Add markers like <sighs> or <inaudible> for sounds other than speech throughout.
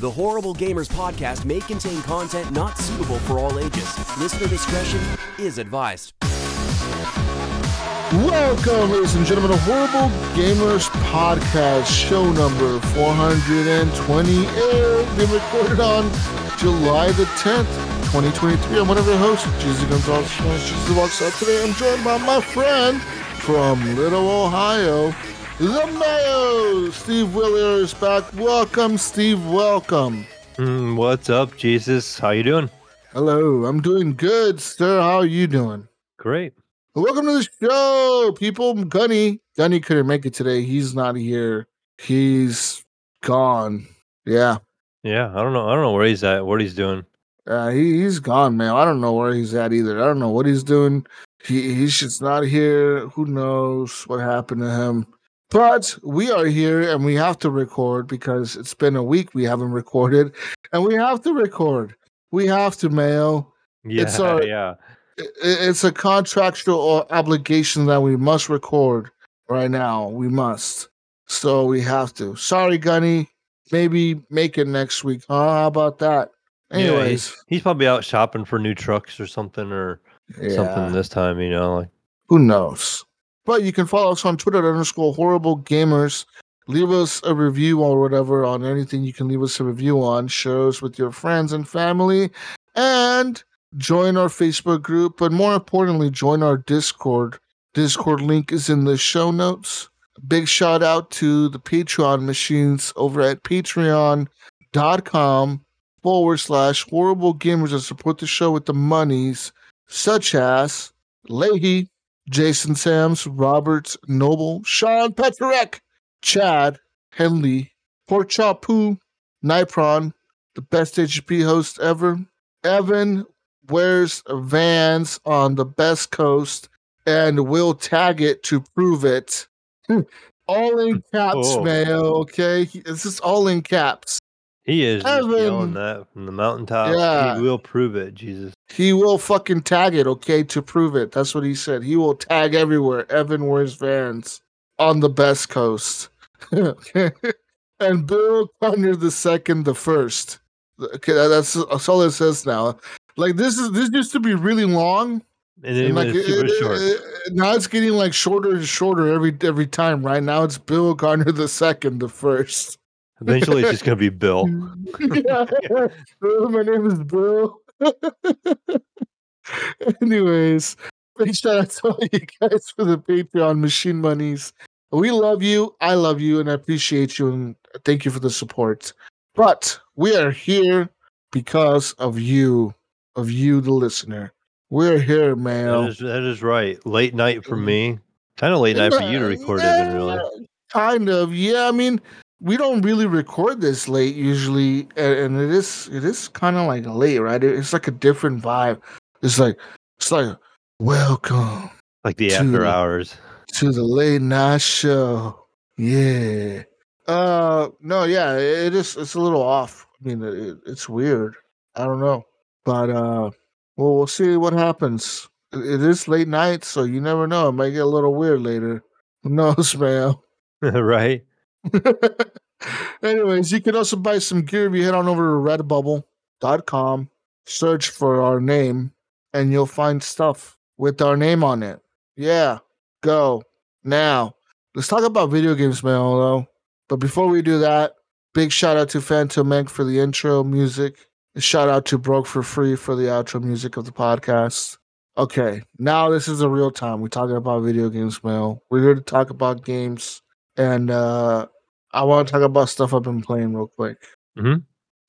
The Horrible Gamers podcast may contain content not suitable for all ages. Listener discretion is advised. Welcome, ladies and gentlemen, to Horrible Gamers Podcast, show number 428, being recorded on July the 10th, 2023. I'm one of your hosts, Jesus Gonzalez. Jesus walks today. I'm joined by my friend from Little Ohio, the Mayo, Steve Wheeler is back. Welcome, Steve. Welcome. Mm, what's up, Jesus? How you doing? Hello, I'm doing good, sir. How are you doing? Great. Welcome to the show, people. Gunny, Gunny couldn't make it today. He's not here. He's gone. Yeah, Yeah, I don't know. I don't know where he's at. What he's doing. uh, he he's gone, man. I don't know where he's at either. I don't know what he's doing. He he's just not here. Who knows what happened to him? But we are here and we have to record because it's been a week we haven't recorded, and we have to record. We have to, mail. Yeah, It's our- <laughs> yeah. it's a contractual obligation that we must record right now. We must. So we have to. Sorry, Gunny. Maybe make it next week. Huh? How about that? Yeah, Anyways, he's, he's probably out shopping for new trucks or something or yeah, something this time. You know, like who knows? But you can follow us on Twitter at underscore horrible gamers. Leave us a review or whatever on anything you can leave us a review on. Share us with your friends and family. And join our Facebook group. But more importantly, join our Discord. Discord link is in the show notes. Big shout out to the Patreon machines over at patreon.com forward slash horrible gamers that support the show with the monies, such as Leahy, Jason Sams, Roberts, Noble, Sean Petrarek, Chad, Henley, Poo, Nipron, the best HP host ever, Evan wears Vans on the best coast and will tag it to prove it. Hmm. all in caps, Oh. Okay, this is all in caps. He is yelling that from the mountaintop. Yeah. He will prove it, Jesus. He will fucking tag it, okay, to prove it. That's what he said. He will tag everywhere. Evan wears Vans on the best coast. <laughs> And Bill Conner the second, the first. Okay, that's, that's all it says now. Like this is this used to be really long. And then and like super it- short. it- it- now it's getting like shorter and shorter every every time. Right now it's Bill Garner the second, the first. Eventually, it's just gonna be Bill. <laughs> Yeah. My name is Bill. <laughs> Anyways, big shout out to all you guys for the Patreon machine monies. We love you. I love you, and I appreciate you, and thank you for the support. But we are here because of you, of you, the listener. We're here, That man. is, that is right. Late night for me. Kind of late night for you to record, it. Really. Kind of, yeah. I mean, we don't really record this late usually, and, it is it is kind of like late, right? It's like a different vibe. It's like it's like welcome Like the after the- hours. to the late night show. Yeah. Uh, no, yeah, it is. It's a little off. I mean, it, it's weird. I don't know, but uh, well, we'll see what happens. It- it is late night, so you never know. It might get a little weird later. Who knows, <laughs> man? <laughs> right? <laughs> Anyways, you can also buy some gear if you head on over to redbubble.com, search for our name, and you'll find stuff with our name on it. Yeah, go now. Let's talk about video games, man, though. But before we do that, big shout out to Phantom Meg for the intro music. Shout out to Broke for Free for the outro music of the podcast. Okay, now this is the real time. We're talking about video games, Mel. We're here to talk about games. And uh I want to talk about stuff I've been playing real quick. Mhm.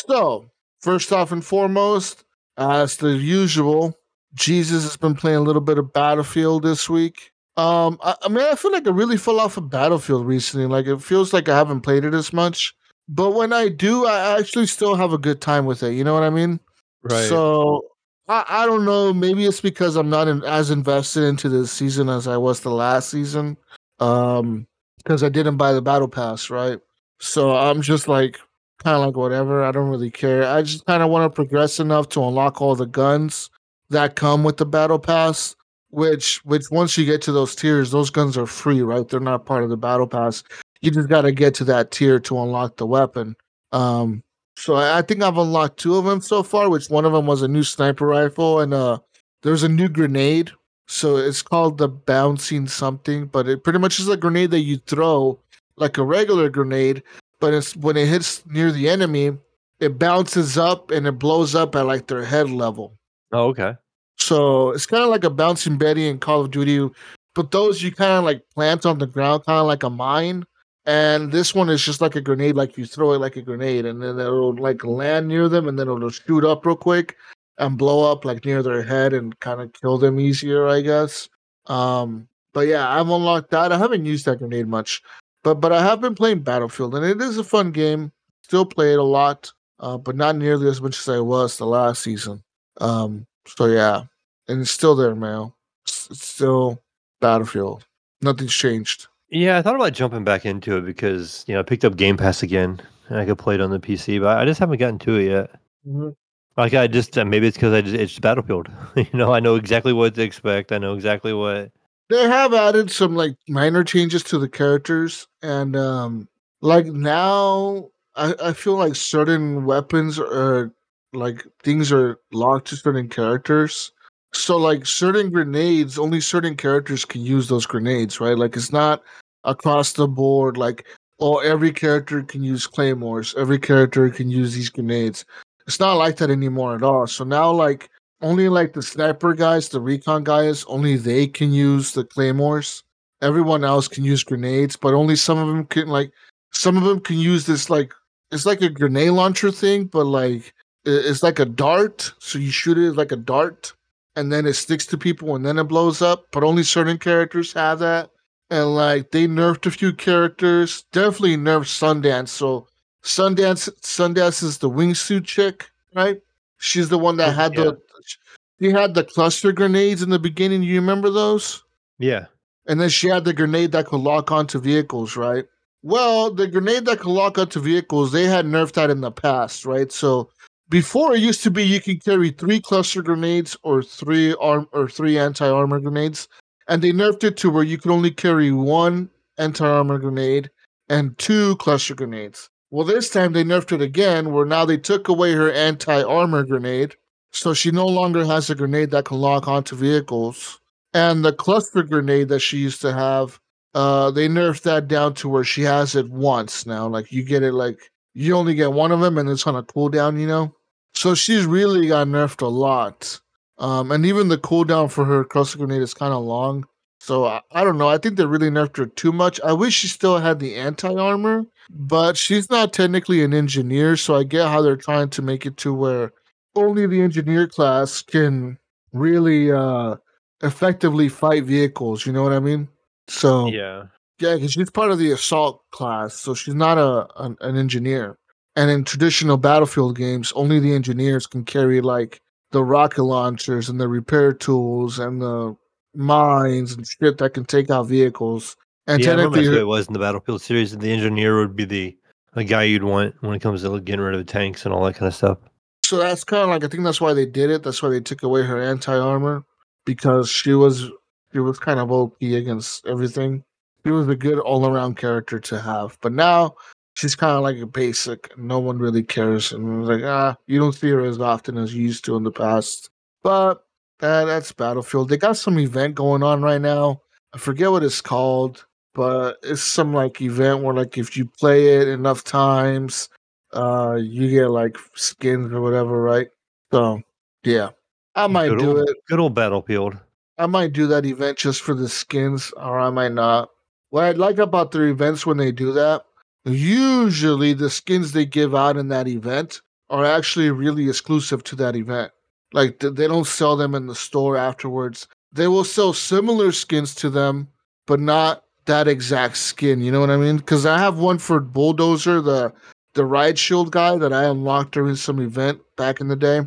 So, first off and foremost, as the usual, Jesus has been playing a little bit of Battlefield this week. Um, I, I mean, I feel like I really fell off of Battlefield recently. Like, it feels like I haven't played it as much. But when I do, I actually still have a good time with it. You know what I mean? Right. So I, I don't know. Maybe it's because I'm not in, as invested into this season as I was the last season. Um, because I didn't buy the battle pass, right? So I'm just like kind of like whatever. I don't really care. I just kind of want to progress enough to unlock all the guns that come with the battle pass. Which, which once you get to those tiers, those guns are free, right? They're not part of the battle pass. You just got to get to that tier to unlock the weapon. Um, So I, I think I've unlocked two of them so far, which one of them was a new sniper rifle and uh there's a new grenade. So it's called the bouncing something, but it pretty much is a grenade that you throw like a regular grenade, but it's when it hits near the enemy, it bounces up and it blows up at like their head level. Oh, okay. So it's kind of like a bouncing Betty in Call of Duty, but those you kind of like plant on the ground, kind of like a mine. And this one is just like a grenade, like you throw it like a grenade, and then it'll like land near them, and then it'll shoot up real quick and blow up like near their head and kind of kill them easier, I guess. Um, but yeah, I've unlocked that. I haven't used that grenade much, but but I have been playing Battlefield, and it is a fun game. Still play it a lot, uh, but not nearly as much as I was the last season. Um, so yeah, and it's still there, man. It's, it's still Battlefield. Nothing's changed. Yeah, I thought about jumping back into it because you know I picked up Game Pass again and I could play it on the PC, but I just haven't gotten to it yet. Mhm. Like I just uh, maybe it's because I just, it's Battlefield. <laughs> you know, I know exactly what to expect. I know exactly what. They have added some like minor changes to the characters, and um, like now I, I feel like certain weapons are like things are locked to certain characters. So like certain grenades, only certain characters can use those grenades, right? Like it's not across the board. Like oh, every character can use claymores. Every character can use these grenades. It's not like that anymore at all. So now like only like the sniper guys, the recon guys, only they can use the claymores. Everyone else can use grenades, but only some of them can like some of them can use this like it's like a grenade launcher thing, but like it's like a dart. So you shoot it like a dart, and then it sticks to people, and then it blows up. But only certain characters have that. And like they nerfed a few characters, definitely nerfed Sundance. So Sundance, Sundance is the wingsuit chick, right? She's the one that had yeah. the she had the cluster grenades in the beginning. You remember those? Yeah. And then she had the grenade that could lock onto vehicles, right? Well, the grenade that could lock onto vehicles, they had nerfed that in the past, right? So before it used to be you could carry three cluster grenades or three arm or three anti-armor grenades. And they nerfed it to where you could only carry one anti-armor grenade and two cluster grenades. Well, this time they nerfed it again, where now they took away her anti-armor grenade. So she no longer has a grenade that can lock onto vehicles. And the cluster grenade that she used to have uh they nerfed that down to where she has it once now. Like you get it like you only get one of them and it's on a cooldown you know? So she's really got nerfed a lot. Um and even the cooldown for her cluster grenade is kind of long. So I, I don't know. I think they really nerfed her too much. I wish she still had the anti-armor but she's not technically an engineer so i get how they're trying to make it to where only the engineer class can really uh effectively fight vehicles. You know what I mean? So yeah, Yeah. because she's part of the assault class, so she's not a an, an engineer. And in traditional battlefield games, only the engineers can carry like the rocket launchers and the repair tools and the mines and shit that can take out vehicles. And yeah, I remember technically, that's it was in the Battlefield series. The engineer would be the the guy you'd want when it comes to getting rid of the tanks and all that kind of stuff. so that's kind of like I think that's why they did it. That's why they took away her anti armor because she was she was kind of OP against everything. She was a good all around character to have, but now she's kind of like a basic. No one really cares, and like ah, you don't see her as often as you used to in the past. But uh, that's Battlefield. They got some event going on right now. I forget what it's called, but it's some like event where like if you play it enough times, uh, you get like skins or whatever, right? So yeah, I might good do old, it. Good old Battlefield. I might do that event just for the skins, or I might not. What I like about their events when they do that, usually the skins they give out in that event are actually really exclusive to that event. Like they don't sell them in the store afterwards. They will sell similar skins to them, but not that exact skin. You know what I mean? Because I have one for Bulldozer, the the ride shield guy that I unlocked during some event back in the day,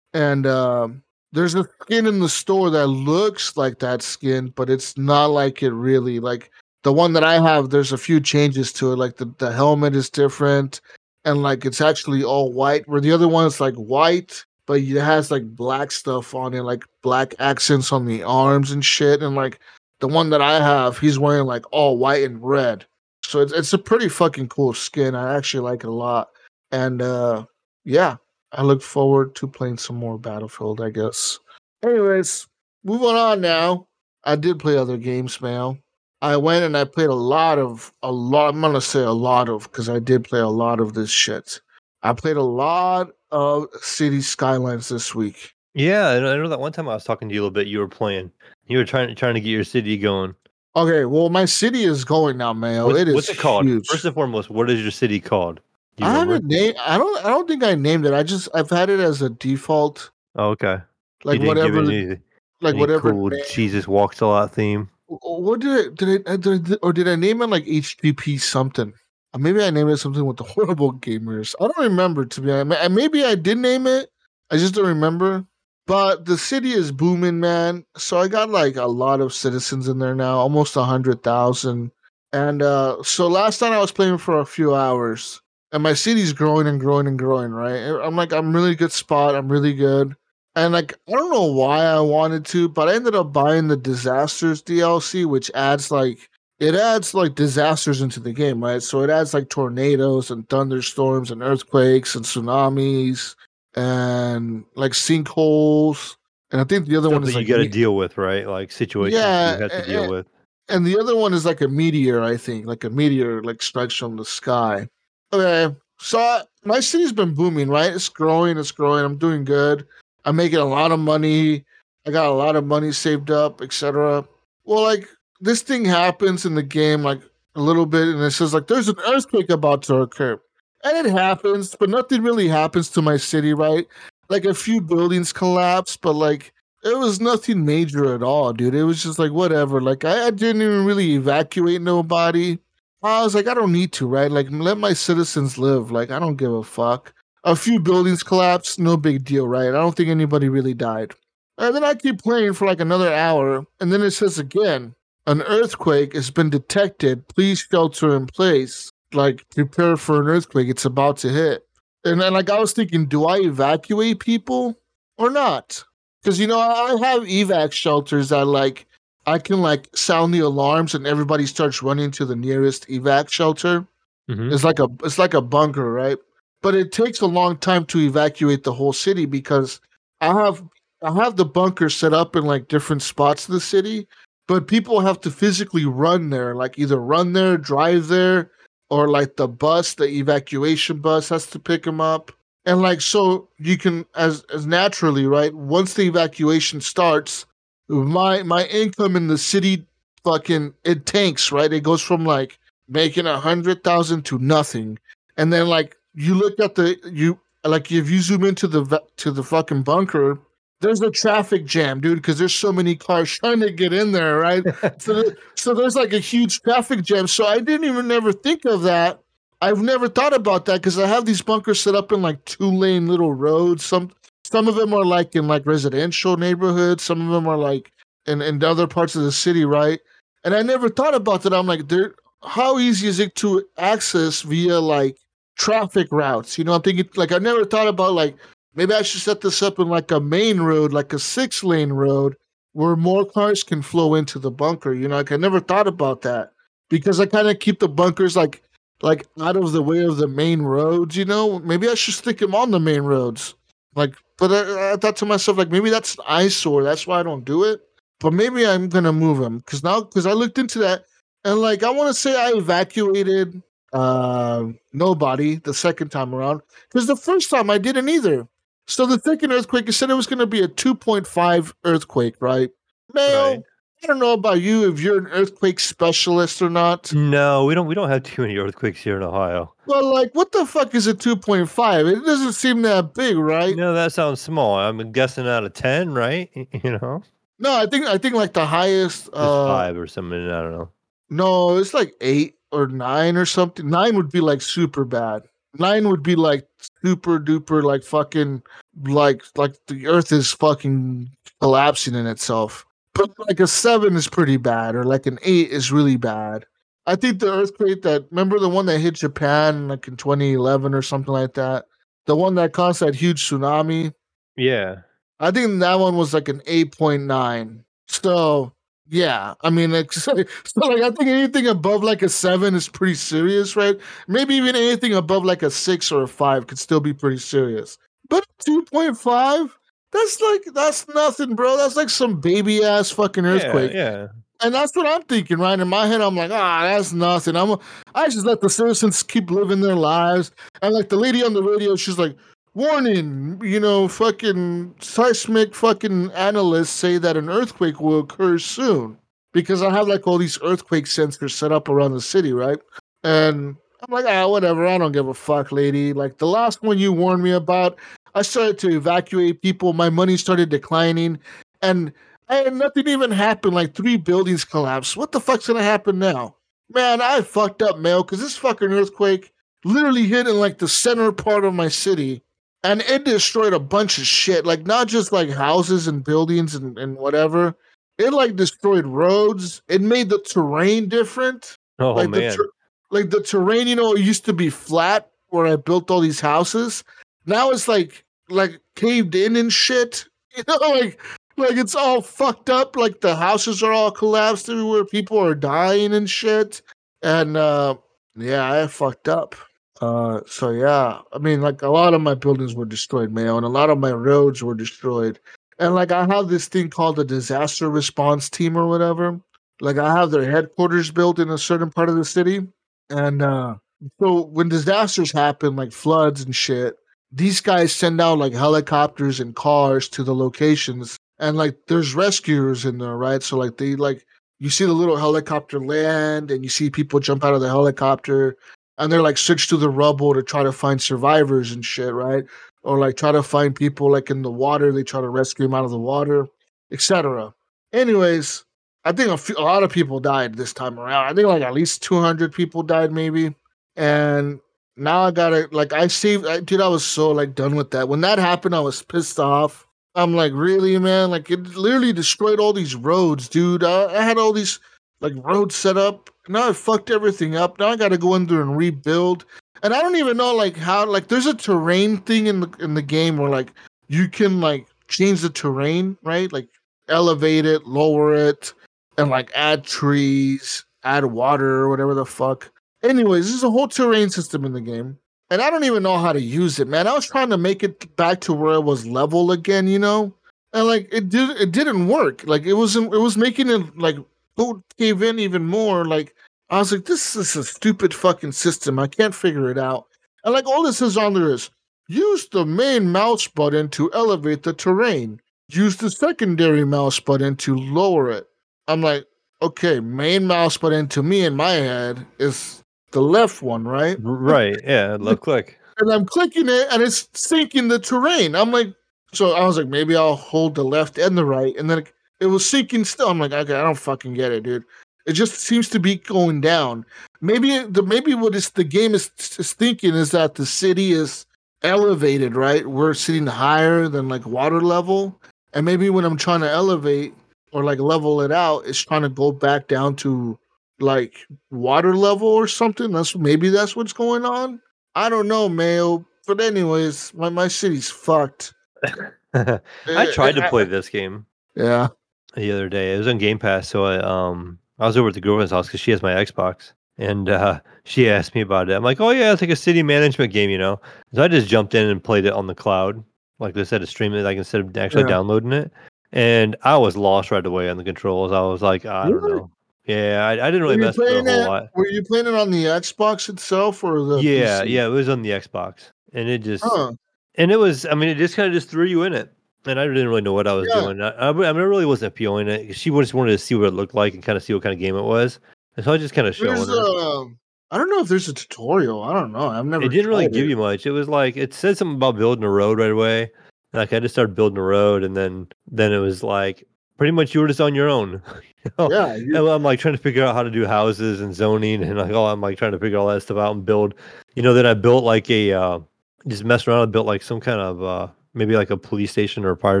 and um, there's a skin in the store that looks like that skin, but it's not like it really. Like the one that I have, there's a few changes to it. Like the, the helmet is different, and like it's actually all white. Where the other one is like white, but it has like black stuff on it, like black accents on the arms and shit. And like the one that I have, he's wearing like all white and red. So it's it's a pretty fucking cool skin. I actually like it a lot. And uh yeah, I look forward to playing some more Battlefield, I guess. Anyways, moving on now. I did play other games, man. I went and I played a lot of a lot. I'm gonna say a lot of because I did play a lot of this shit. I played a lot of City Skylines this week. Yeah, I know I know that one time I was talking to you a little bit. You were playing. You were trying to trying to get your city going. Okay, well, my city is going now, Mayo. What's, it is what's it called? huge. First and foremost, what is your city called? You I haven't named. I don't. I don't think I named it. I just. I've had it as a default. Oh, okay. Like you didn't give whatever. any, like any whatever. cool name- Jesus walks a lot theme. What did I did I, uh, did I or did I name it like HTTP something? Or maybe I named it something with the <laughs> horrible gamers. I don't remember to be honest. Maybe I did name it. I just don't remember. But the city is booming, man. So I got like a lot of citizens in there now, almost a hundred thousand. And uh so last night I was playing for a few hours, and my city's growing and growing and growing. Right? I'm like, I'm really good spot. I'm really good. And like I don't know why I wanted to, but I ended up buying the disasters DLC, which adds like it adds like disasters into the game, right? So it adds like tornadoes and thunderstorms and earthquakes and tsunamis and like sinkholes. And I think the other Stuff one is you like got to deal with, right? Like situations Yeah, you have to eh, deal with. and the other one is like a meteor, I think, like a meteor like strikes from the sky. Okay, so I- my city's been booming, right? It's growing, it's growing. I'm doing good. I'm making a lot of money. I got a lot of money saved up, etc. Well, like this thing happens in the game, like a little bit, and it says like there's an earthquake about to occur, and it happens, but nothing really happens to my city, right? Like a few buildings collapse, but like it was nothing major at all, dude. It was just like whatever. Like I, I didn't even really evacuate nobody. I was like, I don't need to, right? Like let my citizens live. Like I don't give a fuck. A few buildings collapsed, no big deal, right? I don't think anybody really died. And then I keep playing for like another hour, and then it says again, an earthquake has been detected. Please shelter in place. Like prepare for an earthquake. It's about to hit. And then like I was thinking, do I evacuate people or not? Because you know, I have evac shelters that like I can like sound the alarms and everybody starts running to the nearest evac shelter. Mhm. It's like a it's like a bunker, right? But it takes a long time to evacuate the whole city because I have I have the bunker set up in like different spots of the city, but people have to physically run there, like either run there, drive there, or like the bus, the evacuation bus has to pick them up. And like so you can as as naturally, right? Once the evacuation starts, my my income in the city fucking it tanks, right? It goes from like making a hundred thousand to nothing. And then like you look at the you like if you zoom into the to the fucking bunker, there's a traffic jam, dude, because there's so many cars trying to get in there, right? <laughs> so, so there's like a huge traffic jam. So I didn't even ever think of that. I've never thought about that because I have these bunkers set up in like two lane little roads. Some some of them are like in like residential neighborhoods. Some of them are like in, in other parts of the city, right? And I never thought about that. I'm like, there how easy is it to access via like traffic routes? You know, I'm thinking like I never thought about like maybe I should set this up in like a main road, like a six lane road where more cars can flow into the bunker. You know, like I never thought about that because I kind of keep the bunkers like like out of the way of the main roads. You know, maybe I should stick them on the main roads. Like, but I, I thought to myself like maybe that's an eyesore. That's why I don't do it. But maybe I'm gonna move them because now because I looked into that and like I want to say I evacuated uh nobody the second time around because the first time I didn't either. So the second earthquake, it said it was going to be a 2.5 earthquake, right? Now, Right. I don't know about you if you're an earthquake specialist or not. No, we don't. We don't have too many earthquakes here in Ohio. Well, like, what the fuck is a 2.5? It doesn't seem that big, right? No, that sounds small. I'm guessing out of ten, right? <laughs> You know, No, I think I think like the highest. Uh, five or something. I don't know. No, it's like eight or nine or something. Nine would be like super bad. Nine would be like super duper like fucking like like the earth is fucking collapsing in itself. But like a seven is pretty bad, or like an eight is really bad. I think the earthquake that remember the one that hit Japan like in 2011 or something like that. The one that caused that huge tsunami. Yeah. I think that one was like an 8.9. So Yeah, I mean, like, <laughs> so, so, like I think anything above like a seven is pretty serious, right? Maybe even anything above like a six or a five could still be pretty serious. But two point five, that's like that's nothing, bro. That's like some baby ass fucking earthquake. Yeah, yeah. And that's what I'm thinking, right? In my head, I'm like, ah, that's nothing. I'm, I just let the citizens keep living their lives. And like the lady on the radio, she's like, warning, you know, fucking seismic fucking analysts say that an earthquake will occur soon because I have like all these earthquake sensors set up around the city, right? And I'm like, ah, whatever. I don't give a fuck, lady. Like the last one you warned me about, I started to evacuate people. My money started declining, and and nothing even happened. Like three buildings collapsed. What the fuck's gonna happen now? Man, I fucked up, Mail, because this fucking earthquake literally hit in like the center part of my city and it destroyed a bunch of shit like not just like houses and buildings and, and whatever it like destroyed roads it made the terrain different Oh like man. the ter- like the terrain you know it used to be flat where i built all these houses now it's like like caved in and shit. <laughs> You know like like it's all fucked up. Like the houses are all collapsed everywhere. People are dying and shit. And uh yeah i fucked up. Uh, so yeah, I mean, like a lot of my buildings were destroyed, man, and a lot of my roads were destroyed. And like I have this thing called a disaster response team or whatever. Like I have their headquarters built in a certain part of the city, and uh, so when disasters happen, like floods and shit, these guys send out like helicopters and cars to the locations, and like there's rescuers in there, right? So like they like you see the little helicopter land, and you see people jump out of the helicopter, and they're like search through the rubble to try to find survivors and shit, right? Or like try to find people like in the water. They try to rescue them out of the water, etc. Anyways, I think a, few, a lot of people died this time around. I think like at least 200 people died, maybe. And now I gotta like I saved. I, dude, I was so like done with that. When that happened, I was pissed off. I'm like, really, man? Like it literally destroyed all these roads, dude. I, I had all these like roads set up. Now I fucked everything up. Now I got to go in there and rebuild. And I don't even know like how like there's a terrain thing in the in the game where like you can like change the terrain, right? Like elevate it, lower it, and like add trees, add water or whatever the fuck. Anyways, there's a whole terrain system in the game. And I don't even know how to use it, man. I was trying to make it back to where it was level again, you know? And like it did it didn't work. Like it wasn't it was making it like go cave in even more. Like I was like, this is a stupid fucking system. I can't figure it out. And like all this is on there is use the main mouse button to elevate the terrain. Use the secondary mouse button to lower it. I'm like, okay, main mouse button to me in my head is the left one, right? Right. Yeah. <laughs> Left click. And I'm clicking it and it's sinking the terrain. I'm like, so I was like, maybe I'll hold the left and the right. And then it, it was sinking still. I'm like, okay, I don't fucking get it, dude. It just seems to be going down. Maybe the maybe what is the game is, is thinking is that the city is elevated, right? We're sitting higher than like water level, and maybe when I'm trying to elevate or like level it out, it's trying to go back down to like water level or something. That's maybe that's what's going on. I don't know, Mayo. But anyways, my my city's fucked. <laughs> I tried to play this game Yeah. the other day. It was on Game Pass, so I um I was over at the girlfriend's house because she has my Xbox, and uh, <laughs> she asked me about it. I'm like, oh yeah, it's like a city management game, you know. So I just jumped in and played it on the cloud, like they said, to stream it, like instead of actually Yeah. downloading it. And I was lost right away on the controls. I was like, I don't Really? know. Yeah, I, I didn't really mess with it a whole it? lot. Were you playing it on the Xbox itself or the? Yeah, PC? yeah, it was on the Xbox, and it just Huh. and it was. I mean, it just kind of just threw you in it, and I didn't really know what I was Yeah. doing. I, I, mean, I really wasn't feeling it. She just wanted to see what it looked like and kind of see what kind of game it was, and so I just kind of There's her. a. I don't know if there's a tutorial. I don't know. I've never. It didn't really give it. you much. It was like it said something about building a road right away. Like I just started building a road, and then then it was like pretty much you were just on your own. <laughs> know? <laughs> Yeah. you- And I'm like trying to figure out how to do houses and zoning and like oh I'm like trying to figure all that stuff out and build. You know, then I built like a uh just messed around and built like some kind of uh maybe like a police station or a fire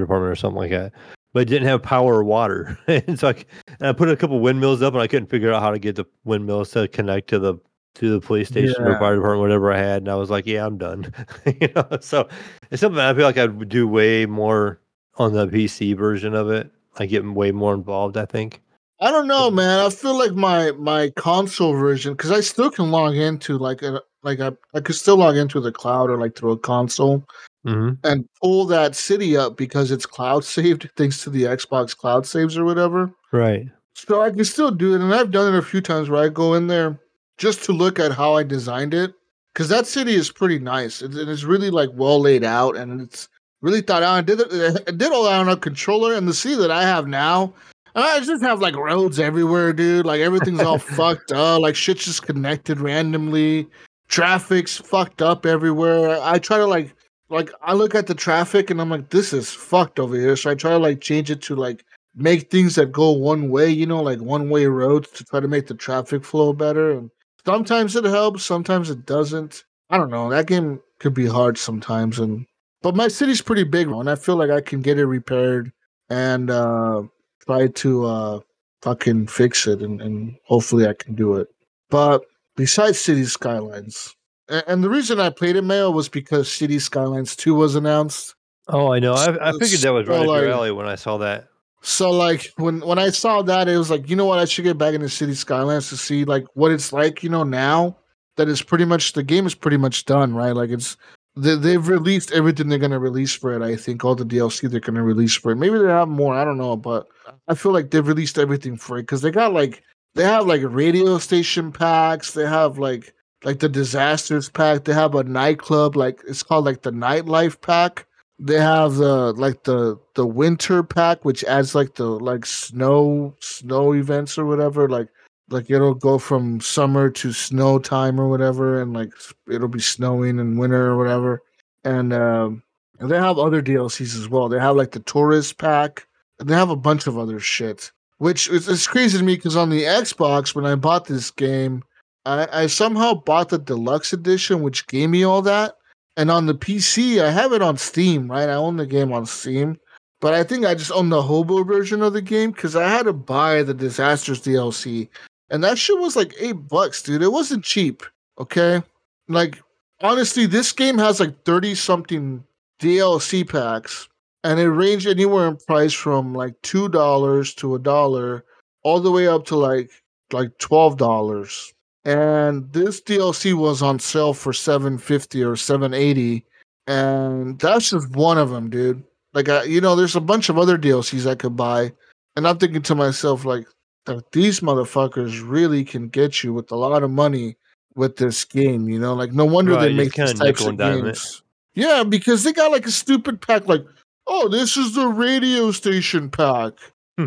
department or something like that. But it didn't have power or water. <laughs> and so I, and I put a couple windmills up and I couldn't figure out how to get the windmills to connect to the to the police station or fire department, whatever I had. And I was like, yeah, I'm done. <laughs> you know, so it's something I feel like I would do way more on the PC version of it. I get way more involved, I think. I don't know, man. I feel like my my console version because I still can log into like a like I I could still log into the cloud or like through a console hmm and pull that city up because it's cloud saved <laughs> thanks to the Xbox cloud saves or whatever. Right. So I can still do it, and I've done it a few times where I go in there just to look at how I designed it because that city is pretty nice and it's really like well laid out and it's really thought out. I did it, <laughs> I did all that on a controller, and the city that I have now. I just have like roads everywhere, dude. Like everything's all <laughs> fucked up. Like shit's just connected randomly. Traffic's fucked up everywhere. I try to like like I look at the traffic and I'm like, this is fucked over here. So I try to like change it to like make things that go one way, you know, like one way roads to try to make the traffic flow better. And sometimes it helps, sometimes it doesn't. I don't know. That game could be hard sometimes and but my city's pretty big and I feel like I can get it repaired and uh try to uh fucking fix it and, and hopefully I can do it. But besides City Skylines, a- and the reason I played it, Mayo, was because City Skylines 2 was announced. Oh, I know. I, I figured that was So, right up your alley when I saw that. So like when when I saw that, it was like, you know what, I should get back into City Skylines to see like what it's like, you know, now that it's pretty much the game is pretty much done, right? Like it's they, they've released everything they're gonna release for it. I think all the DLC they're gonna release for it. Maybe they have more. I don't know, but I feel like they've released everything for it because they got like they have like radio station packs. They have like like the disasters pack. They have a nightclub like it's called like the nightlife pack. They have the like the the winter pack, which adds like the like snow snow events or whatever. Like like it'll go from summer to snow time or whatever, and like it'll be snowing in winter or whatever. And um, and they have other DLCs as well. They have like the tourist pack, and they have a bunch of other shit. Which is it's crazy to me because on the Xbox when I bought this game, I, I somehow bought the deluxe edition, which gave me all that. And on the PC, I have it on Steam, right? I own the game on Steam. But I think I just own the hobo version of the game because I had to buy the Disasters DLC. And that shit was like eight bucks, dude. It wasn't cheap. Okay. Like, honestly, this game has like 30 something DLC packs. And it ranged anywhere in price from like two dollars to a dollar, all the way up to like like twelve dollars. And this DLC was on sale for seven fifty or seven eighty, and that's just one of them, dude. Like, I, you know, there's a bunch of other DLCs I could buy, and I'm thinking to myself, like, that these motherfuckers really can get you with a lot of money with this game. You know, like no wonder Right, they make these types of it. games. Yeah, because they got like a stupid pack, like, oh, this is the radio station pack. <laughs>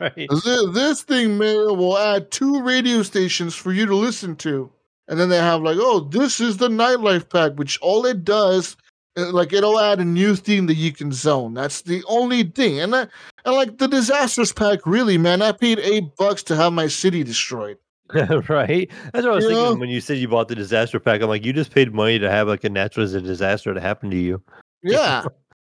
right. This, this thing may will add two radio stations for you to listen to. And then they have like, oh, this is the nightlife pack, which all it does, Uh, like it'll add a new theme that you can zone. That's the only thing. And that, and like the disasters pack, really, man, I paid eight bucks to have my city destroyed. <laughs> right. That's what I was You thinking know? when you said you bought the disaster pack. I'm like, you just paid money to have like a natural disaster to happen to you Yeah.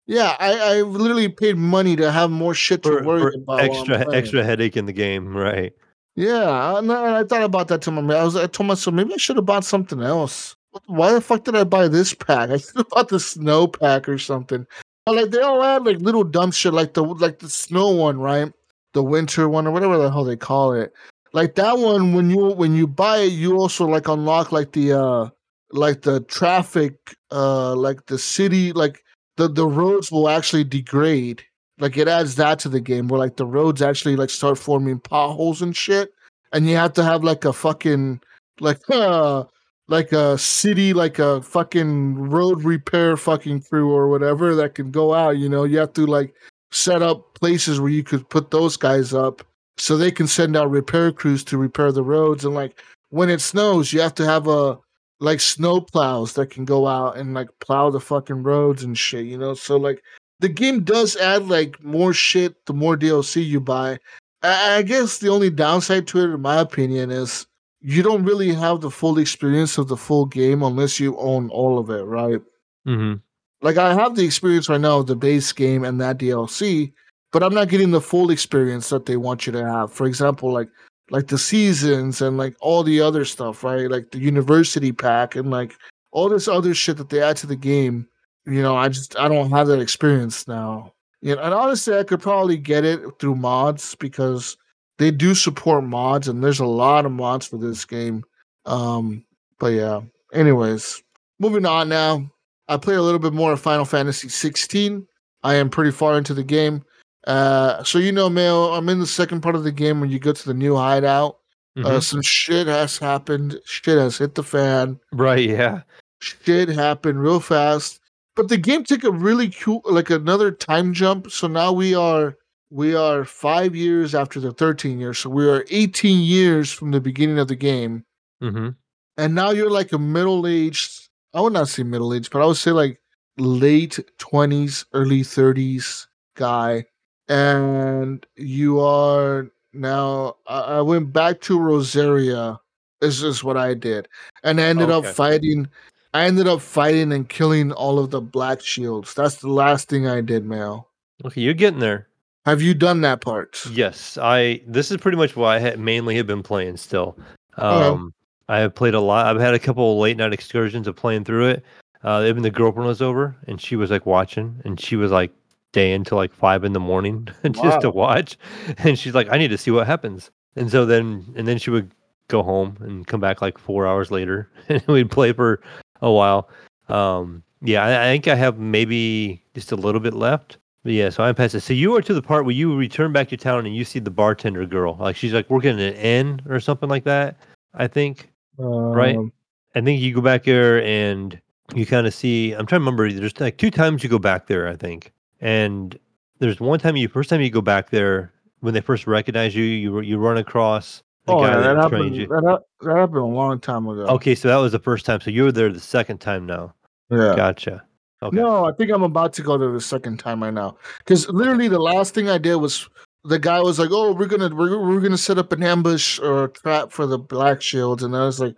Yeah, I, I literally paid money to have more shit to for, worry for about. extra extra headache in the game, right? Yeah, and I, I thought about that to my I was I told myself maybe I should have bought something else. Why the fuck did I buy this pack? I should have bought the snow pack or something. But like they all had like little dumb shit like the like the snow one, right? The winter one or whatever the hell they call it. Like that one when you when you buy it, you also like unlock like the uh like the traffic uh like the city like the the roads will actually degrade. Like it adds that to the game where like the roads actually like start forming potholes and shit, and you have to have like a fucking like <laughs> uh like a city like a fucking road repair fucking crew or whatever that can go out. You know, you have to like set up places where you could put those guys up so they can send out repair crews to repair the roads. And like when it snows you have to have a like snow plows that can go out and like plow the fucking roads and shit you know? So like the game does add like more shit the more dlc you buy. I, I guess the only downside to it in my opinion is you don't really have the full experience of the full game unless you own all of it right Mm-hmm. like I have the experience right now of the base game and that DLC, but I'm not getting the full experience that they want you to have. For example, like like the seasons and like all the other stuff, right? Like the university pack and like all this other shit that they add to the game. You know, I just I don't have that experience now. You know, and honestly, I could probably get it through mods because they do support mods, and there's a lot of mods for this game. Um, but yeah. Anyways, moving on now. I play a little bit more of Final Fantasy 16. I am pretty far into the game. Uh, so you know, Mail, I'm in the second part of the game when you go to the new hideout. Uh, Mhm. some shit has happened. Shit has hit the fan. right, yeah. Shit happened real fast. But the game took a really cool, like another time jump. So now we are we are five years after the 13 years. So we are 18 years from the beginning of the game. hmm And now you're like a middle aged. I would not say middle aged, but I would say like late 20s, early 30s guy. And you are now. I, I went back to Rosaria. This is what I did, and I ended up fighting. I ended up fighting and killing all of the black shields. That's the last thing I did, Mel. Okay, you're getting there. Have you done that part? Yes, I. This is pretty much what I had mainly have been playing. Still, um, I have played a lot. I've had a couple of late night excursions of playing through it. Uh, even the girlfriend was over, and she was like watching, and she was like staying until like five in the morning <laughs> just to watch. <laughs> And she's like, "I need to see what happens." And so then, and then she would go home and come back like four hours later, <laughs> and we'd play for a while. Um, yeah, I, I think I have maybe just a little bit left. But yeah, so I'm past it. So you are to the part where you return back to town and you see the bartender girl. Like she's like working at an inn or something like that. I think. Right. Um, I think you go back there and you kind of see. I'm trying to remember. There's like two times you go back there. I think, and there's one time you first time you go back there when they first recognize you. You you run across the Oh, guy yeah, that, that, happened, you. that, that happened a long time ago. Okay, so that was the first time. So you were there the second time now. Yeah. Gotcha. Okay. No, I think I'm about to go to the second time right now. Because literally, the last thing I did was the guy was like, "Oh, we're gonna we're, we're gonna set up an ambush or a trap for the black shields," and I was like,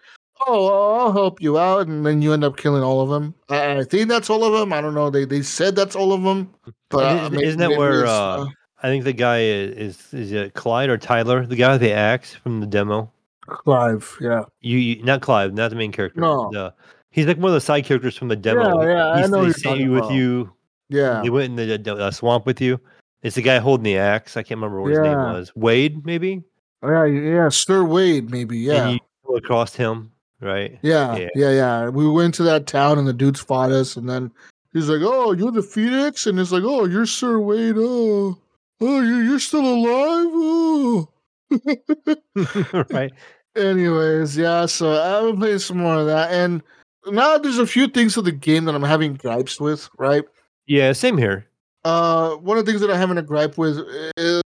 "Oh, I'll help you out," and then you end up killing all of them. I, I think that's all of them. I don't know. They they said that's all of them, but uh, isn't- may- isn't that where, uh, I think the guy is is, is it Clyde or Tyler, the guy with the axe from the demo. Clive? Yeah, You, you not Clive, not the main character. No. The, he's like one of the side characters from the demo. Yeah, yeah, I He's, know they who you're sent talking you with about. you. yeah. They went in the, uh, the, the swamp with you. It's the guy holding the axe. I can't remember what his name was. Wade, maybe. Oh yeah, yeah, Sir Wade, maybe. Yeah, And you go across him, right? yeah, Yeah. yeah, yeah, We went to that town and the dudes fought us, and then he's like, "Oh, you're the Phoenix," and it's like, "Oh, you're Sir Wade. Oh, oh, you're you're still alive." Oh. <laughs> <laughs> right. Anyways, yeah. So I've been playing some more of that, and now there's a few things of the game that I'm having gripes with. Right. Yeah, same here. Uh, one of the things that I'm having a gripe with is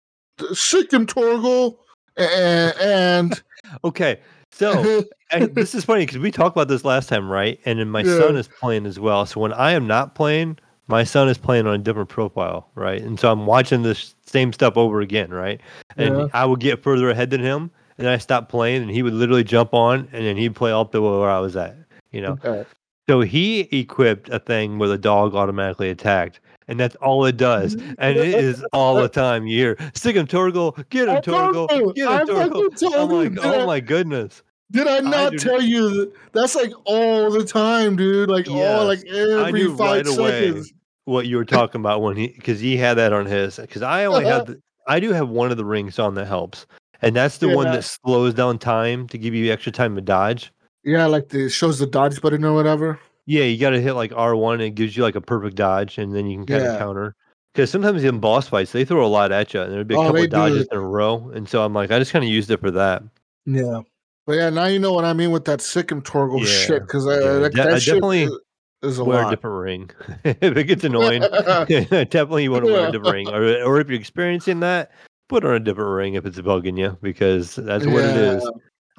Sikkim Torgal, and, and <laughs> Okay, so <laughs> I, this is funny because we talked about this last time, right? And then my Yeah. son is playing as well. So when I am not playing, my son is playing on a different profile, right? And so I'm watching this same stuff over again, right? And Yeah. I would get further ahead than him, and then I stop playing, and he would literally jump on, and then he'd play up to where I was at, you know. Okay. So he equipped a thing where the dog automatically attacked. And that's all it does. Mm-hmm. And it is all the time. You hear, stick him, Torgal, get him, I you, get him, told I'm like, oh my goodness. Did I not do- tell you? that- That's like all the time, dude. Like all like every five right seconds. what you were talking about when he because he had that on his because I only have uh-huh. the, I do have one of the rings on that helps and that's the one Yeah. that slows down time to give you extra time to dodge. Yeah, like the shows the dodge button or whatever. Yeah, you got to hit like R one and it gives you like a perfect dodge and then you can kind of counter. Because sometimes in boss fights they throw a lot at you and there'd be a Oh, couple of dodges do. in a row and so I'm like I just kind of used it for that. Yeah. But yeah, now you know what I mean with that Sikkim Torgal Yeah, shit because yeah. uh, that, De- I that shit definitely is, a Wear a different ring <laughs> if it gets annoying. <laughs> <laughs> definitely you want to wear a different ring, or or if you're experiencing that, put on a different ring if it's bugging you because that's what it is.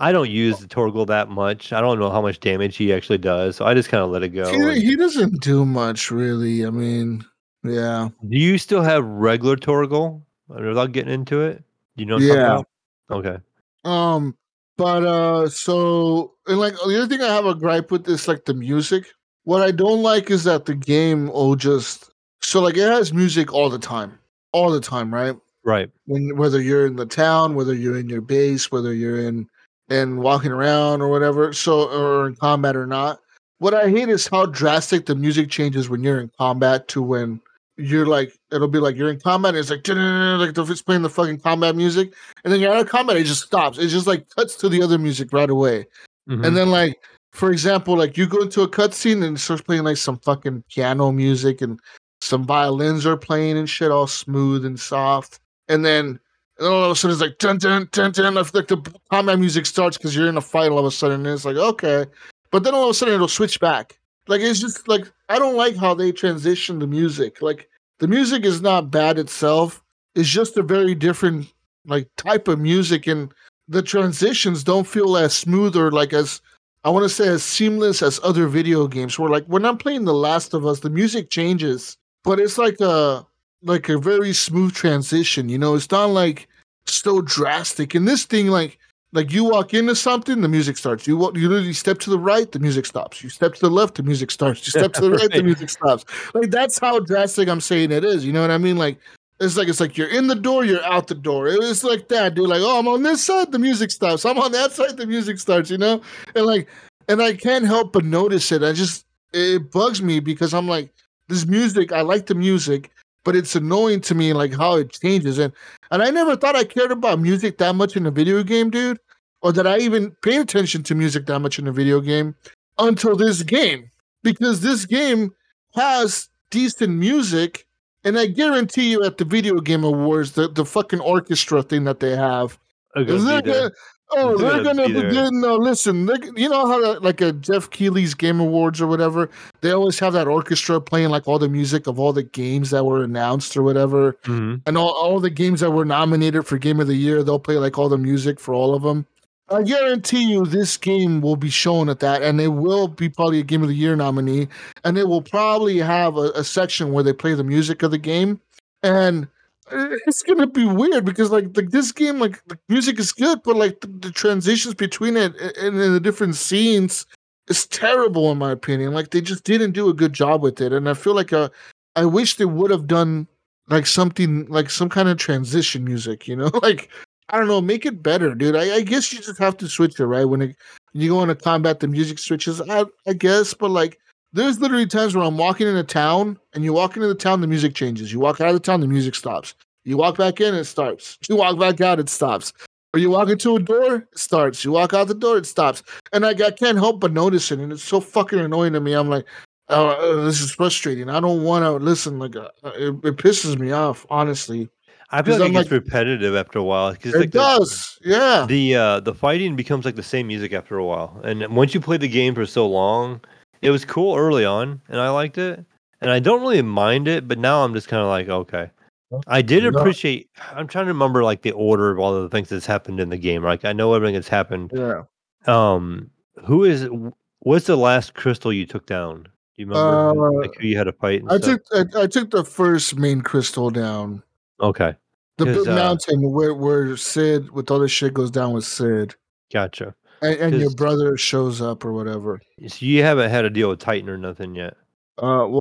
I don't use the Torgal that much. I don't know how much damage he actually does, so I just kind of let it go. He, he doesn't do much really. I mean, yeah. Do you still have regular Torgal without getting into it? You know? Yeah. Okay. Um, but uh, so and like the other thing I have a gripe with is like the music. What I don't like is that the game will just so like it has music all the time, all the time, right? Right. When whether you're in the town, whether you're in your base, whether you're in and walking around or whatever, so or in combat or not. What I hate is how drastic the music changes when you're in combat to when you're like it'll be like you're in combat and it's like like it's playing the fucking combat music and then you're out of combat it just stops it just like cuts to the other music right away Mhm. and then like for example like you go into a cutscene and it starts playing like some fucking piano music and some violins are playing and shit all smooth and soft and then and then all of a sudden it's like dun dun dun dun like the combat music starts because you're in a fight all of a sudden and it's like okay but then all of a sudden it'll switch back like it's just like I don't like how they transition the music. Like the music is not bad itself. It's just a very different like type of music and the transitions don't feel as smooth or like as I want to say as seamless as other video games where like when I'm playing The Last of Us, the music changes, but it's like a like a very smooth transition, you know, it's not like so drastic. And this thing like like you walk into something, the music starts. You walk, you literally step to the right, the music stops. You step to the left, the music starts. You step to the <laughs> right, the music stops. Like that's how drastic I'm saying it is. You know what I mean? Like it's like it's like you're in the door, you're out the door. It was like that, dude. Like oh, I'm on this side, the music stops. I'm on that side, the music starts. You know, and like and I can't help but notice it. I just it bugs me because I'm like this music. I like the music, but it's annoying to me like how it changes and and I never thought I cared about music that much in a video game, dude or that I even paid attention to music that much in a video game until this game. Because this game has decent music, and I guarantee you at the video game awards, the, the fucking orchestra thing that they have, is there. Oh, They're gonna be be there. no, listen, you know how like a Geoff Keighley's Game Awards or whatever, they always have that orchestra playing like all the music of all the games that were announced or whatever Mhm. and all, all the games that were nominated for game of the year they'll play like all the music for all of them i guarantee you this game will be shown at that and it will be probably a game of the year nominee and it will probably have a, a section where they play the music of the game and uh, <laughs> it's gonna be weird because like, like this game like the music is good but like the, the transitions between it and, and the different scenes is terrible in my opinion like they just didn't do a good job with it and i feel like uh, i wish they would have done like something like some kind of transition music, you know? <laughs> like I don't know, make it better, dude. I, I guess you just have to switch it, right? When it, you go into combat, the music switches. I, I guess, but like there's literally times where I'm walking in a town and you walk into the town, the music changes. You walk out of the town, the music stops. You walk back in, it starts. You walk back out, it stops. Or you walk into a door, it starts. You walk out the door, it stops. And like I can't help but notice it, and it's so fucking annoying to me. I'm like, oh, uh, this is frustrating. I don't want to listen. Like, uh, it, it pisses me off, honestly. I feel like I'm it gets like- repetitive after a while. 'cause It like the- does, yeah. the uh the fighting becomes like the same music after a while and once you play the game for so long it was cool early on and i liked it and i don't really mind it but now i'm just kind of like okay i did appreciate i'm trying to remember like the order of all of the things that's happened in the game like i know everything that's happened yeah. um who is what's the last crystal you took down do you remember who- Uh, like who you had to fight and I stuff? took I, I took the first main crystal down. okay The big uh, mountain where where Cid with all this shit goes down with Cid. gotcha And, and your brother shows up or whatever. so you haven't had a deal with titan or nothing yet Uh well,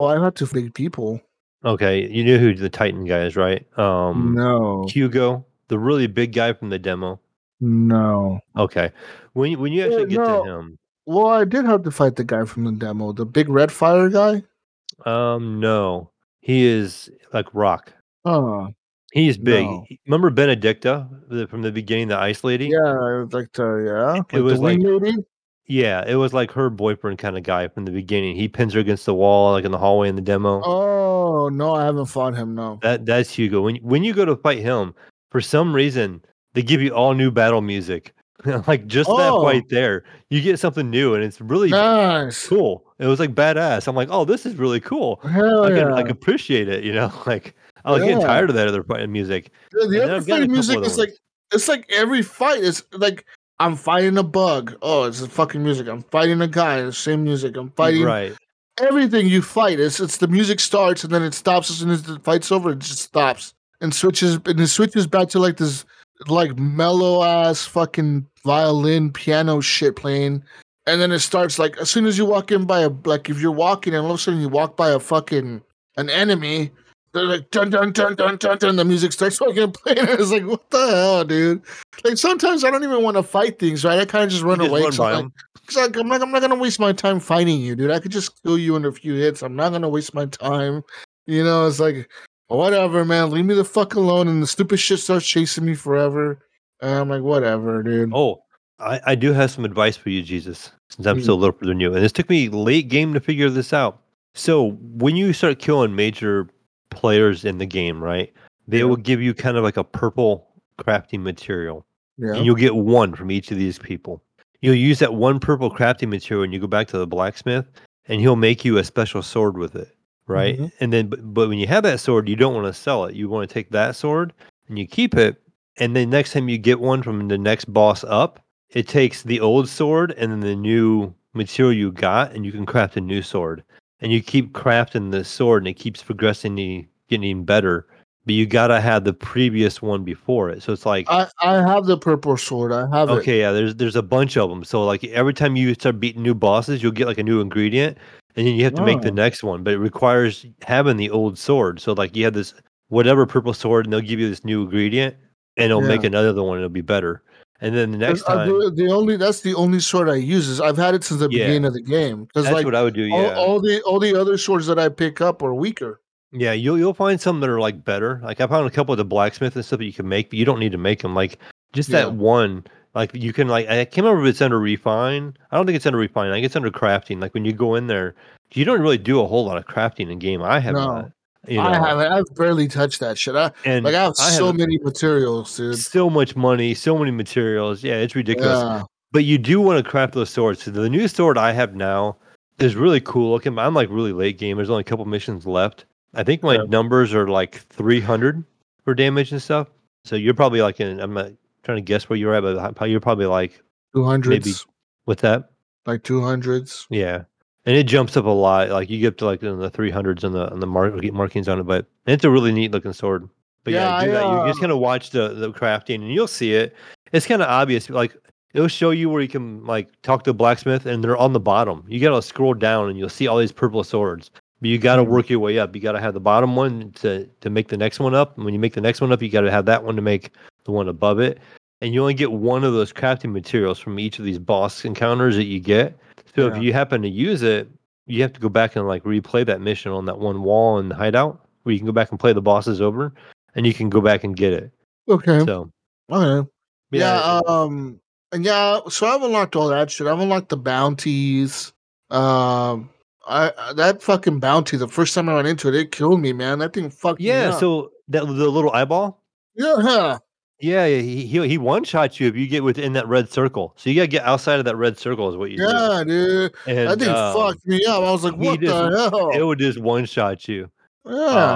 well I had to big people. okay you knew who the titan guy is right um no. Hugo, the really big guy from the demo. No. Okay, when you, when you actually get no. to him, Well, I did have to fight the guy from the demo, the big red fire guy. um, no, he is like rock. Oh, He's big. No. Remember Benedikta the, from the beginning, the ice lady? yeah, like the yeah, It was the like- lady. Yeah, it was like her boyfriend kind of guy from the beginning. He pins her against the wall, like in the hallway in the demo. Oh no, I haven't fought him. No. That that's Hugo. When when you go to fight him, for some reason they give you all new battle music. <laughs> like just that Oh. fight there, you get something new, and it's really Nice. cool. It was like badass. I'm like, oh, this is really cool. Hell I can yeah. like appreciate it, you know. <laughs> Like I was getting tired of that other fighting music. The, the And other I've got a fight music is like it's like every fight is like I'm fighting a bug. Oh, it's the fucking music. I'm fighting a guy. The same music. I'm fighting right. everything you fight. It's it's the music starts and then it stops as soon as the fight's over. It just stops and switches and it switches back to like this like mellow ass fucking violin piano shit playing. And then it starts like as soon as you walk in by a like if you're walking and all of a sudden you walk by a fucking an enemy, they're like dun dun dun dun dun dun. The music starts fucking playing. And <laughs> it's like what the hell, dude? Like sometimes I don't even want to fight things, right? I kind of just run just away. run 'cause by I'm like, like, I'm like, I'm not gonna waste my time fighting you, dude. I could just kill you in a few hits. I'm not gonna waste my time. You know, it's like whatever, man. Leave me the fuck alone. And the stupid shit starts chasing me forever. And I'm like, whatever, dude. Oh, I, I do have some advice for you, Jesus, since I'm still a mm. little than you. And this took me late game to figure this out. So when you start killing major players in the game, right? They Yeah. will give you kind of like a purple crafting material. Yeah. And you'll get one from each of these people. You'll use that one purple crafting material and you go back to the blacksmith and he'll make you a special sword with it. Right. Mhm. And then, but, but when you have that sword, you don't want to sell it. You want to take that sword and you keep it. And then next time you get one from the next boss up, it takes the old sword and then the new material you got and you can craft a new sword. And you keep crafting the sword and it keeps progressing, the- getting better. But you gotta have the previous one before it. So it's like I, I have the purple sword. I have it. Okay, yeah, there's there's a bunch of them. So like every time you start beating new bosses, you'll get like a new ingredient, and then you have to make the Oh. next one. But it requires having the old sword. So like you have this whatever purple sword, and they'll give you this new ingredient, and it'll make another one. It'll be better. And then the next uh, time, do- the only that's the only sword I use is I've had it since the Yeah. beginning of the game. Because that's like what I would do. all, all the all the other swords that I pick up are weaker. yeah. You'll you'll find some that are like better. Like I found a couple of the blacksmith and stuff that you can make, but you don't need to make them. Like just Yeah. that one. Like you can like I can't remember if it's under refine. I don't think it's under refine. I think it's under crafting. Like when you go in there, you don't really do a whole lot of crafting in game. I have No. not. You I haven't. I've barely touched that shit. I and like I have I so many materials, dude. so much money, so many materials. Yeah, it's ridiculous. Yeah. But you do want to craft those swords. So the new sword I have now is really cool looking. I'm like really late game. There's only a couple missions left. I think my Yeah. numbers are like 300 for damage and stuff. So you're probably like in. I'm not trying to guess where you're at, but you're probably like Two hundreds, with that? like two hundreds. Yeah, and it jumps up a lot. Like you get up to like in the 300s and the on the mark, markings on it. But it's a really neat looking sword. But yeah, Yeah, do I, that. You just uh, kind of watch the the crafting, and you'll see it. It's kind of obvious. Like it'll show you where you can like talk to a blacksmith, and they're on the bottom. You gotta scroll down, and you'll see all these purple swords. But you gotta Hmm. work your way up. You gotta have the bottom one to to make the next one up. And when you make the next one up, you gotta have that one to make the one above it. And you only get one of those crafting materials from each of these boss encounters that you get. So Yeah. if you happen to use it, you have to go back and like replay that mission on that one wall in the hideout where you can go back and play the bosses over and you can go back and get it. Okay. So Okay. Yeah. it- um. And yeah. So I've unlocked all that shit. I've unlocked the bounties. Um. I that fucking bounty. The first time I went into it, it killed me, man. That thing fucked me yeah. So that the little eyeball. yeah. Yeah, yeah, he he, he one shot you if you get within that red circle. So you gotta get outside of that red circle is what you do. Yeah, dude. And that thing um, fucked me up. I was like, what the just- hell? it would just one shot you. yeah.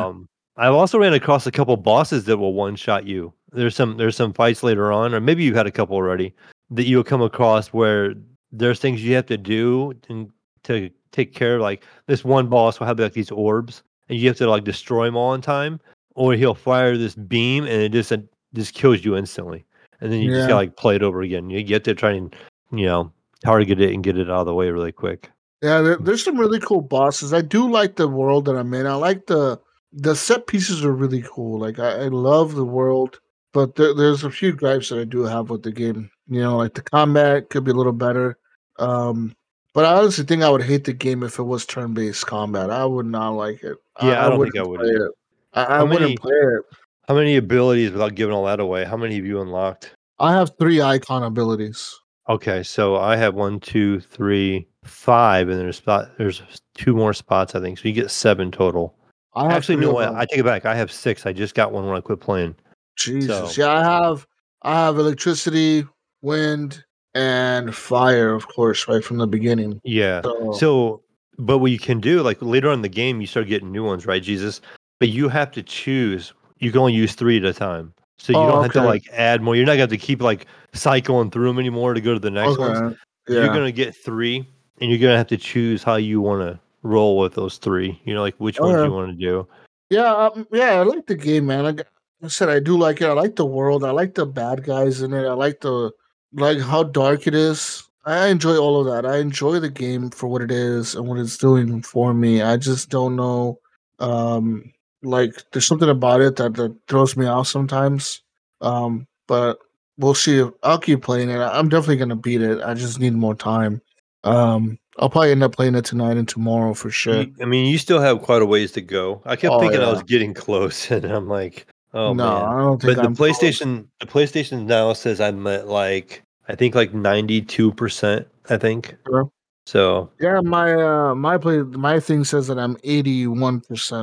Um, I've also ran across a couple bosses that will one shot you. There's some there's some fights later on, or maybe you've had a couple already that you'll come across where there's things you have to do and to take care of. Like this one boss will have like these orbs, and you have to like destroy them all in time, or he'll fire this beam and it just it just kills you instantly, and then you just gotta like play it over again. You get to try and you know target it and get it out of the way really quick. Yeah, there, there's some really cool bosses. I do like the world that I'm in. I like the the set pieces are really cool. Like I, I love the world, but there, there's a few gripes that I do have with the game. You know, like the combat could be a little better. Um, but I honestly think I would hate the game if it was turn-based combat. I would not like it. Yeah, I don't think I would play it. I, I How wouldn't play it. How many abilities without giving all that away? How many have you unlocked? I have three icon abilities. Okay, so I have one, two, three, five, and there's spot there's two more spots I think. So you get seven total. I have Actually, no, I. I take it back. I have six. I just got one when I quit playing. Jesus. So- Yeah, I have I have electricity, wind, and fire, of course, right from the beginning. Yeah. So, So, but what you can do, like later on in the game, you start getting new ones, right, Jesus? But you have to choose. You can only use three at a time. So you Oh, don't have to like add more. You're not going to have to keep like cycling through them anymore to go to the next ones. okay. You're going to get three, and you're going to have to choose how you want to roll with those three. You know, like which ones Okay. you want to do. Yeah, um, yeah, I like the game, man. Like I said, I do like it. I like the world. I like the bad guys in it. I like the like how dark it is. I enjoy all of that. I enjoy the game for what it is and what it's doing for me. I just don't know. Um, like there's something about it that, that throws me off sometimes. Um, but we'll see. I'll keep playing it. I'm definitely gonna beat it. I just need more time. Um, I'll probably end up playing it tonight and tomorrow for sure. I mean, you still have quite a ways to go. I kept Oh, thinking I was getting <laughs> close, and I'm like, oh no, man. I don't think But the I'm close. PlayStation, the PlayStation now says I'm at like I think like 92 percent. I think Sure. So. Yeah, my uh my play my thing says that I'm 81%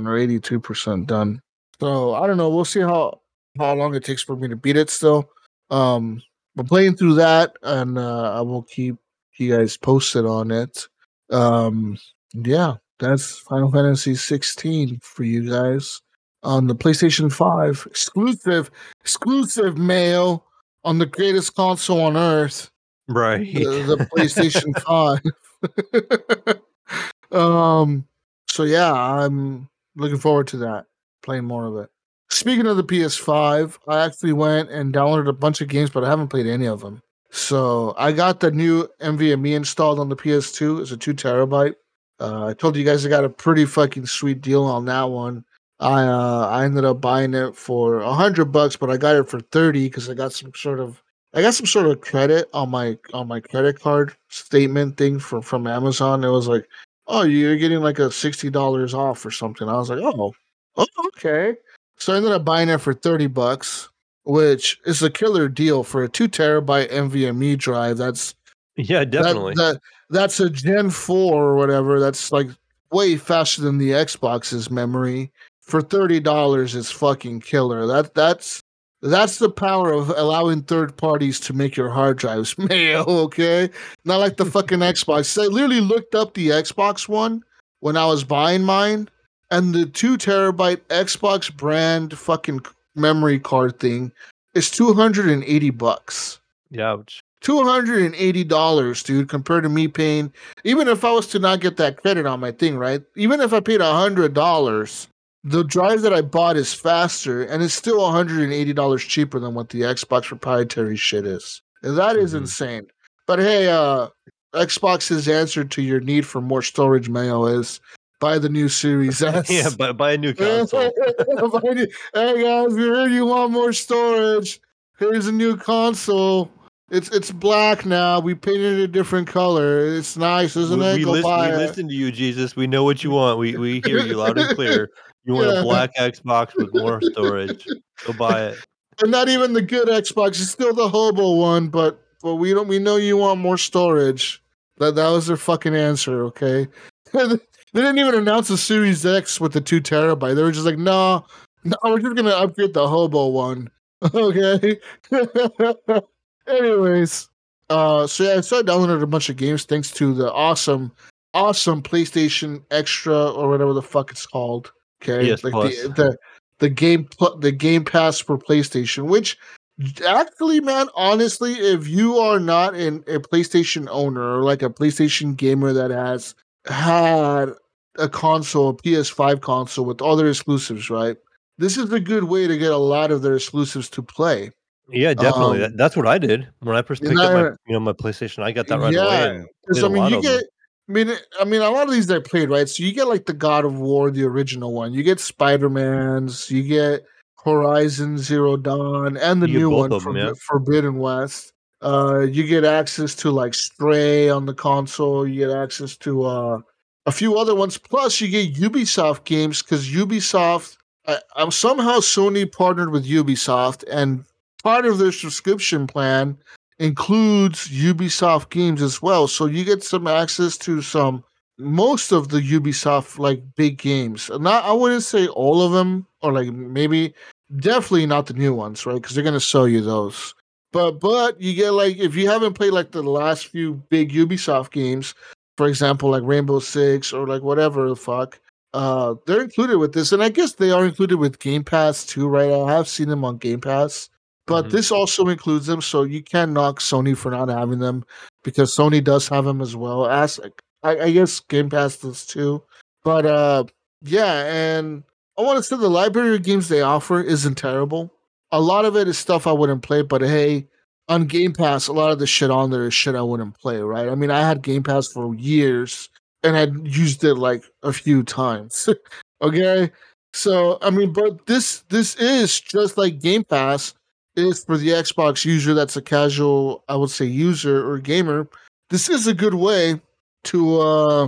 or 82% done. So I don't know. We'll see how how long it takes for me to beat it still. Um but playing through that and uh I will keep you guys posted on it. Um yeah, that's Final Fantasy 16 for you guys on the PlayStation 5 exclusive exclusive Mayo on the greatest console on earth Right. the, the PlayStation <laughs> 5. <laughs> um so yeah, I'm looking forward to that. Playing more of it. Speaking of the PS5, I actually went and downloaded a bunch of games, but I haven't played any of them. So I got the new NVMe installed on the PS2. It's a two terabyte. Uh, I told you guys I got a pretty fucking sweet deal on that one. I uh, I ended up buying it for a hundred bucks, but I got it for thirty because I got some sort of I got some sort of credit on my on my credit card statement thing from from Amazon. It was like, oh, you're getting like a sixty dollars off or something. I was like, oh, oh, okay. So I ended up buying it for thirty bucks, which is a killer deal for a two terabyte NVMe drive. That's yeah, that- definitely. That, that's a Gen 4 or whatever. That's like way faster than the Xbox's memory. For thirty dollars, it's fucking killer. That that's that's the power of allowing third parties to make your hard drives <laughs> Mayo. Okay, not like the fucking Xbox. I literally looked up the Xbox one when I was buying mine, and the two terabyte Xbox brand fucking memory card thing is two hundred and eighty bucks. yeah. ouch. Two hundred and eighty dollars, dude, compared to me paying. Even if I was to not get that credit on my thing, right? Even if I paid hundred dollars, the drive that I bought is faster, and it's still one hundred and eighty dollars cheaper than what the Xbox proprietary shit is. And that is Mhm. insane. But hey, uh, Xbox's answer to your need for more storage Mayo is buy the new Series <laughs> S. Yeah, buy, <laughs> buy a new console. hey guys, we heard you want more storage. Here's a new console. It's it's black now. We painted it a different color. It's nice, isn't we, it? we, listen, we listen to you, Jesus. We know what you want. We we hear you loud and clear. <laughs> You want Yeah. a black Xbox with more storage. <laughs> Go buy it. And not even the good Xbox. It's still the hobo one, but but we don't. We know you want more storage. That that was their fucking answer. Okay. <laughs> they didn't even announce the Series X with the two terabyte. They were just like, no, no, we're just gonna upgrade the hobo one. <laughs> Okay. Anyways, uh, so yeah, so I downloaded a bunch of games thanks to the awesome, awesome PlayStation Extra or whatever the fuck it's called. Okay, PS like Plus. the the the game the Game Pass for PlayStation, which actually, man, honestly, if you are not an, a PlayStation owner or like a PlayStation gamer that has had a console, a PS5 console with all their exclusives, right? This is a good way to get a lot of their exclusives to play. Yeah, definitely. Um, that, that's what I did when I first picked up my you know my PlayStation. I got that right Yeah. away. Because Did mean, you get. I mean, I mean, a lot of these I played, right? So you get like the God of War, the original one. You get Spider Man's. You get Horizon Zero Dawn, and the You new one, Forbi- yeah. Forbidden West. Uh, you get access to like Stray on the console. You get access to uh, a few other ones. Plus, you get Ubisoft games because Ubisoft. I, I'm somehow Sony partnered with Ubisoft, and part of their subscription plan includes Ubisoft games as well. So you get some access to some most of the Ubisoft like big games. Not I wouldn't say all of them, or like maybe definitely not the new ones, right? Because they're gonna sell you those. But but you get like if you haven't played like the last few big Ubisoft games, for example, like Rainbow Six or like whatever the fuck, uh, they're included with this, and I guess they are included with Game Pass too, right? I have seen them on Game Pass, but Mhm. this also includes them, so you can't knock Sony for not having them because Sony does have them as well. As I, I guess Game Pass does too, but uh, yeah, and I want to say the library of games they offer isn't terrible. A lot of it is stuff I wouldn't play, but hey, on Game Pass, a lot of the shit on there is shit I wouldn't play, right? I mean, I had Game Pass for years and I'd used it like a few times. <laughs> okay. So I mean, but this this is just like Game Pass is for the Xbox user that's a casual, I would say, user or gamer. This is a good way to uh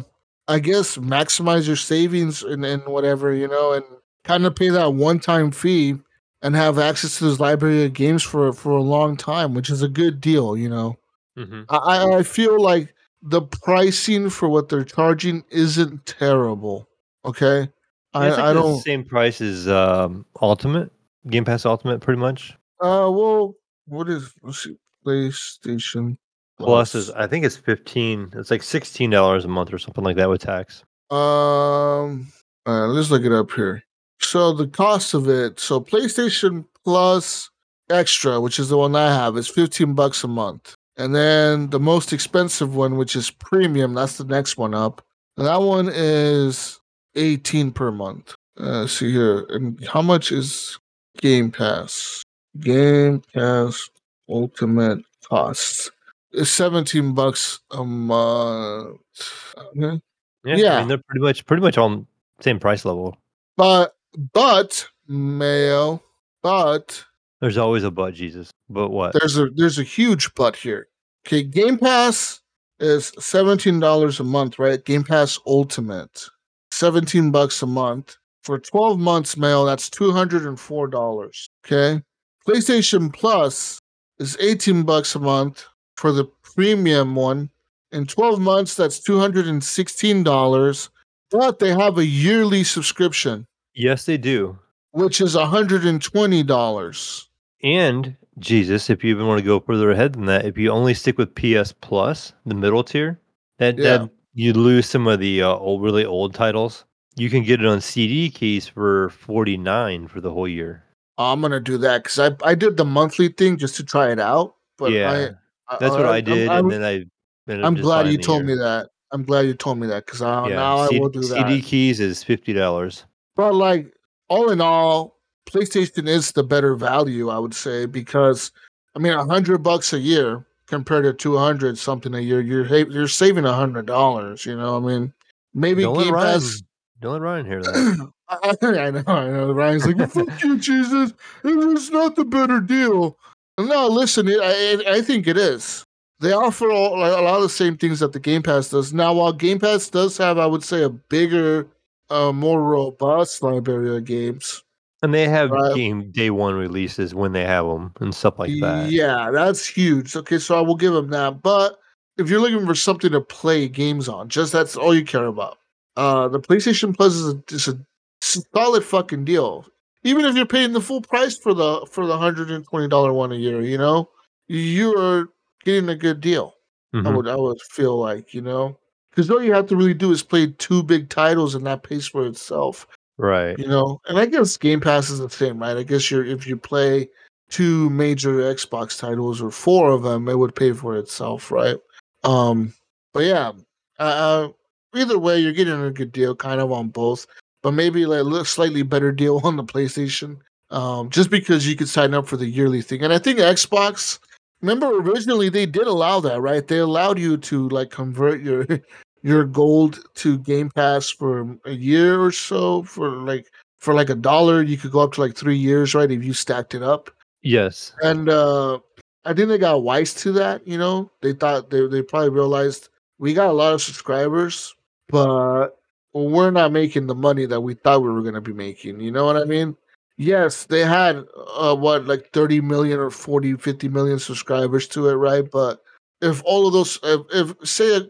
I guess maximize your savings and, and whatever, you know, and kind of pay that one time fee and have access to this library of games for for a long time, which is a good deal, you know. Mm-hmm. I, I feel like the pricing for what they're charging isn't terrible. Okay. I, like I don't same price as um, Ultimate Game Pass Ultimate, pretty much. Uh well what is let's see PlayStation Plus is I think it's fifteen. It's like sixteen dollars a month or something like that with tax. Um, uh, let's look it up here. So the cost of it, so PlayStation Plus Extra, which is the one I have, is fifteen bucks a month, and then the most expensive one, which is Premium, that's the next one up, and that one is eighteen per month. Uh, see here, and how much is Game Pass? Game Pass Ultimate costs is seventeen bucks a month. Okay. Yeah, I Yeah. mean they're pretty much pretty much on same price level. But but Mayo, but There's always a but, Jesus. But what? there's a there's a huge but here. Okay, Game Pass is seventeen dollars a month, right? Game Pass Ultimate, seventeen bucks a month for twelve months. Mayo that's two hundred and four dollars. Okay, PlayStation Plus is eighteen bucks a month for the premium one. In twelve months, that's two hundred and sixteen dollars. But they have a yearly subscription. Yes, they do. which is $120. And Jesus, if you even want to go further ahead than that, if you only stick with PS Plus, the middle tier, that Yeah. that you lose some of the uh, old, really old titles. You can get it on CD keys for forty nine for the whole year. Oh, I'm going to do that because I, I did the monthly thing just to try it out. But yeah, I, I, that's what I I'm- did, I'm, and then I. I'm glad you told year. me that. I'm glad you told me that because now I C- will do that. CD keys is fifty dollars. But like all in all, PlayStation is the better value, I would say, because I mean, a hundred bucks a year compared to two hundred something a year, you're you're saving a hundred dollars. You know, I mean, maybe Don't Game Ryan, Pass. don't let Ryan hear that. <clears throat> I, <laughs> I know, I know. Ryan's like, "Fuck you, Jesus! It's not the better deal." No, listen, it, I I think it is. They offer all, like, a lot of the same things that the Game Pass does. Now, while Game Pass does have, I would say, a bigger, uh, more robust library of games. and they have Right. game day one releases when they have them and stuff like that. Yeah, that's huge. Okay, so I will give them that. But if you're looking for something to play games on, just that's all you care about. Uh, the PlayStation Plus is a, is a solid fucking deal. Even if you're paying the full price for the for the hundred and twenty dollar one a year, you know, you are getting a good deal. I Mhm. would I would feel like you know, because all you have to really do is play two big titles, and that pays for itself Right. you know and i guess game pass is the same right i guess you're if you play two major xbox titles or four of them it would pay for itself right um but yeah uh either way you're getting a good deal kind of on both but maybe like a slightly better deal <laughs> on the playstation um just because you could sign up for the yearly thing. And i think xbox remember originally they did allow that right? They allowed you to like convert your <laughs> your gold to game pass for a year or so for like for like a dollar. You could go up to like three years right if you stacked it up. Yes. and uh i think they got wise to that you know? They thought they, they probably realized we got a lot of subscribers but we're not making the money that we thought we were going to be making you know what i mean yes they had uh what like 30 million or 40 50 million subscribers to it right but if all of those if, if say a,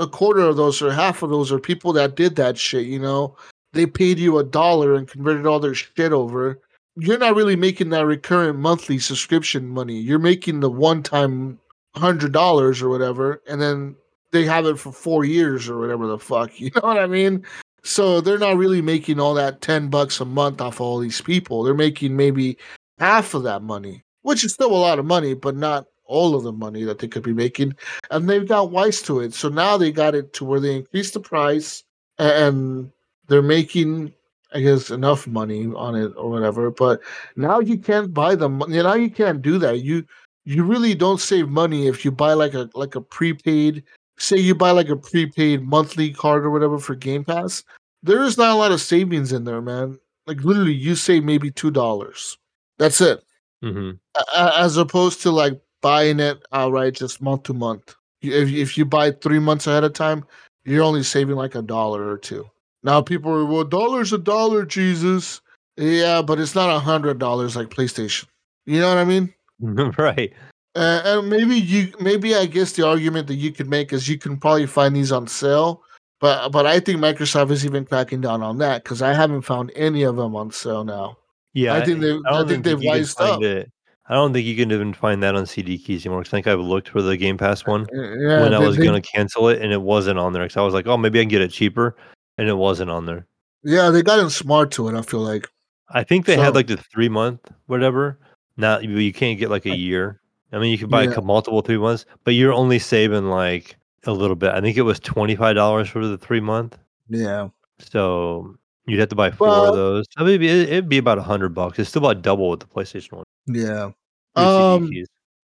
a quarter of those or half of those are people that did that shit you know they paid you a dollar and converted all their shit over you're not really making that recurrent monthly subscription money. You're making the one time hundred dollars or whatever, and then they have it for four years or whatever the fuck. <laughs> You know what I mean? So they're not really making all that ten bucks a month off all these people. They're making maybe half of that money, which is still a lot of money, but not all of the money that they could be making. And they've got wise to it. So now they got it to where they increase the price and they're making I guess enough money on it or whatever. But now you can't buy them. Now you can't do that. You you really don't save money if you buy like a like a prepaid. Say you buy like a prepaid monthly card or whatever for Game Pass. There is not a lot of savings in there, man. Like literally, you save maybe two dollars. That's it. hmm a- As opposed to like buying it outright, just month to month. If if you buy three months ahead of time, you're only saving like a dollar or two. Now people are well, dollar's a dollar, Jesus. Yeah, but it's not a hundred dollars like PlayStation. You know what I mean? <laughs> right. Uh, and maybe you, maybe I guess the argument that you could make is you can probably find these on sale, but but I think Microsoft is even cracking down on that because I haven't found any of them on sale now. Yeah, I think they, I, don't think they've you wised up. it. I don't think you can even find that on CD keys anymore. 'cause I think I've looked for the Game Pass one Uh, Yeah, when I was gonna cancel it, and it wasn't on there. Because I was like, oh, maybe I can get it cheaper, and it wasn't on there. yeah, they gotten smart to it. I feel like. I think they So- had like the three month whatever. Not you you can't get like a year. I mean, you could buy Yeah. multiple three months, but you're only saving like a little bit. I think it was twenty five dollars for the three month. Yeah. So you'd have to buy four Well- of those. So maybe it, it'd be about a hundred bucks. It's still about double with the PlayStation one. Yeah. Um.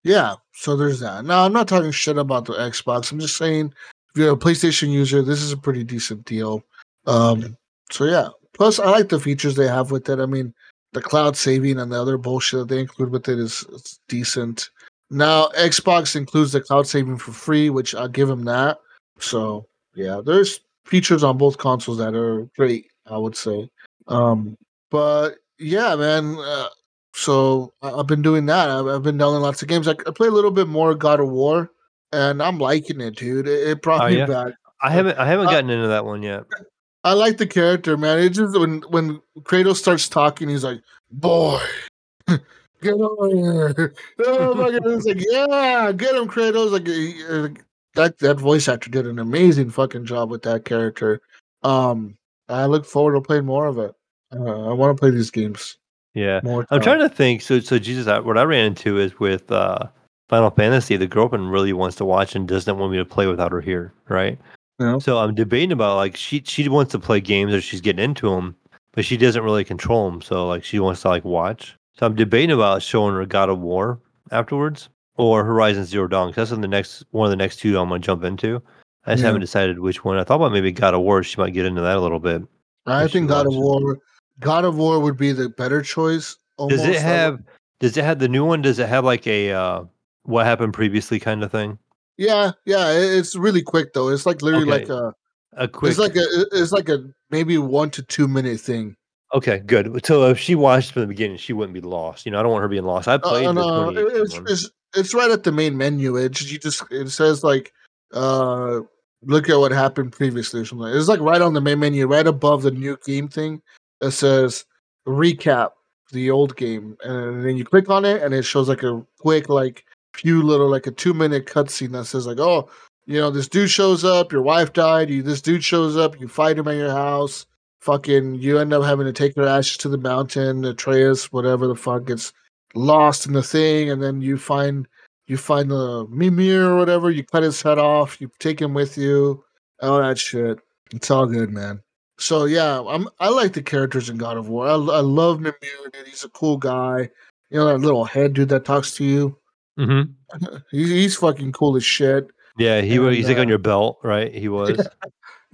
Yeah. So there's that. Now I'm not talking shit about the Xbox. I'm just saying if you're a PlayStation user, this is a pretty decent deal. Um. So yeah. Plus, I like the features they have with it. I mean, the cloud saving and the other bullshit that they include with it is, is decent. Now Xbox includes the cloud saving for free, which I'll give them that. So yeah, there's features on both consoles that are great. I would say. Um. But yeah, man. Uh, so I- I've been doing that. I've, I've been downloading lots of games. I, I play a little bit more God of War, and I'm liking it, dude. It, it brought Oh, me yeah? back. I haven't I haven't gotten into that one yet. I like the character, man. It's just when when Kratos starts talking, he's like, "Boy, <laughs> get over here!" God, like, "Yeah, get him, Kratos!" Like uh, that that voice actor did an amazing fucking job with that character. Um, I look forward to playing more of it. Uh, I want to play these games Yeah. I'm trying to think. So, so Jesus, I, what I ran into is with uh, Final Fantasy. The girlfriend really wants to watch and doesn't want me to play without her here, right? Yeah. So I'm debating about like she she wants to play games or she's getting into them, but she doesn't really control them. So like she wants to like watch. So I'm debating about showing her God of War afterwards or Horizon Zero Dawn. 'cause that's in the next one of the next two I'm gonna jump into. I just Yeah. haven't decided which one. I thought about maybe God of War. She might get into that a little bit. I think God of War, God of War would be the better choice. Does it have? Does it have the new one? Does it have like a uh, what happened previously kind of thing? Yeah, yeah. It's really quick though. It's like literally Okay. like a. A quick. It's like a. It's like a maybe one to two minute thing. Okay, good. So if she watched from the beginning, she wouldn't be lost. You know, I don't want her being lost. I Uh, played and, the uh, 2018 it's, it's it's right at the main menu. It you just it says like, uh, look at what happened previously or something. It's like right on the main menu, right above the new game thing. It says recap the old game, and then you click on it, and it shows like a quick like few little like a two minute cutscene that says like, oh, you know, this dude shows up, your wife died, you this dude shows up, you fight him at your house, fucking, you end up having to take your ashes to the mountain, Atreus, whatever the fuck gets lost in the thing, and then you find you find the Mimir or whatever, you cut his head off, you take him with you, all that shit. It's all good, man. So yeah, I'm I like the characters in God of War. I, I love Mimir, dude. He's a cool guy. You know that little head dude that talks to you. Mhm. <laughs> He's, he's fucking cool as shit. Yeah, he was. And, He's like uh, on your belt, right? He was. <laughs>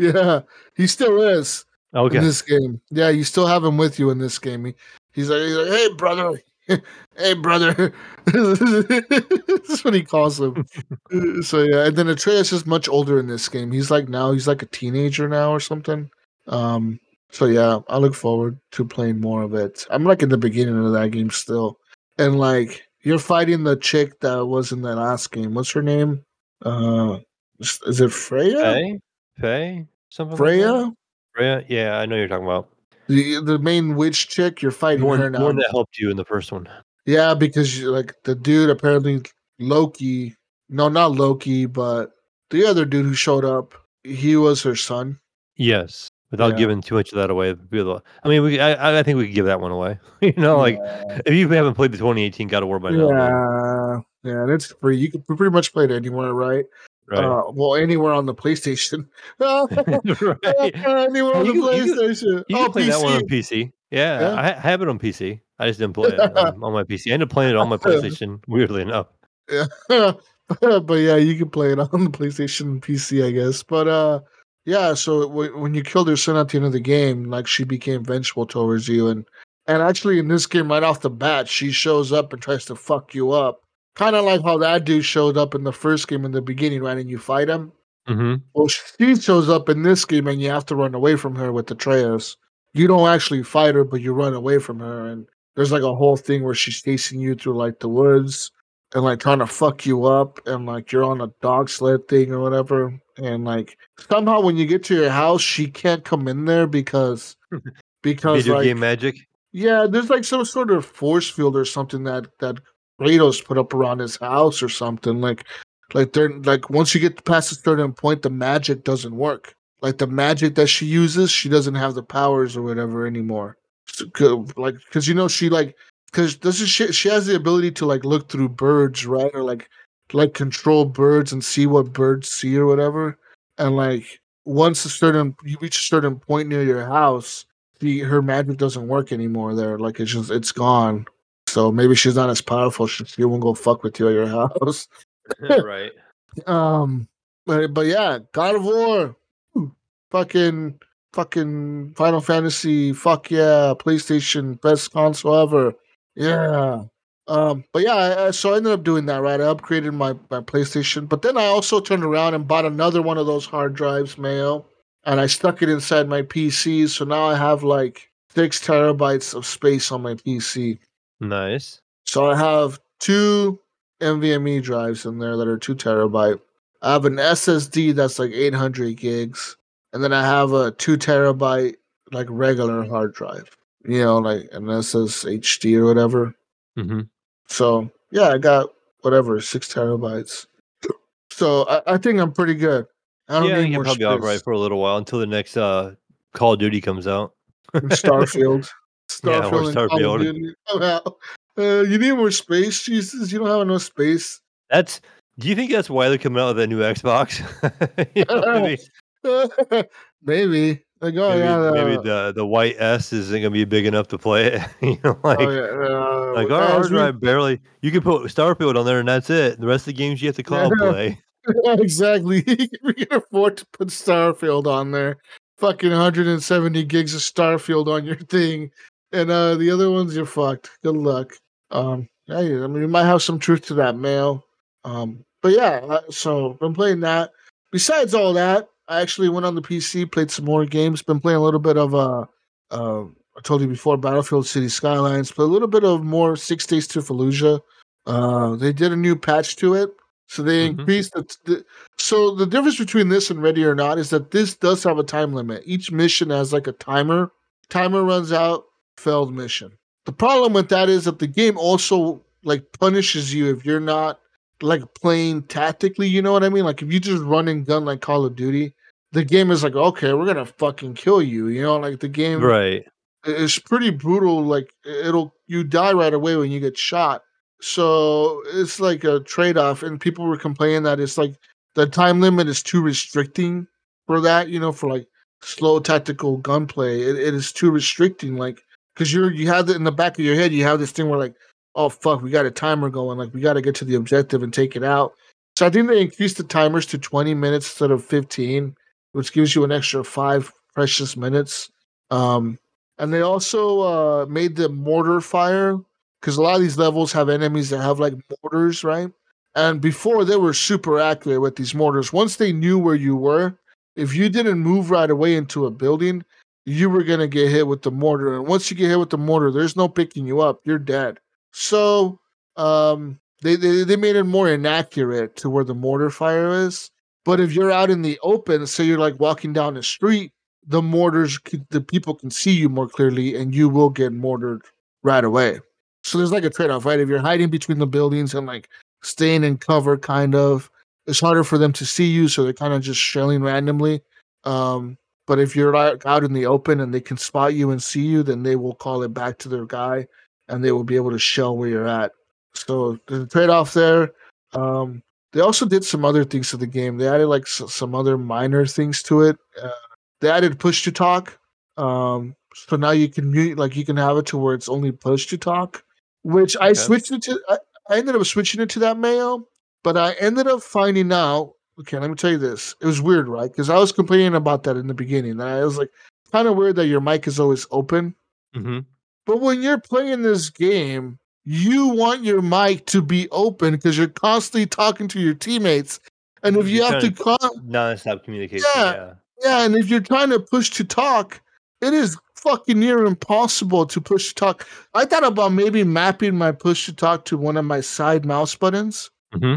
Yeah, he still is Okay. in this game. Yeah, you still have him with you in this game. He, he's like, he's like, hey brother, <laughs> hey brother. <laughs> That's what he calls him. <laughs> So yeah, and then Atreus is much older in this game. He's like now he's like a teenager now or something. Um. So yeah, I look forward to playing more of it. I'm like in the beginning of that game still, and like you're fighting the chick that was in the last game. What's her name? Uh, is, is it Freya? Faye, Faye, something. like that? Freya. Yeah, I know you're talking about. the the main witch chick. You're fighting her one, the now. one that helped you in the first one. Yeah, because you, like the dude apparently Loki. No, not Loki, but the other dude who showed up. He was her son. Yes, without Yeah. giving too much of that away. I mean, we. I, I think we could give that one away. <laughs> you know, like yeah, if you haven't played the 2018 God of War by now, yeah, yeah, that's free. You can pretty much play it anywhere, right? Right? Uh, well, anywhere on the PlayStation. <laughs> <laughs> right. <laughs> anywhere on the You- you- PlayStation. You oh, can play that one on PC. PC. Yeah, Yeah. I I have it on PC. I just didn't play it on, on my PC. I ended up playing it on my PlayStation. Weirdly enough. Yeah. but yeah, you can play it on the PlayStation and PC, I guess. But uh, yeah. So w- when you killed her son at the end of the game, like she became vengeful towards you, and and actually in this game, right off the bat, she shows up and tries to fuck you up, kind of like how that dude showed up in the first game in the beginning, right? And you fight him. Mm-hmm. Well, she shows up in this game, and you have to run away from her with Atreus. You don't actually fight her, but you run away from her, and there's like a whole thing where she's chasing you through like the woods and like trying to fuck you up, and like you're on a dog sled thing or whatever, and like somehow when you get to your house, she can't come in there because <laughs> because Video like game magic. yeah, there's like some sort of force field or something that that Kratos put up around his house or something. Like like they're like once you get past a certain point, the magic doesn't work. Like the magic that she uses, she doesn't have the powers or whatever anymore. So, like because you know she like because doesn't she she has the ability to like look through birds right or like like control birds and see what birds see or whatever and like once a certain you reach a certain point near your house the her magic doesn't work anymore there like it's just it's gone so maybe she's not as powerful she, she won't go fuck with you at your house. <laughs> Right. <laughs> um but, but yeah god of war. Fucking fucking final fantasy. Fuck yeah. Playstation best console ever. Yeah. Um but yeah I, I- so i ended up doing that right? I upgraded my my playstation but then i also turned around and bought another one of those hard drives mayo and i stuck it inside my pc so now i have like six terabytes of space on my pc Nice. so I have two NVMe drives in there that are two terabyte. I have an SSD that's like 800 gigs, and then I have a two terabyte like regular hard drive. You know, like an SSHD or whatever. Mm-hmm. So yeah, I got whatever six terabytes. So I, I think I'm pretty good. I don't Yeah, need you're more probably all space. right for a little while until the next uh Call of Duty comes out. Starfield. <laughs> Yeah, Starfield and Call Starfield. Duty come out. Uh, you need more space, Jesus. You don't have enough space. That's. Do you think that's why they're coming out with that new Xbox? <laughs> You know, maybe <laughs> maybe. Like, oh maybe, yeah, maybe uh, the the white S isn't gonna be big enough to play it. <laughs> you know, like oh, yeah, uh, like our as hard drive barely. You can put Starfield on there and that's it. The rest of the games you have to cloud Yeah. play. exactly. we can afford to put Starfield on there. Fucking 170 gigs of Starfield on your thing, and uh the other ones you're fucked. Good luck. Um, yeah, I mean, you might have some truth to that, Mayo. Um, but yeah, so been playing that. Besides all that, I actually went on the PC, played some more games. Been playing a little bit of uh, uh I told you before, Battlefield City Skylines. But a little bit of more Six Days to Fallujah. Uh, they did a new patch to it, so they Mhm. increased the, the. So the difference between this and Ready or Not is that this does have a time limit. Each mission has like a timer. Timer runs out, failed mission. The problem with that is that the game also like punishes you if you're not like playing tactically. You know what I mean? Like if you just run and gun like Call of Duty, the game is like, okay, we're gonna fucking kill you. You know, like the game Right. it's pretty brutal. Like it'll you die right away when you get shot. So it's like a trade off, and people were complaining that it's like the time limit is too restricting for that. You know, for like slow tactical gunplay, it, it is too restricting. Like because you're you have it in the back of your head, you have this thing where like, oh fuck, we got a timer going. Like we got to get to the objective and take it out. So I think they increased the timers to 20 minutes instead of 15, which gives you an extra five precious minutes. Um, and they also uh, made the mortar fire because a lot of these levels have enemies that have like mortars, right? And before they were super accurate with these mortars. Once they knew where you were, if you didn't move right away into a building, you were gonna get hit with the mortar. And once you get hit with the mortar, there's no picking you up. You're dead. So um, they, they they made it more inaccurate to where the mortar fire is. But if you're out in the open, say you're like walking down the street, the mortars, the people can see you more clearly, and you will get mortared right away. So there's like a trade off, right? If you're hiding between the buildings and like staying in cover, kind of, it's harder for them to see you, so they're kind of just shelling randomly. Um, but if you're like out in the open and they can spot you and see you, then they will call it back to their guy, and they will be able to shell where you're at. So there's a trade off there. Um, they also did some other things to the game. They added like s- some other minor things to it. Uh, they added push to talk. Um, so now you can mute, like you can have it to where it's only push to talk, which I Okay. switched it to. I, I ended up switching it to that mayo, but I ended up finding out. Okay, let me tell you this. It was weird, right? Because I was complaining about that in the beginning. And I was like, kind of weird that your mic is always open. hmm But when you're playing this game, you want your mic to be open because you're constantly talking to your teammates And if you have to trying call, Non-stop communication. Yeah. Yeah. yeah, and if you're trying to push to talk, it is fucking near impossible to push to talk. I thought about maybe mapping my push to talk to one of my side mouse buttons hmm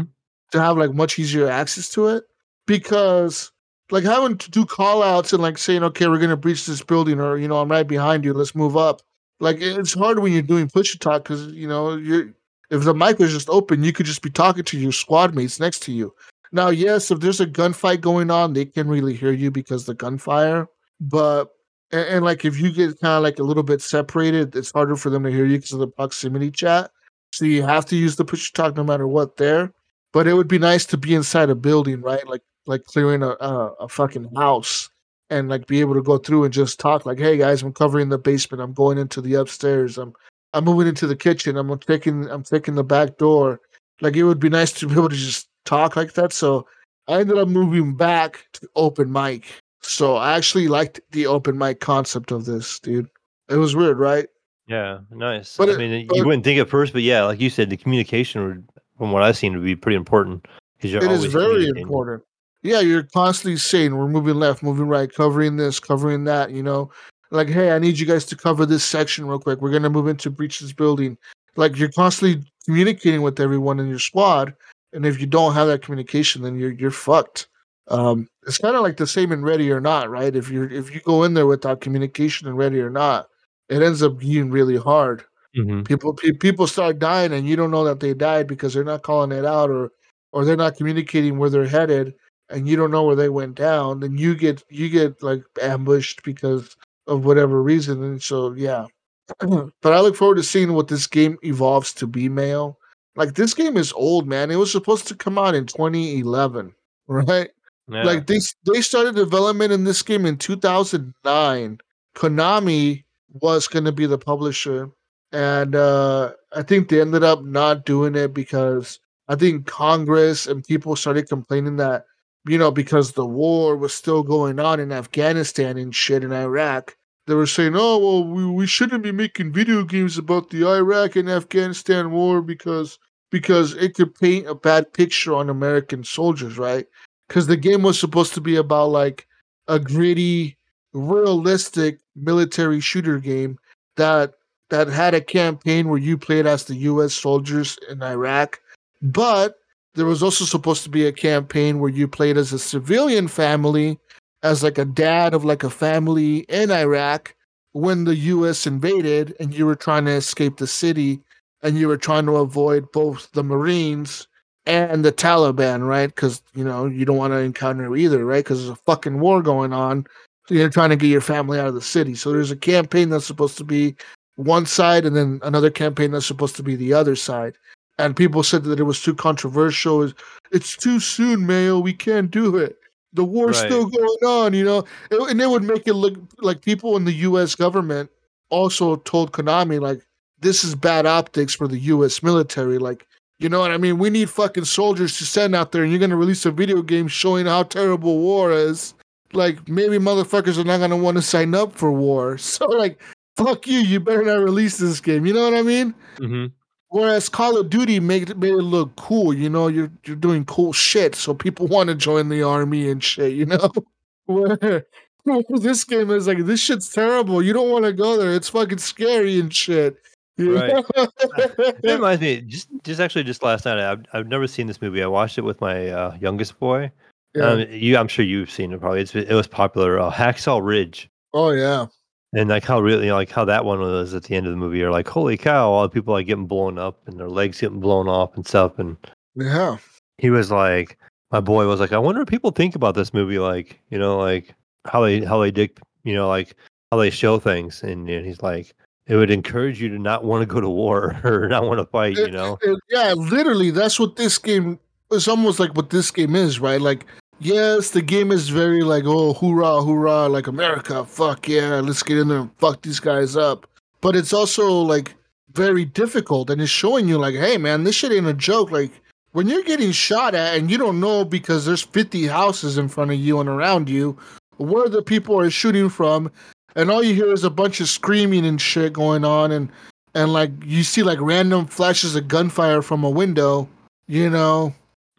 to have like much easier access to it because like having to do call outs and like saying okay we're going to breach this building or you know i'm right behind you let's move up like it's hard when you're doing push to talk because you know you're if the mic was just open you could just be talking to your squad mates next to you. Now yes if there's a gunfight going on they can really hear you because the gunfire but and, and like if you get kind of like a little bit separated it's harder for them to hear you because of the proximity chat. So you have to use the push to talk no matter what there but it would be nice to be inside a building, right? Like like clearing a, a a fucking house and like be able to go through and just talk like, hey guys, I'm covering the basement. I'm going into the upstairs. I'm I'm moving into the kitchen. I'm taking I'm taking the back door. Like it would be nice to be able to just talk like that. So I ended up moving back to open mic. So I actually liked the open mic concept of this, dude. It was weird, right? Yeah. Nice. But I it- mean, you wouldn't think at first, but yeah, like you said, the communication would, from what I've seen, would be pretty important because you're It is very important. Yeah, you're constantly saying we're moving left, moving right, covering this, covering that. You know, like hey, I need you guys to cover this section real quick. We're gonna move into breach this building. Like you're constantly communicating with everyone in your squad, and if you don't have that communication, then you're you're fucked. Um, it's kind of like the same in Ready or Not, right? If you're if you go in there without communication in Ready or Not, it ends up being really hard hmm people pe- people start dying and you don't know that they died because they're not calling it out or or they're not communicating where they're headed and you don't know where they went down then you get you get like ambushed because of whatever reason and so yeah. <clears throat> But i look forward to seeing what this game evolves to be mayo. Like this game is old man. It was supposed to come out in 2011 <laughs> right? Yeah. like they they started development in this game in 2009. Konami was going to be the publisher, and uh, I think they ended up not doing it because I think Congress and people started complaining that you know because the war was still going on in Afghanistan and shit in Iraq. They were saying, "Oh well, we, we shouldn't be making video games about the Iraq and Afghanistan war because because it could paint a bad picture on American soldiers, right?" because the game was supposed to be about like a gritty, realistic military shooter game that that had a campaign where you played as the U.S. soldiers in Iraq, but there was also supposed to be a campaign where you played as a civilian family, as like a dad of like a family in Iraq when the U.S. invaded, and you were trying to escape the city, and you were trying to avoid both the Marines and the Taliban, right? Because you know you don't want to encounter either, right? Because there's a fucking war going on. So you're trying to get your family out of the city. So there's a campaign that's supposed to be one side, and then another campaign that's supposed to be the other side. And people said that it was too controversial. It's- It's too soon, Mayo. We can't do it. The war's Right. still going on, you know. And it would make it look like people in the U.S. government also told Konami like this is bad optics for the U.S. military. Like you know what I mean? We need fucking soldiers to send out there, and you're gonna release a video game showing how terrible war is. Like maybe motherfuckers are not gonna want to sign up for war. <laughs> So like, fuck you. You better not release this game. You know what I mean? hmm Whereas Call of Duty made it, made it look cool. You know, you're you're doing cool shit, so people <laughs> want to join the army and shit. You know, <laughs> where <laughs> this game is like this shit's terrible. You don't want to go there. It's fucking scary and shit. Right. It reminds me, just just actually just last night. I've I've never seen this movie. I watched it with my uh, youngest boy. Yeah. Um, you, I'm sure you've seen it. Probably it's, it was popular. Uh, Hacksaw Ridge, oh yeah. And like how really like how that one was at the end of the movie. You're like, holy cow! All the people like getting blown up and their legs getting blown off and stuff. And Yeah. he was like, my boy was like, I wonder what people think about this movie. Like, you know, like how they how they dick, you know, like how they show things. And, and he's like, it would encourage you to not <laughs> want to go to war <laughs> or not want to fight. You know. It- yeah, literally, that's what this game is almost like what this game is, right? Like, yes, the game is very like, oh, hoorah, hoorah, like America, fuck yeah, let's get in there and fuck these guys up. But it's also like very difficult and it's showing you, like, hey, man, this shit ain't a joke. Like, when you're getting shot at and you don't know because there's 50 houses in front of you and around you where the people are shooting from, and all you hear is a bunch of screaming and shit going on, and and like you see like random flashes of gunfire from a window, you know,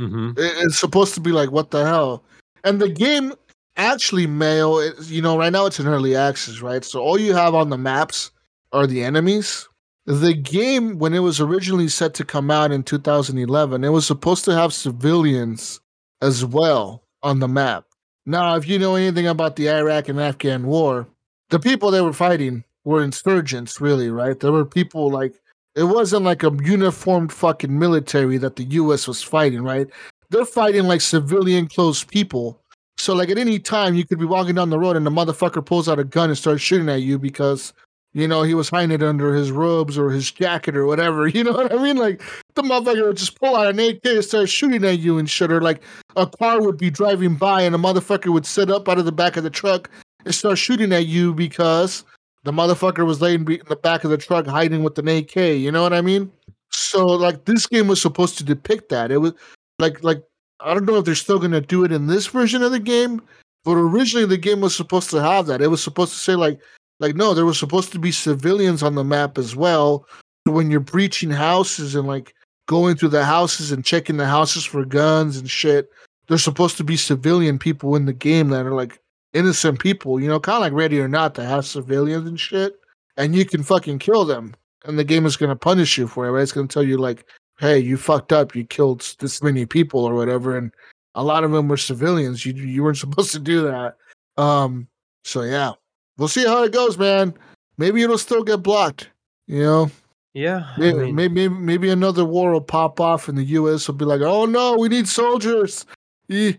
hmm It- It's supposed to be like, what the hell? And the game actually, is, you know, right now it's in early access, right? So all you have on the maps are the enemies. The game, when it was originally set to come out in 2011, it was supposed to have civilians as well on the map. Now, if you know anything about the Iraq and Afghan war, the people they were fighting were insurgents, really, right? There were people like, it wasn't like a uniformed fucking military that the US was fighting, right? They're fighting like civilian clothes people. So, like, at any time, you could be walking down the road and the motherfucker pulls out a gun and starts shooting at you because, you know, he was hiding it under his robes or his jacket or whatever. <laughs> You know what I mean? Like, the motherfucker would just pull out an AK and start shooting at you and shit. Or, like, a car would be driving by and a motherfucker would sit up out of the back of the truck and start shooting at you because the motherfucker was laying in the back of the truck hiding with an AK. You know what I mean? So like this game was supposed to depict that. It was like like I don't know if they're still gonna do it in this version of the game, but originally the game was supposed to have that. It was supposed to say like like no, there was supposed to be civilians on the map as well. When you're breaching houses and like going through the houses and checking the houses for guns and shit, there's supposed to be civilian people in the game that are like innocent people, you know, kind of like Ready or Not that have civilians and shit, and you can fucking kill them, and the game is gonna punish you for it. Right? It's gonna tell you like, hey, you fucked up, you killed this many people or whatever, and a lot of them were civilians. You you weren't <laughs> supposed to do that. Um, so yeah, we'll see how it goes, man. Maybe it'll still get blocked. You know, Yeah. I maybe mean, maybe, maybe another war will pop off, and the U.S. will be like, oh no, we need soldiers. You,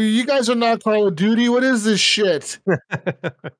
you guys are not Call of Duty. What is this shit? <laughs>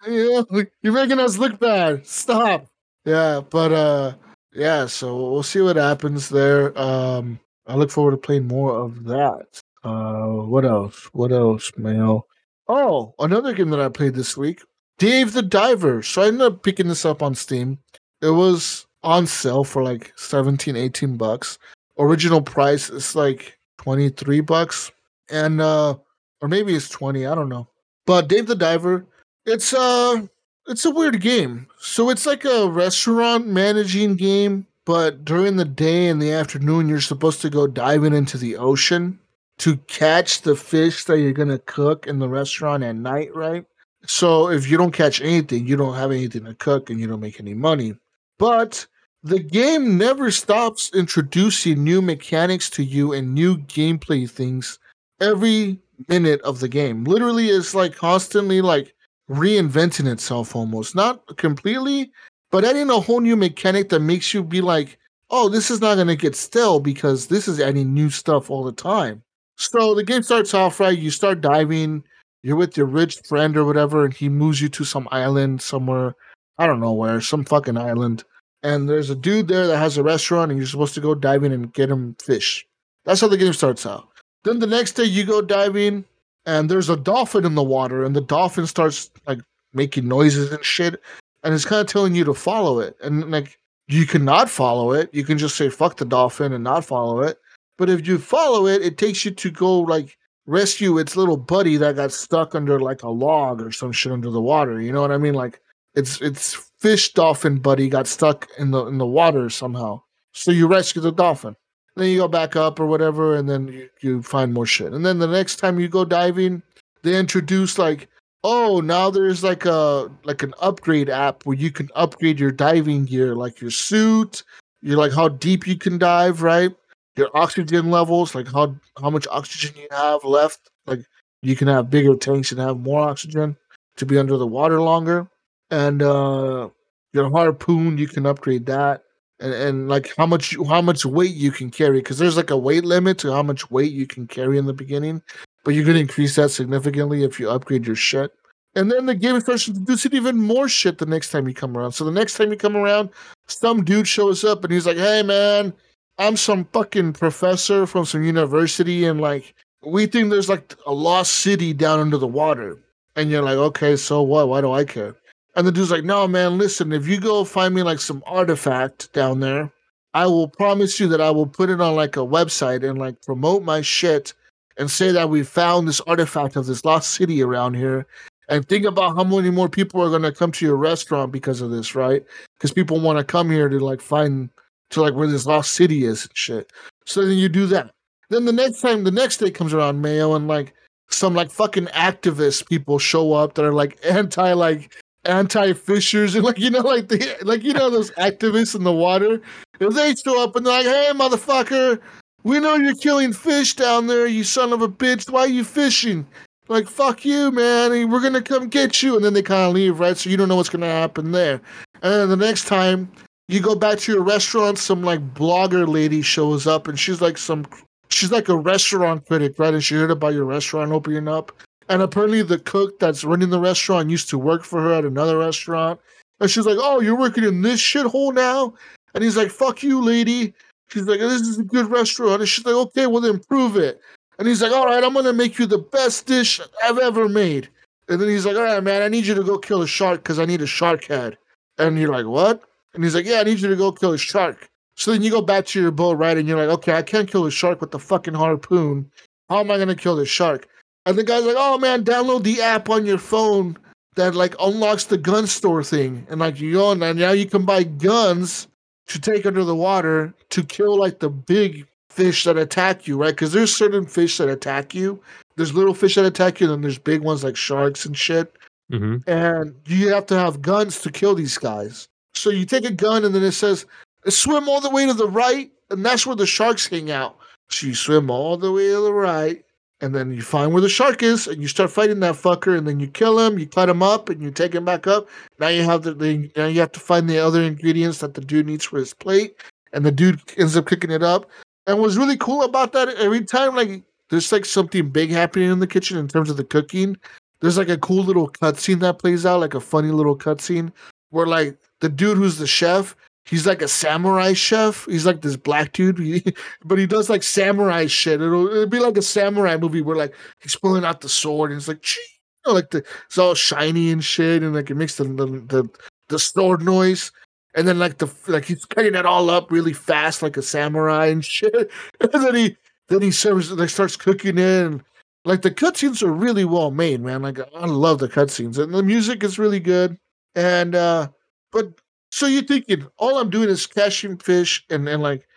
you know, you're making us look bad. Stop. Yeah, but uh yeah, so we'll see what happens there. Um I look forward to playing more of that. Uh what else? What else, Mayo? Oh, another game that I played this week. Dave the Diver. So I ended up picking this up on Steam. It was on sale for like 17, 18 bucks. Original price is like 23 bucks. And uh or maybe it's 20, I don't know. But Dave the Diver, it's uh it's a weird game. So it's like a restaurant managing game, but during the day and the afternoon you're supposed to go diving into the ocean to catch the fish that you're going to cook in the restaurant at night, right? So if you don't catch anything, you don't have anything to cook and you don't make any money. But the game never stops introducing new mechanics to you and new gameplay things every minute of the game. Literally, it's like constantly like reinventing itself almost. Not completely, but adding a whole new mechanic that makes you be like, oh, this is not going to get stale because this is adding new stuff all the time. So the game starts off right. You start diving. You're with your rich friend or whatever, and he moves you to some island somewhere. I don't know where, some fucking island. And there's a dude there that has a restaurant, and you're supposed to go diving and get him fish. That's how the game starts out. Then the next day you go diving, and there's a dolphin in the water, and the dolphin starts like making noises and shit, and it's kind of telling you to follow it. And like you cannot follow it. You can just say fuck the dolphin and not follow it. But if you follow it, it takes you to go like rescue its little buddy that got stuck under like a log or some shit under the water. You know what I mean? Like it's it's fish dolphin buddy got stuck in the in the water somehow. So you rescue the dolphin. Then you go back up or whatever, and then you, you find more shit. And then the next time you go diving, they introduce like, oh, now there's like a like an upgrade app where you can upgrade your diving gear, like your suit, you're like how deep you can dive, right? Your oxygen levels, like how how much oxygen you have left. Like you can have bigger tanks and have more oxygen to be under the water longer. And uh your harpoon, you can upgrade that and, and like how much how much weight you can carry because there's like a weight limit to how much weight you can carry in the beginning but going to increase that significantly if you upgrade your shit. And then the game starts introducing even more shit the next time you come around. So the next time you come around some dude shows up and he's like hey man i'm some fucking professor from some university and like we think there's like a lost city down under the water. And you're like okay so what? Why do i care and the dude's like, no, man, listen, if you go find me like some artifact down there, I will promise you that I will put it on like a website and like promote my shit and say that we found this artifact of this lost city around here. And think about how many more people are going to come to your restaurant because of this, right? Because people want to come here to like find to like where this lost city is and shit. So then you do that. Then the next time, the next day comes around, Mayo, and like some like fucking activist people show up that are like <laughs> anti like anti fishers and <laughs> like you know like the like you know those activists in the water. If they show up and they're like, "Hey, motherfucker, we know you're killing fish down there, you son of a bitch. Why are you fishing?" Like fuck you, man. We're gonna come get you, and then they kind of leave, right? So you don't know what's gonna happen there. And then the next time you go back to your restaurant, some like blogger lady shows up, and she's like some she's like a restaurant critic, right? And she heard about your restaurant opening up. And apparently the cook that's running the restaurant used to work for her at another restaurant. And she's like, Oh, you're working in this shithole now? And he's like, Fuck you, lady. She's like, This is a good restaurant. And she's like, Okay, well then prove it. And he's like, All right, I'm gonna make you the best dish I've ever made. And then he's like, All right, man, I need you to go kill a shark because I need a shark head. And you're like, What? And he's like, Yeah, I need you to go kill a shark. So then you go back to your boat, right? And you're like, okay, I can't kill a shark with the fucking harpoon. How am I gonna kill the shark? And the guy's like, oh man, download the app on your phone that like unlocks the gun store thing. And like you go and now you can buy guns to take under the water to kill like the big fish that attack you, right? Because there's certain fish that attack you. There's little fish that attack you, and then there's big ones like sharks and shit. Mm-hmm. And you have to have guns to kill these guys. So you take a gun, and then it says swim all the way to the right, and that's where the sharks hang out. So you swim all the way to the right, and then you find where the shark is, and you start fighting that fucker, and then you kill him, you cut him up, and you take him back up. Now you have the, the now you have to find the other ingredients that the dude needs for his plate, and the dude ends up cooking it up. And what's really cool about that, every time like there's like something big happening in the kitchen in terms of the cooking, there's like a cool little cutscene that plays out, like a funny little cutscene where like the dude who's the chef he's like a samurai chef. He's like this black dude, <laughs> but he does like samurai shit. It'll, it'll be like a samurai movie where like he's pulling out the sword and it's like, you know, like the it's all shiny and shit, and like it makes the the the, the sword noise. And then like the like he's cutting it all up really fast like a samurai and <laughs> shit. And then he then he serves like starts cooking it and like the cutscenes are really well made, man. Like I love the cutscenes and the music is really good. And uh but so you're thinking all I'm doing is catching fish and, and like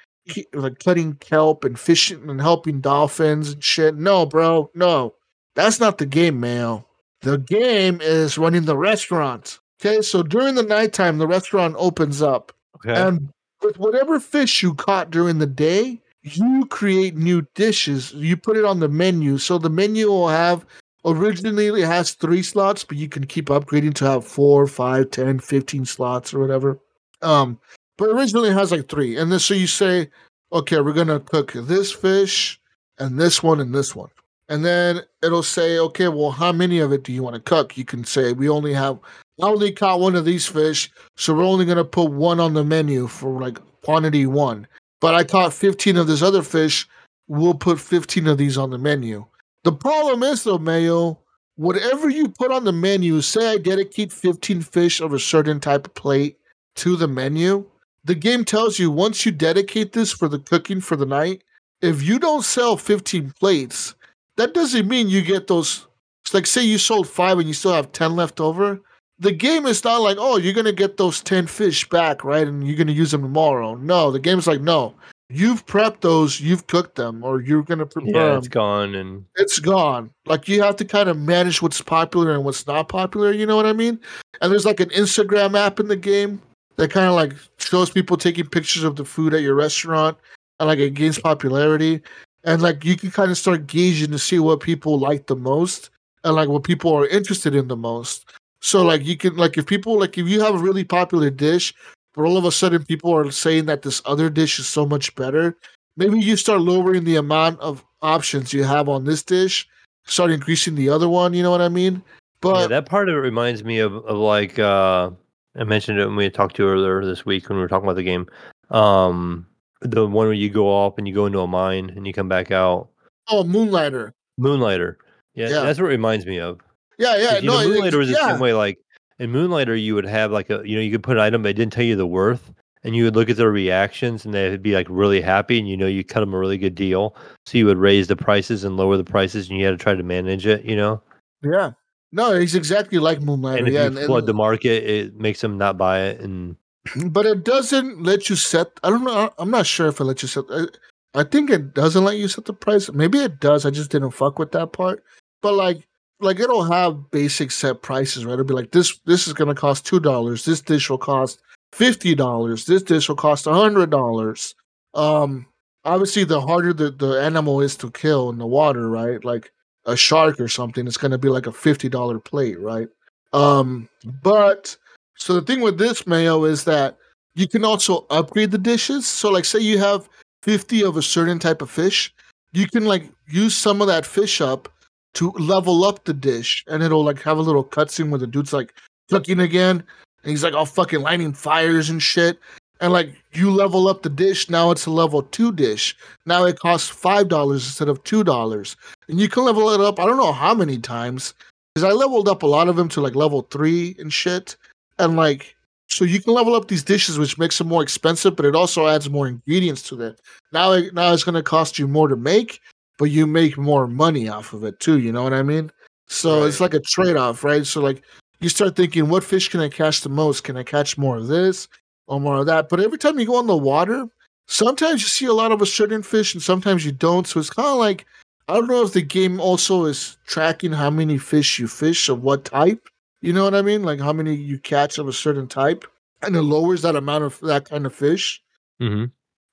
like cutting kelp and fishing and helping dolphins and shit. No, bro, no. That's not the game, man. The game is running the restaurant. Okay, so during the nighttime, the restaurant opens up. Okay. And with whatever fish you caught during the day, you create new dishes. You put it on the menu. So the menu will have originally it has three slots, but you can keep upgrading to have four, five, 10, 15 slots or whatever. Um, but originally it has like three. And then so you say, okay, we're gonna cook this fish and this one and this one. And then it'll say, okay, well, how many of it do you want to cook? You can say, we only have, I only caught one of these fish, so we're only going to put one on the menu for like quantity one. But I caught 15 of this other fish, we'll put 15 of these on the menu. The problem is though, Mayo, whatever you put on the menu, say I dedicate 15 fish of a certain type of plate to the menu, the game tells you once you dedicate this for the cooking for the night, if you don't sell 15 plates, that doesn't mean you get those. It's like, say you sold five and you still have 10 left over. The game is not like, oh, you're going to get those 10 fish back, right? And you're going to use them tomorrow. No, the game's like, no, you've prepped those, you've cooked them, or you're gonna prepare yeah, them. it's gone, and It's gone. Like you have to kind of manage what's popular and what's not popular. You know what I mean? And there's like an Instagram app in the game that kind of like shows people taking pictures of the food at your restaurant, and like it gains popularity. And like you can kind of start gauging to see what people like the most, and like what people are interested in the most. So like you can like if people like if you have a really popular dish but all of a sudden people are saying that this other dish is so much better. Maybe you start lowering the amount of options you have on this dish, start increasing the other one. You know what I mean? But yeah, that part of it reminds me of, of like uh, I mentioned it when we talked to you earlier this week when we were talking about the game. Um, the one where you go off and you go into a mine and you come back out. oh, Moonlighter. Moonlighter. Yeah, Yeah. that's what it reminds me of. Yeah, yeah. No, know, it- Moonlighter was the yeah. same way. Like in Moonlighter, you would have like a you know you could put an item, but it didn't tell you the worth, and you would look at their reactions, and they'd be like really happy, and you know you cut them a really good deal, so you would raise the prices and lower the prices, and you had to try to manage it, you know. Yeah. No, it's exactly like Moonlighter. And if yeah, you and- and- flood the market, it makes them not buy it, and <clears throat> but it doesn't let you set. I don't know. I'm not sure if it lets you set. uh, I think it doesn't let you set the price. Maybe it does. I just didn't fuck with that part. But like, like it'll have basic set prices, right? It'll be like this. This is gonna cost two dollars. This dish will cost fifty dollars. This dish will cost a hundred dollars. Um, obviously, the harder the the animal is to kill in the water, right? Like a shark or something, it's gonna be like a fifty dollar plate, right? Um, but so the thing with this mayo is that you can also upgrade the dishes. So, like, say you have 50 of a certain type of fish, you can like use some of that fish up to level up the dish, and it'll like have a little cutscene where the dude's like cooking again, and he's like all fucking lighting fires and shit. And like you level up the dish, now it's a level two dish. Now it costs five dollars instead of two dollars, and you can level it up. I don't know how many times, because I leveled up a lot of them to like level three and shit, and like so you can level up these dishes, which makes them more expensive, but it also adds more ingredients to them. Now, now it's going to cost you more to make, but you make more money off of it too. You know what I mean? So Right. it's like a trade off, right? So like you start thinking, what fish can I catch the most? Can I catch more of this or more of that? But every time you go on the water, sometimes you see a lot of a certain fish, and sometimes you don't. So it's kind of like I don't know if the game also is tracking how many fish you fish of what type. You know what I mean? Like how many you catch of a certain type, and it lowers that amount of that kind of fish, hmm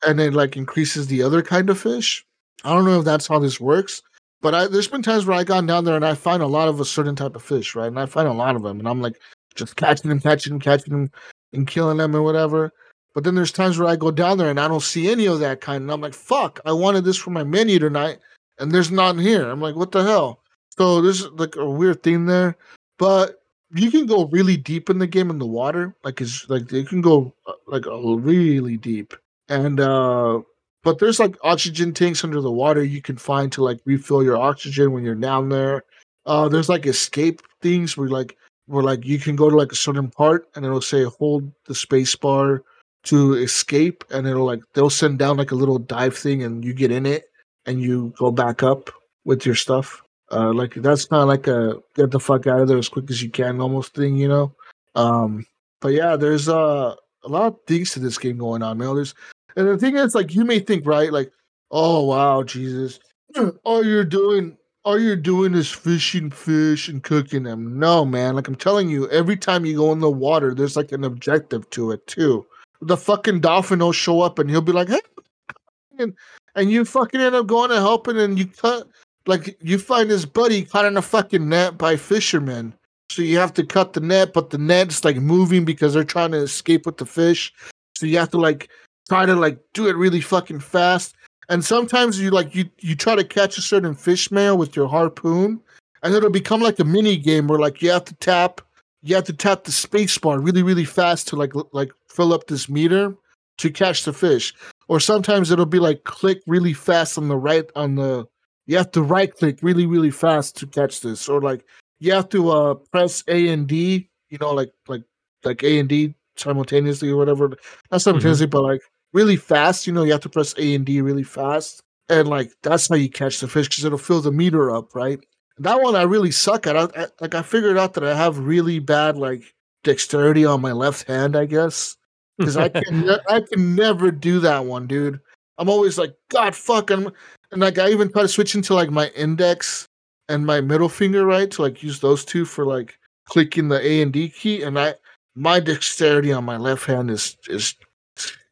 and then like increases the other kind of fish. I don't know if that's how this works, but I, there's been times where I gone down there and I find a lot of a certain type of fish, right? And I find a lot of them, and I'm like just catching them, catching them, catching them, and killing them or whatever. But then there's times where I go down there and I don't see any of that kind, and I'm like, fuck, I wanted this for my menu tonight, and there's none here. I'm like, what the hell? So there's like a weird thing there, but you can go really deep in the game in the water. Like it's like you can go uh, like really deep, and uh but there's like oxygen tanks under the water you can find to like refill your oxygen when you're down there. Uh, there's like escape things where like where like you can go to like a certain part and it'll say hold the space bar to escape and it'll like they'll send down like a little dive thing and you get in it and you go back up with your stuff. Uh, like that's kind of like a get the fuck out of there as quick as you can almost thing, you know. Um, but yeah, there's uh, a lot of things to this game going on, man. There's and the thing is, like, you may think, right, like, oh wow, Jesus, <clears throat> all you're doing, all you're doing is fishing fish and cooking them. No, man, like I'm telling you, every time you go in the water, there's like an objective to it too. The fucking dolphin will show up and he'll be like, hey, <laughs> and, and you fucking end up going and helping, and you cut, like, you find his buddy caught in a fucking net by fishermen. So you have to cut the net, but the net's like moving because they're trying to escape with the fish. So you have to like try to like do it really fucking fast. And sometimes you like you you try to catch a certain fish male with your harpoon, and it'll become like a mini game where like you have to tap you have to tap the space bar really really fast to like like fill up this meter to catch the fish. Or sometimes it'll be like click really fast on the right on the you have to right click really really fast to catch this. Or like you have to uh press A and D, you know, like like like A and D simultaneously or whatever. Not simultaneously, but like really fast. You know, you have to press A and D really fast, and like that's how you catch the fish because it'll fill the meter up, right? That one I really suck at. I, I, like I figured out that I have really bad like dexterity on my left hand, I guess, <laughs> because I can ne- I can never do that one, dude. I'm always like, God, fuck, I'm, and like I even try to switch into like my index and my middle finger, right, to like use those two for like clicking the A and D key, and I my dexterity on my left hand is is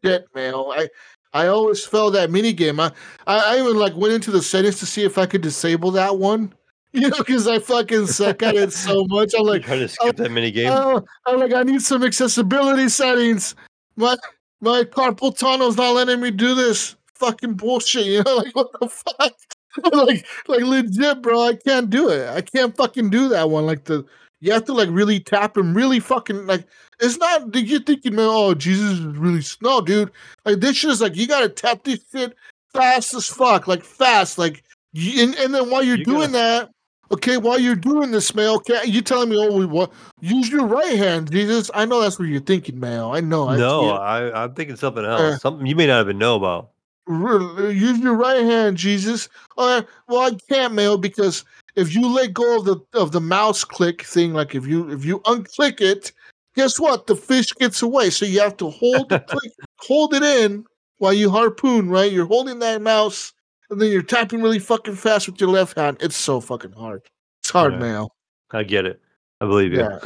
shit, man. I I always fail that mini game. I, I even like went into the settings to see if I could disable that one. <laughs> You know, because I fucking suck at it so <laughs> much. I'm Like, trying to skip that mini game. Oh, oh, I'm like, I need some accessibility settings. My my carpal tunnel's not letting me do this. Fucking bullshit. <laughs> You know, like what the fuck? like like legit, bro. I can't do it. I can't fucking do that one. Like the you have to like really tap him, really fucking like. It's not. Did you thinking, man? Oh, Jesus is really s- no, dude. Like this shit is like you gotta tap this shit fast as fuck, like fast, like. And, and then while you're You doing that, okay, while you're doing this, man, okay, you telling me, oh, we what? Use your right hand, Jesus. I know that's what you're thinking, man. I know. I no. I, I'm thinking something else. Uh, something you may not even know about. Use your right hand, Jesus. Uh, well, I can't, Mayo, because if you let go of the of the mouse click thing, like if you if you unclick it, guess what? The fish gets away. So you have to hold the <laughs> click, hold it in while you harpoon, right? You're holding that mouse and then you're tapping really fucking fast with your left hand. It's so fucking hard. It's hard, Yeah. man. I get it. I believe you. Yeah.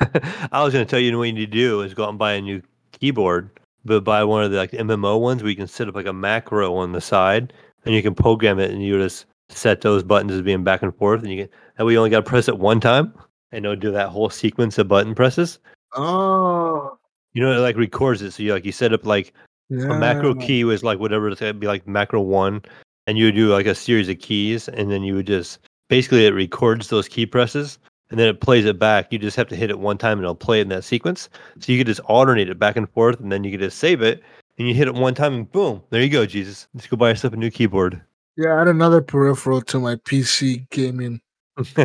<laughs> I was going to tell you, you what you need to do is go out and buy a new keyboard, but buy one of the like MMO ones where you can set up like a macro on the side, and you can program it, and you just set those buttons as being back and forth, and you get that way you only got to press it one time, and it'll do that whole sequence of button presses. Oh, You know, it like records it, so you like you set up like yeah. a macro key was like whatever it's gonna be like macro one, and you would do like a series of keys, and then you would just basically it records those key presses, and then it plays it back. You just have to hit it one time, and it'll play it in that sequence. So you could just alternate it back and forth, and then you could just save it, and you hit it one time, and boom, there you go, Jesus. Just go buy yourself a new keyboard. Yeah, add another peripheral to my PC gaming <laughs>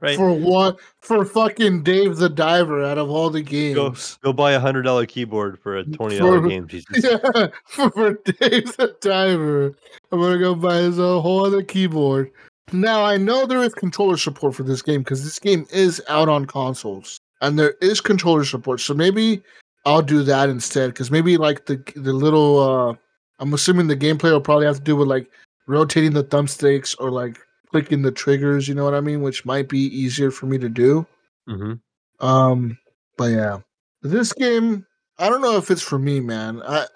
right? for what? For fucking Dave the Diver out of all the Go, games. go buy a hundred dollar keyboard for a twenty dollar For- game, Jesus. <laughs> Yeah, for Dave the Diver, I'm gonna go buy his a whole other keyboard. Now I know there is controller support for this game because this game is out on consoles and there is controller support. So maybe I'll do that instead because maybe like the the little. uh I'm assuming the gameplay will probably have to do with like rotating the thumbsticks or like clicking the triggers. You know what I mean? Which might be easier for me to do. hmm Um, but yeah, this game, I don't know if it's for me, man. I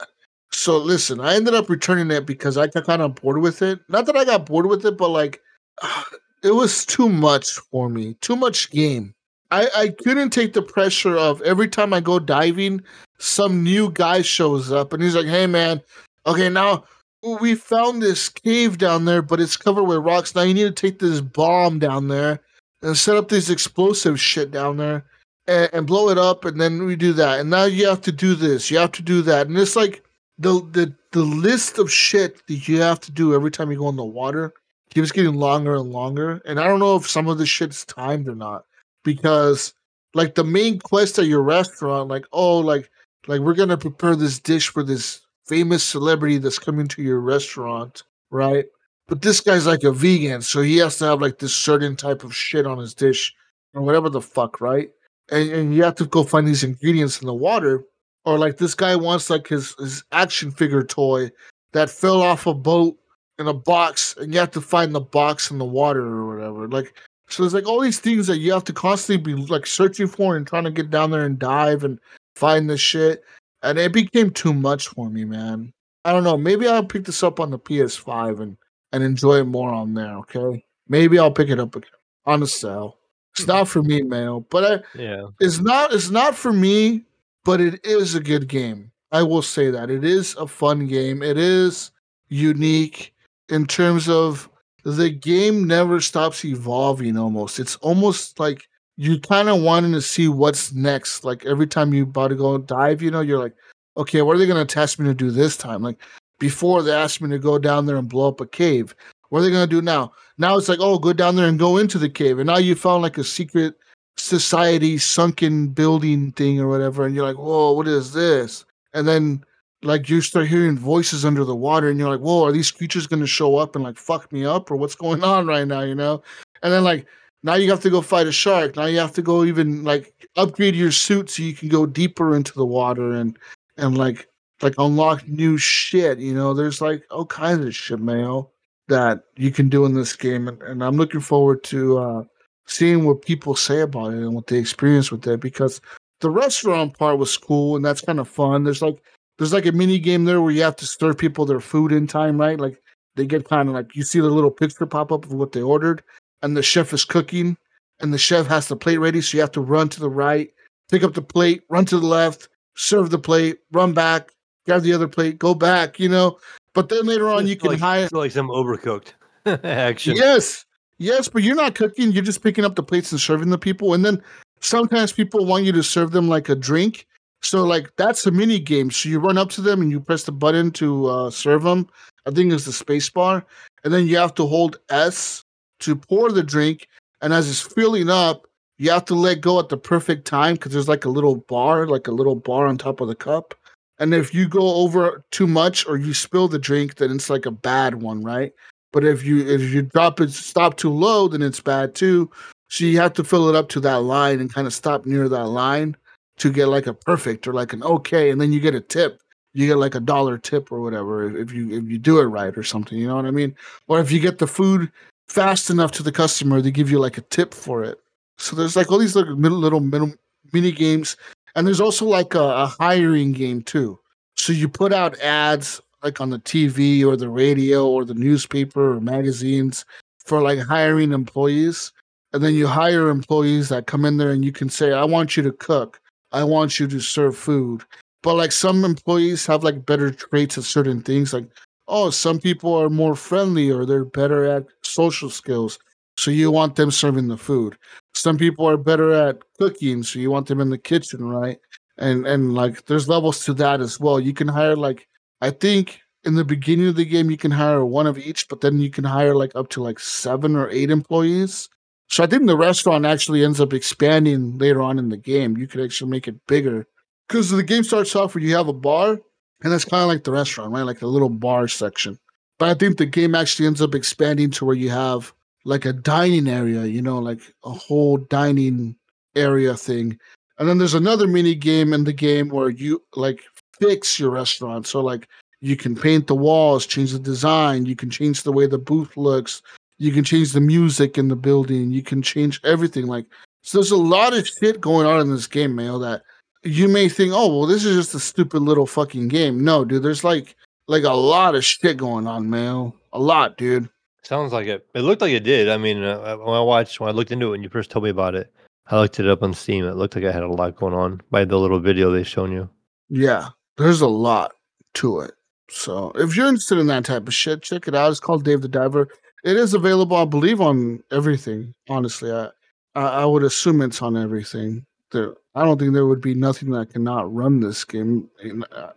so listen, I ended up returning it because I got kind of bored with it. Not that I got bored with it, but like <sighs> it was too much for me. Too much game. I I couldn't take the pressure of every time I go diving, some new guy shows up and he's like, "Hey, man, okay, now." We found this cave down there, but it's covered with rocks. Now you need to take this bomb down there and set up this explosive shit down there and, and blow it up, and then we do that. And now you have to do this, you have to do that, and it's like the the the list of shit that you have to do every time you go in the water keeps getting longer and longer. And I don't know if some of this shit's timed or not because like the main quest at your restaurant, like oh like like we're gonna prepare this dish for this famous celebrity that's coming to your restaurant, right? But this guy's like a vegan, so he has to have like this certain type of shit on his dish or whatever the fuck, right? And and you have to go find these ingredients in the water. Or like this guy wants like his his action figure toy that fell off a boat in a box, and you have to find the box in the water or whatever. Like so, there's like all these things that you have to constantly be like searching for and trying to get down there and dive and find the shit. And it became too much for me, man. I don't know. Maybe I'll pick this up on the PS5 and and enjoy it more on there. Okay, maybe I'll pick it up again on the sale. It's hmm. not for me, man. But I, Yeah. it's not. It's not for me. But it is a good game. I will say that it is a fun game. It is unique in terms of the game never stops evolving. Almost, it's almost like you kind of wanting to see what's next. Like every time you about to go dive, you know, you're like, okay, what are they going to test me to do this time? Like before they asked me to go down there and blow up a cave. What are they going to do now? Now it's like, oh, go down there and go into the cave. And now you found like a secret society sunken building thing or whatever. And you're like, whoa, what is this? And then like you start hearing voices under the water and you're like, whoa, are these creatures going to show up and like fuck me up or what's going on right now? You know? And then like, now you have to go fight a shark. Now you have to go even like upgrade your suit so you can go deeper into the water and and like like unlock new shit. You know, there's like all kinds of shit, Mayo, that you can do in this game, and, and I'm looking forward to uh seeing what people say about it and what they experience with it because the restaurant part was cool and that's kind of fun. There's like there's like a mini game there where you have to serve people their food in time, right? Like they get kind of like you see the little picture pop up of what they ordered, and the chef is cooking, and the chef has the plate ready, so you have to run to the right, pick up the plate, run to the left, serve the plate, run back, grab the other plate, go back, you know. But then later on, you It's can like, hire. it's like some overcooked <laughs> action. Yes, yes, but you're not cooking. You're just picking up the plates and serving the people. And then sometimes people want you to serve them like a drink. So like that's a mini game. So you run up to them and you press the button to uh, serve them. I think it's the space bar, and then you have to hold S to pour the drink. And as it's filling up, you have to let go at the perfect time because there's like a little bar, like a little bar on top of the cup. And if you go over too much or you spill the drink, then it's like a bad one, right? But if you if you drop it stop too low, then it's bad too. So you have to fill it up to that line and kind of stop near that line to get like a perfect or like an okay, and then you get a tip. you get like a dollar tip or whatever if you if you do it right or something. You know what I mean? Or if you get the food fast enough to the customer, they give you like a tip for it. So there's like all these little little, little mini games, and there's also like a, a hiring game too. So you put out ads like on the TV or the radio or the newspaper or magazines for like hiring employees. And then you hire employees that come in there and you can say, I want you to cook. I want you to serve food. But like some employees have like better traits at certain things. Like, oh, some people are more friendly or they're better at social skills. So you want them serving the food. Some people are better at cooking. So you want them in the kitchen, right? And and like there's levels to that as well. You can hire like I think in the beginning of the game you can hire one of each, but then you can hire like up to like seven or eight employees. So I think the restaurant actually ends up expanding later on in the game. You could actually make it bigger because the game starts off where you have a bar, and that's kind of like the restaurant, right? Like a little bar section. But I think the game actually ends up expanding to where you have like a dining area, you know, like a whole dining area thing. And then there's another mini game in the game where you like fix your restaurant. So like you can paint the walls, change the design, you can change the way the booth looks, you can change the music in the building, you can change everything. Like so there's a lot of shit going on in this game, Mayo, that you may think, oh well, this is just a stupid little fucking game. No, dude, there's like like a lot of shit going on, man. A lot, dude. Sounds like it. It looked like it did. I mean, uh, when I watched, when I looked into it, when you first told me about it, I looked it up on Steam. It looked like I had a lot going on by the little video they shown you. Yeah, there's a lot to it. So if you're interested in that type of shit, check it out. It's called Dave the Diver. It is available, I believe, on everything. Honestly, I I, I would assume it's on everything. There, I don't think there would be nothing that cannot run this game. Uh,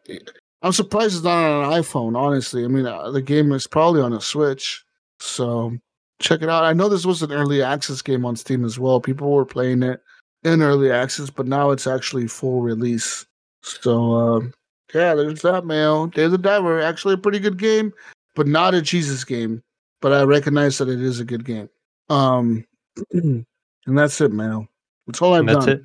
I'm surprised it's not on an iPhone. Honestly, I mean, uh, the game is probably on a Switch. So check it out. I know this was an early access game on Steam as well. People were playing it in early access, but now it's actually full release. So uh, yeah, there's that, man. Dave the Diver, actually a pretty good game, but not a Jesus game. But I recognize that it is a good game. Um, <clears throat> and that's it, man. That's all I've that's done.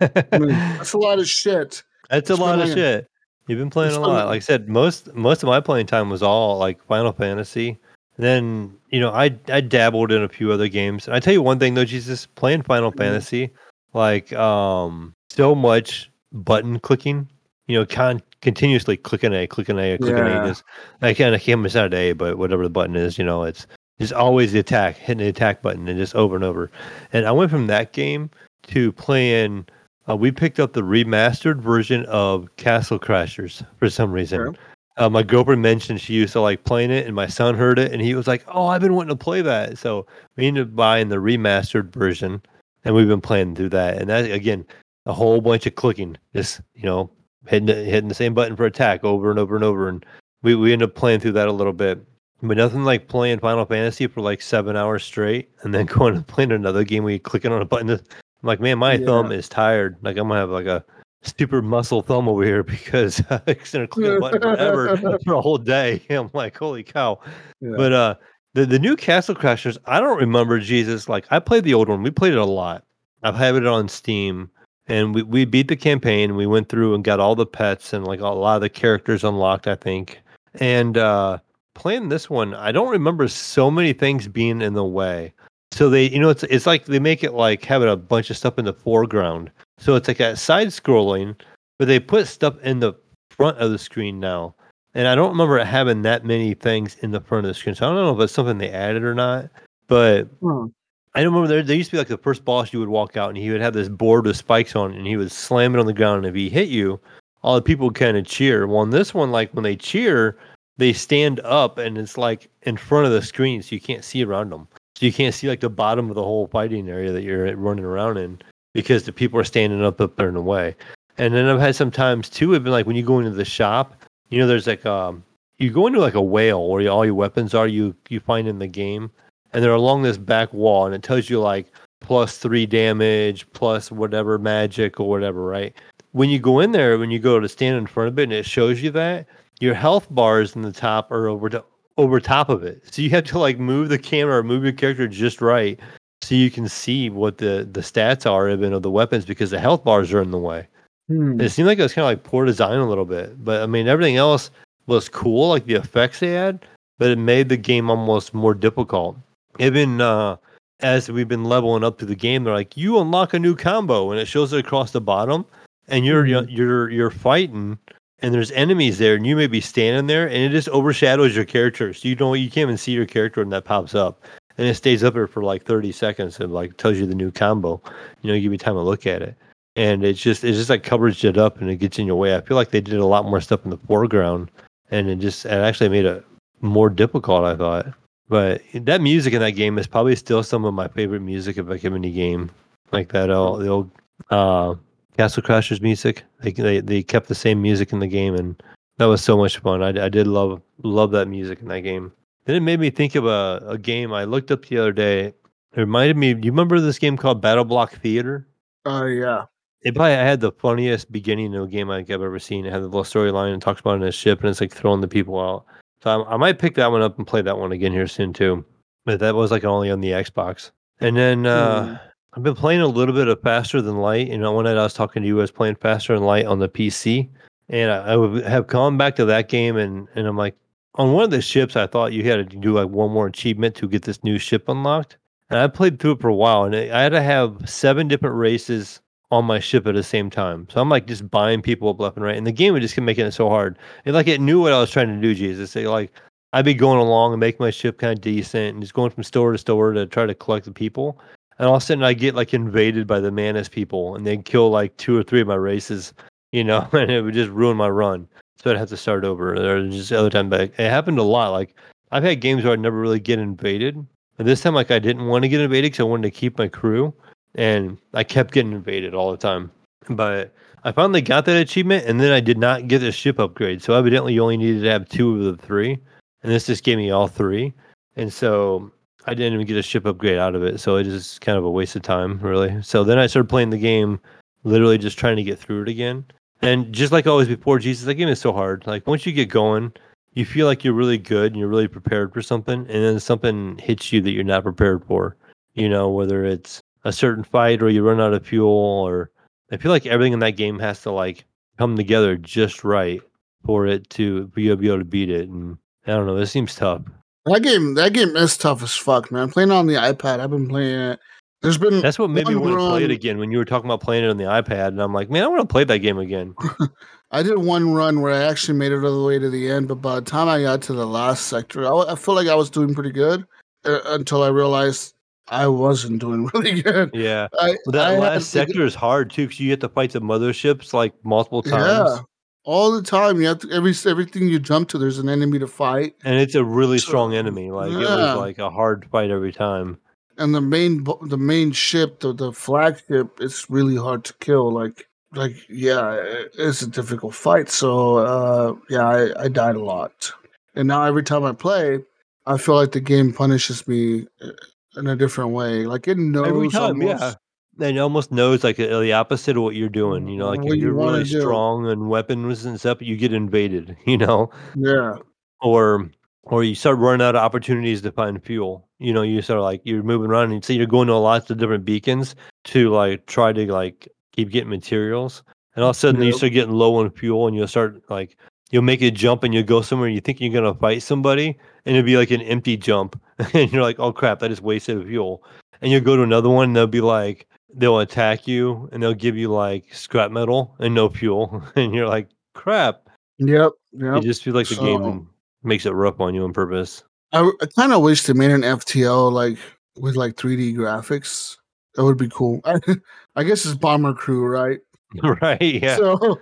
it. I mean, <laughs> that's a lot of shit. That's a lot of been- shit. You've been playing it's a lot. Like I said, most most of my playing time was all like Final Fantasy. Then you know I I dabbled in a few other games. And I tell you one thing though, Jesus, playing Final Mhm. Fantasy, like um so much button clicking. You know, con- continuously clicking A, clicking A, clicking Yeah. A. Just I can't I can't miss out A, but whatever the button is, you know, it's just always the attack, hitting the attack button, and just over and over. And I went from that game to playing. Uh, we picked up the remastered version of Castle Crashers for some reason. Sure. Uh, my girlfriend mentioned she used to like playing it, and my son heard it, and he was like, "Oh, I've been wanting to play that." So we ended up buying the remastered version, and we've been playing through that. And that again, a whole bunch of clicking, just you know, hitting the, hitting the same button for attack over and over and over. And we we ended up playing through that a little bit, but nothing like playing Final Fantasy for like seven hours straight, and then <laughs> going and playing another game where you clicking on a button. to- I'm like, man, my Yeah. thumb is tired. Like I'm gonna have like a super muscle thumb over here <laughs> because <laughs> I'm gonna click a button forever for a whole day. <laughs> I'm like, holy cow. Yeah. But uh the, the new Castle Crashers, I don't remember Jesus. Like I played the old one. We played it a lot. I've had it on Steam. And we, we beat the campaign. We went through and got all the pets and like a lot of the characters unlocked, I think. And uh playing this one, I don't remember so many things being in the way. So they, you know, it's it's like they make it like having a bunch of stuff in the foreground. So it's like a side scrolling, but they put stuff in the front of the screen now. And I don't remember it having that many things in the front of the screen. So I don't know if it's something they added or not. But Huh. I don't remember there, there used to be like the first boss you would walk out and he would have this board with spikes on and he would slam it on the ground. And if he hit you, all the people would kind of cheer. Well, in this one, like when they cheer, they stand up and it's like in front of the screen so you can't see around them. So you can't see like the bottom of the whole fighting area that you're running around in because the people are standing up up there in the way. And then I've had some times too, have been like when you go into the shop, you know, there's like um you go into like a whale where all your weapons are you you find in the game and they're along this back wall and it tells you like plus three damage plus whatever magic or whatever right when you go in there when you go to stand in front of it and it shows you that your health bars in the top are over to, over top of it so you have to like move the camera or move your character just right so you can see what the the stats are even of the weapons because the health bars are in the way Hmm. It seemed like it was kind of like poor design a little bit, but I mean everything else was cool, like the effects they had, but it made the game almost more difficult. Even uh, as we've been leveling up through the game, they're like, you unlock a new combo, and it shows it across the bottom, and you're Mhm. you're you're fighting, and there's enemies there, and you may be standing there, and it just overshadows your character, so you don't you can't even see your character, and that pops up, and it stays up there for like 30 seconds, and like tells you the new combo, you know, give you time to look at it. And it's just it's just like covers it up and it gets in your way. I feel like they did a lot more stuff in the foreground, and it just it actually made it more difficult. I thought, but that music in that game is probably still some of my favorite music of like a mini game, like that old the old uh, Castle Crashers music. They, they they kept the same music in the game, and that was so much fun. I, I did love love that music in that game. Then it made me think of a, a game I looked up the other day. It reminded me. Do you remember this game called Battle Block Theater? Oh yeah. It probably had the funniest beginning of a game I think I've ever seen. It had the little storyline and talks about it in a ship, and it's like throwing the people out. So I, I might pick that one up and play that one again here soon too. But that was like only on the Xbox. And then uh, I've been playing a little bit of Faster Than Light. You know, one night I was talking to you, I was playing Faster Than Light on the PC, and I, I would have gone back to that game, and and I'm like, on one of the ships, I thought you had to do like one more achievement to get this new ship unlocked. And I played through it for a while, and I had to have seven different races on my ship at the same time. So I'm like just buying people up left and right, and the game would just keep making it so hard. And like it knew what I was trying to do. Jesus, It, like I'd be going along and make my ship kind of decent, and just going from store to store to try to collect the people. And all of a sudden, I get like invaded by the Mantis people, and they kill like two or three of my races, you know, <laughs> and it would just ruin my run. So I'd have to start over. Or just other time back. It happened a lot. Like I've had games where I'd never really get invaded, and this time like I didn't want to get invaded because I wanted to keep my crew, and I kept getting invaded all the time. But I finally got that achievement, and then I did not get the ship upgrade. So evidently, you only needed to have two of the three, and this just gave me all three. And so I didn't even get a ship upgrade out of it. So it is kind of a waste of time, really. So then I started playing the game, literally just trying to get through it again. And just like always before, Jesus, that game is so hard. Like once you get going, you feel like you're really good and you're really prepared for something, and then something hits you that you're not prepared for. You know, whether it's a certain fight or you run out of fuel, or I feel like everything in that game has to like come together just right for it to be able to beat it. And I don't know, this seems tough. That game, that game is tough as fuck, man. Playing on the iPad, I've been playing it. There's been That's what made me want to play it again when you were talking about playing it on the iPad, and I'm like, man, I want to play that game again. <laughs> I did one run where I actually made it all the way to the end, but by the time I got to the last sector, I, I feel like I was doing pretty good uh, until I realized I wasn't doing <laughs> really good. Yeah, I, that I last sector is hard too because you have to fight the motherships like multiple Yeah, times, all the time. You have to every everything you jump to, there's an enemy to fight, and it's a really strong enemy. Like it was like a hard fight every time. and the main the main ship, the the flagship, it's really hard to kill. Like like yeah, it's a difficult fight. So uh, yeah, I, I died a lot, and now every time I play, I feel like the game punishes me uh, in a different way. Like it knows Every time, almost- yeah. And almost knows like the opposite of what you're doing. You know, like What if you you're wanna really do. strong and weapons and stuff, you get invaded. <laughs> You know, yeah, or or you start running out of opportunities to find fuel. You know, you start like you're moving around and so you're going to lots of different beacons to like try to like keep getting materials. And all of a sudden you start getting low on fuel and you'll start like you'll make a jump and you'll go somewhere and you think you're gonna fight somebody and it'll be like an empty jump <laughs> and you're like, oh crap, that is wasted fuel. And you'll go to another one and they'll be like they'll attack you and they'll give you like scrap metal and no fuel <laughs> and you're like, crap. yep, You yep. just feel like the So- game makes it rough on you on purpose. I, I kind of wish they made an FTL like with like 3D graphics. That would be cool. I, <laughs> I guess it's Bomber Crew, right? <laughs> right? Yeah. So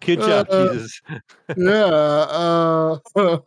Good job, uh, Jesus. yeah, uh,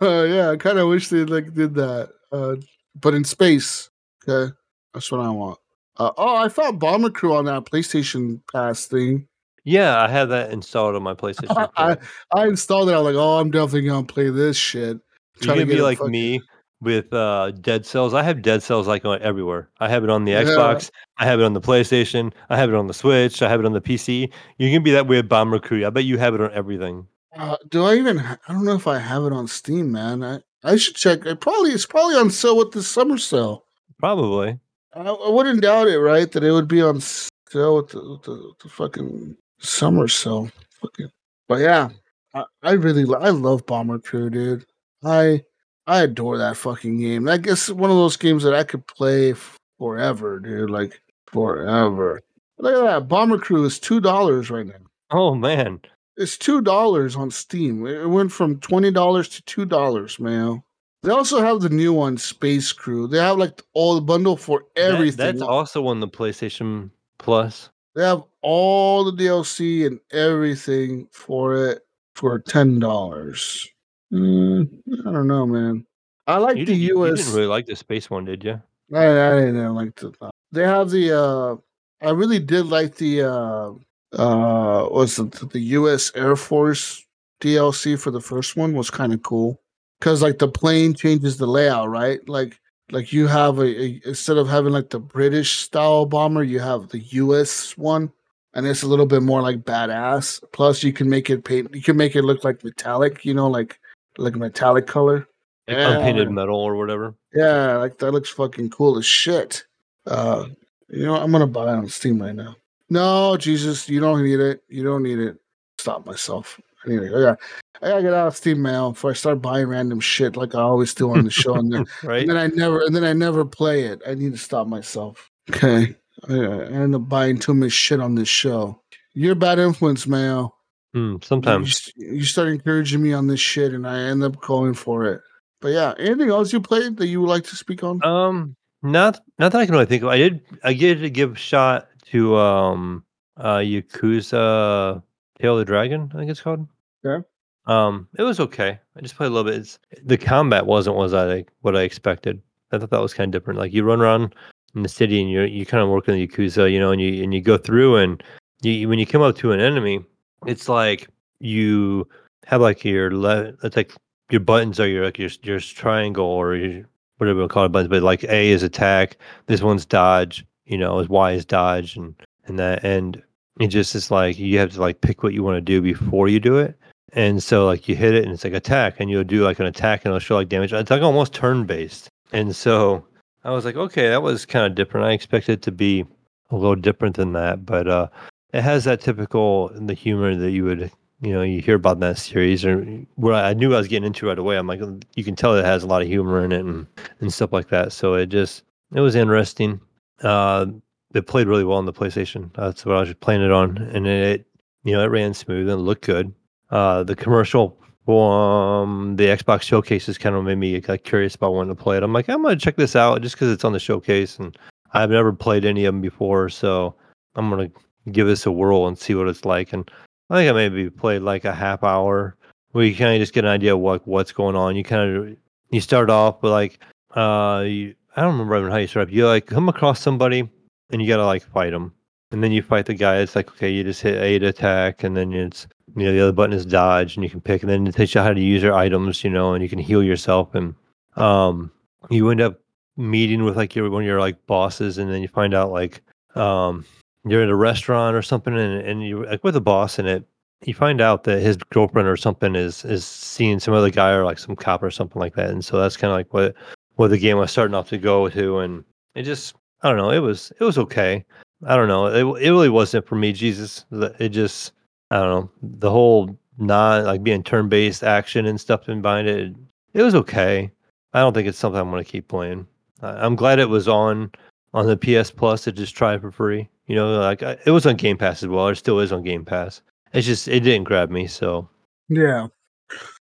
yeah. I kind of wish they like did that, uh, but in space. Okay, that's what I want. Uh, oh, I found Bomber Crew on that PlayStation Pass thing. Yeah, I have that installed on my PlayStation. <laughs> I- I installed it. I'm like, oh, I'm definitely gonna play this shit. You're Try to be like fucking- me with uh, Dead Cells. I have Dead Cells like on everywhere. I have it on the Yeah. Xbox. I have it on the PlayStation. I have it on the Switch. I have it on the PC. You're gonna be that way with Bomber Crew. I bet you have it on everything. Uh, do I even? ha- I don't know if I have it on Steam, man. I I should check. It probably it's probably on sale with the summer sale. Probably. I, I wouldn't doubt it, right? That it would be on. s- To hell with the, with the, with the fucking summer sale. Fucking. But yeah, I, I really I love Bomber Crew, dude. I I adore that fucking game. I guess one of those games that I could play forever, dude. Like forever. Look at that. Bomber Crew is two dollars right now. Oh man, It's two dollars on Steam. It went from twenty dollars to two dollars, man. They also have the new one, Space Crew. They have like all the bundle for That- everything. that's also on the PlayStation Plus. They have all the DLC and everything for it for ten dollars. Mm, I don't know, man. I like You the didn't, you US. didn't really like the space one, did you? I, I didn't like the. They have the. uh I really did like the. uh uh Was it the U.S. Air Force DLC for the first one was kind of cool because like the plane changes the layout, right? Like like you have a, a instead of having like the British style bomber, you have the U.S. one, and it's a little bit more like badass. Plus, you can make it paint. You can make it look like metallic. You know, like like metallic color. Like Yeah. unpainted metal or whatever. Yeah, like that looks fucking cool as shit. Uh, you know, I'm gonna buy it on Steam right now. No, Jesus, you don't need it. You don't need it. Stop myself. I. I got, I gotta get out of Steam mail before I start buying random shit like I always do on the show, and then, <laughs> right? and then I never, and then I never play it. I need to stop myself. Okay, I, I end up buying too much shit on this show. You're a bad influence, Mayo. Hmm, You, sometimes. you start encouraging me on this shit, and I end up going for it. But yeah, anything else you played that you would like to speak on? Um, not not that I can really think of. I did I did give a shot to um uh Yakuza Tail of the Dragon, I think it's called. Yeah. Um, it was okay. I just played a little bit. It's, the combat wasn't was I what I expected. I thought that was kind of different. Like you run around in the city and you you kind of work in the Yakuza, you know, and you and you go through and you when you come up to an enemy, it's like you have like your left. It's like your buttons are your like your your triangle or your, whatever we call it buttons, but like A is attack, this one's dodge, you know, is Y is dodge, and and that and it just is like you have to like pick what you want to do before you do it. And so like you hit it and it's like attack, and you'll do like an attack and it'll show like damage. It's like almost turn based. And so I was like, okay, that was kind of different. I expected it to be a little different than that, but uh, it has that typical the humor that you would you know you hear about in that series or where I knew I was getting into right away. I'm like, you can tell it has a lot of humor in it and and stuff like that. So it just it was interesting. Uh, it played really well on the PlayStation. That's what I was playing it on, and it you know it ran smooth and looked good. Uh, the commercial um the Xbox showcases kind of made me like, curious about wanting to play it. I'm like, I'm gonna check this out just because it's on the showcase, and I've never played any of them before, so I'm gonna give this a whirl and see what it's like. And I think I maybe played like a half hour where you kind of just get an idea of what what's going on. You kind of you start off with like uh, you, I don't remember even how you start. Up. You like come across somebody and you gotta like fight them, and then you fight the guy. It's like okay, you just hit to attack, and then it's you know the other button is dodge, and you can pick, and then it teaches you how to use your items, you know, and you can heal yourself, and um, you end up meeting with like your one of your like bosses, and then you find out like um you're in a restaurant or something, and and you like with a boss in it. You find out that his girlfriend or something is is seeing some other guy or like some cop or something like that, and so that's kind of like what what the game was starting off to go to, and it just I don't know, it was it was okay. I don't know, it it really wasn't for me. Jesus, it just I don't know the whole not like being turn based action and stuff in behind it. It was okay. I don't think it's something I'm going to keep playing. I'm glad it was on on the PS Plus to just try it for free. You know, like I, it was on Game Pass as well. It still is on Game Pass. It's just it didn't grab me. So Yeah.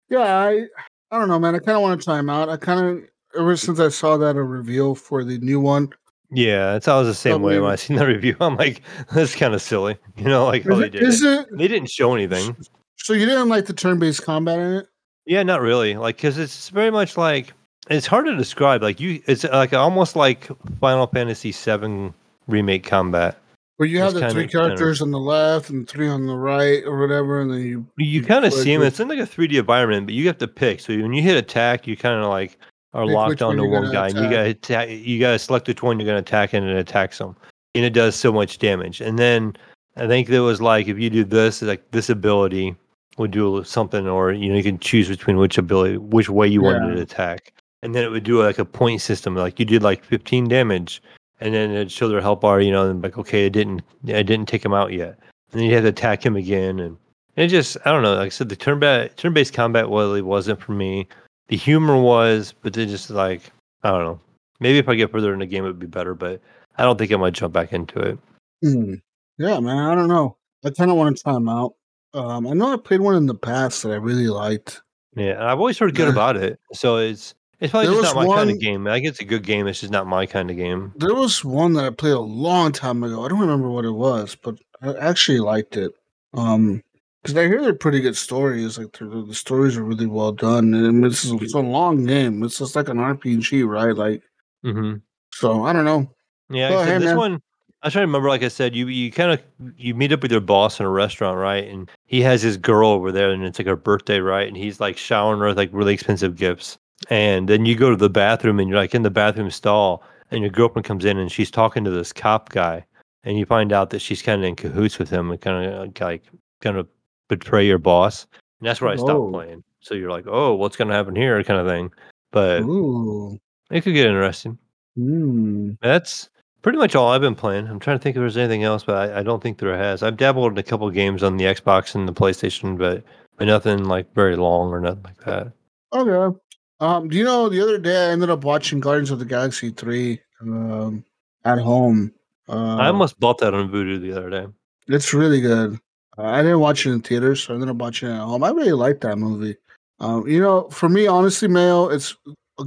Yeah, I I don't know, man. I kind of want to him out. I kind of ever since I saw that a reveal for the new one. Yeah, it's always the same way when I seen the review. <laughs> I'm like, that's kind of silly. <laughs> You know, like they it, did is it. They didn't show anything. so you didn't like the turn-based combat in it? Yeah, not really. Like, cause it's very much like it's hard to describe. Like you, it's uh, like almost like Final Fantasy VII remake combat. Where you have It's the three kinda- characters on the left and three on the right or whatever, and then you You You kind of see them. It's in like a 3D environment, but you have to pick. So when you hit attack, you kind of like are Pick locked which one onto one guy, and you gotta attack. You gotta select which one you're gonna attack, and it attacks them, and it does so much damage. And then I think there was like if you do this, like this ability would do something, or you know you can choose between which ability, which way you wanted to attack, and then it would do like a point system. Like you did like 15 damage, and then it'd show their health bar, you know, and like, okay, it didn't, I didn't take him out yet, and then you had to attack him again, and it just, I don't know. Like I said, the turn turn based combat really wasn't for me. The humor was, but then just like, I don't know. Maybe if I get further in the game, it would be better, but I don't think I might jump back into it. Hmm. Yeah, man. I don't know. I kind of want to try them out. Um, I know I played one in the past that I really liked. Yeah, and I've always heard good about it. So it's it's probably There just not my kind of game. I guess it's a good game. It's just not my kind of game. There was one that I played a long time ago. I don't remember what it was, but I actually liked it. Um, because I hear they're pretty good stories. Like the, the stories are really well done, and it's, it's a long game. It's just like an RPG, right? Like, hmm so I don't know. Yeah, except hey, this man. one. I try to remember. Like I said, you you kind of you meet up with your boss in a restaurant, right? And he has his girl over there, and it's like her birthday, right? And he's like showering her with like really expensive gifts. And then you go to the bathroom, and you're like in the bathroom stall, and your girlfriend comes in, and she's talking to this cop guy, and you find out that she's kind of in cahoots with him, and kind of like kind of betray your boss. And that's where I stopped Oh. playing. So you're like, oh, what's gonna happen here, kind of thing. But Ooh. it could get interesting. Hmm. That's pretty much all I've been playing. I'm trying to think if there's anything else, but I, I don't think there has. I've dabbled in a couple games on the Xbox and the PlayStation, but, but nothing like very long or nothing like that. Okay. Um, do you know the other day I ended up watching Guardians of the Galaxy three um at home. Uh, I almost bought that on Vudu the other day. It's really good. Uh, I didn't watch it in theaters, so I ended up watching it at home. I really like that movie. Um, you know, for me, honestly, Mayo, it's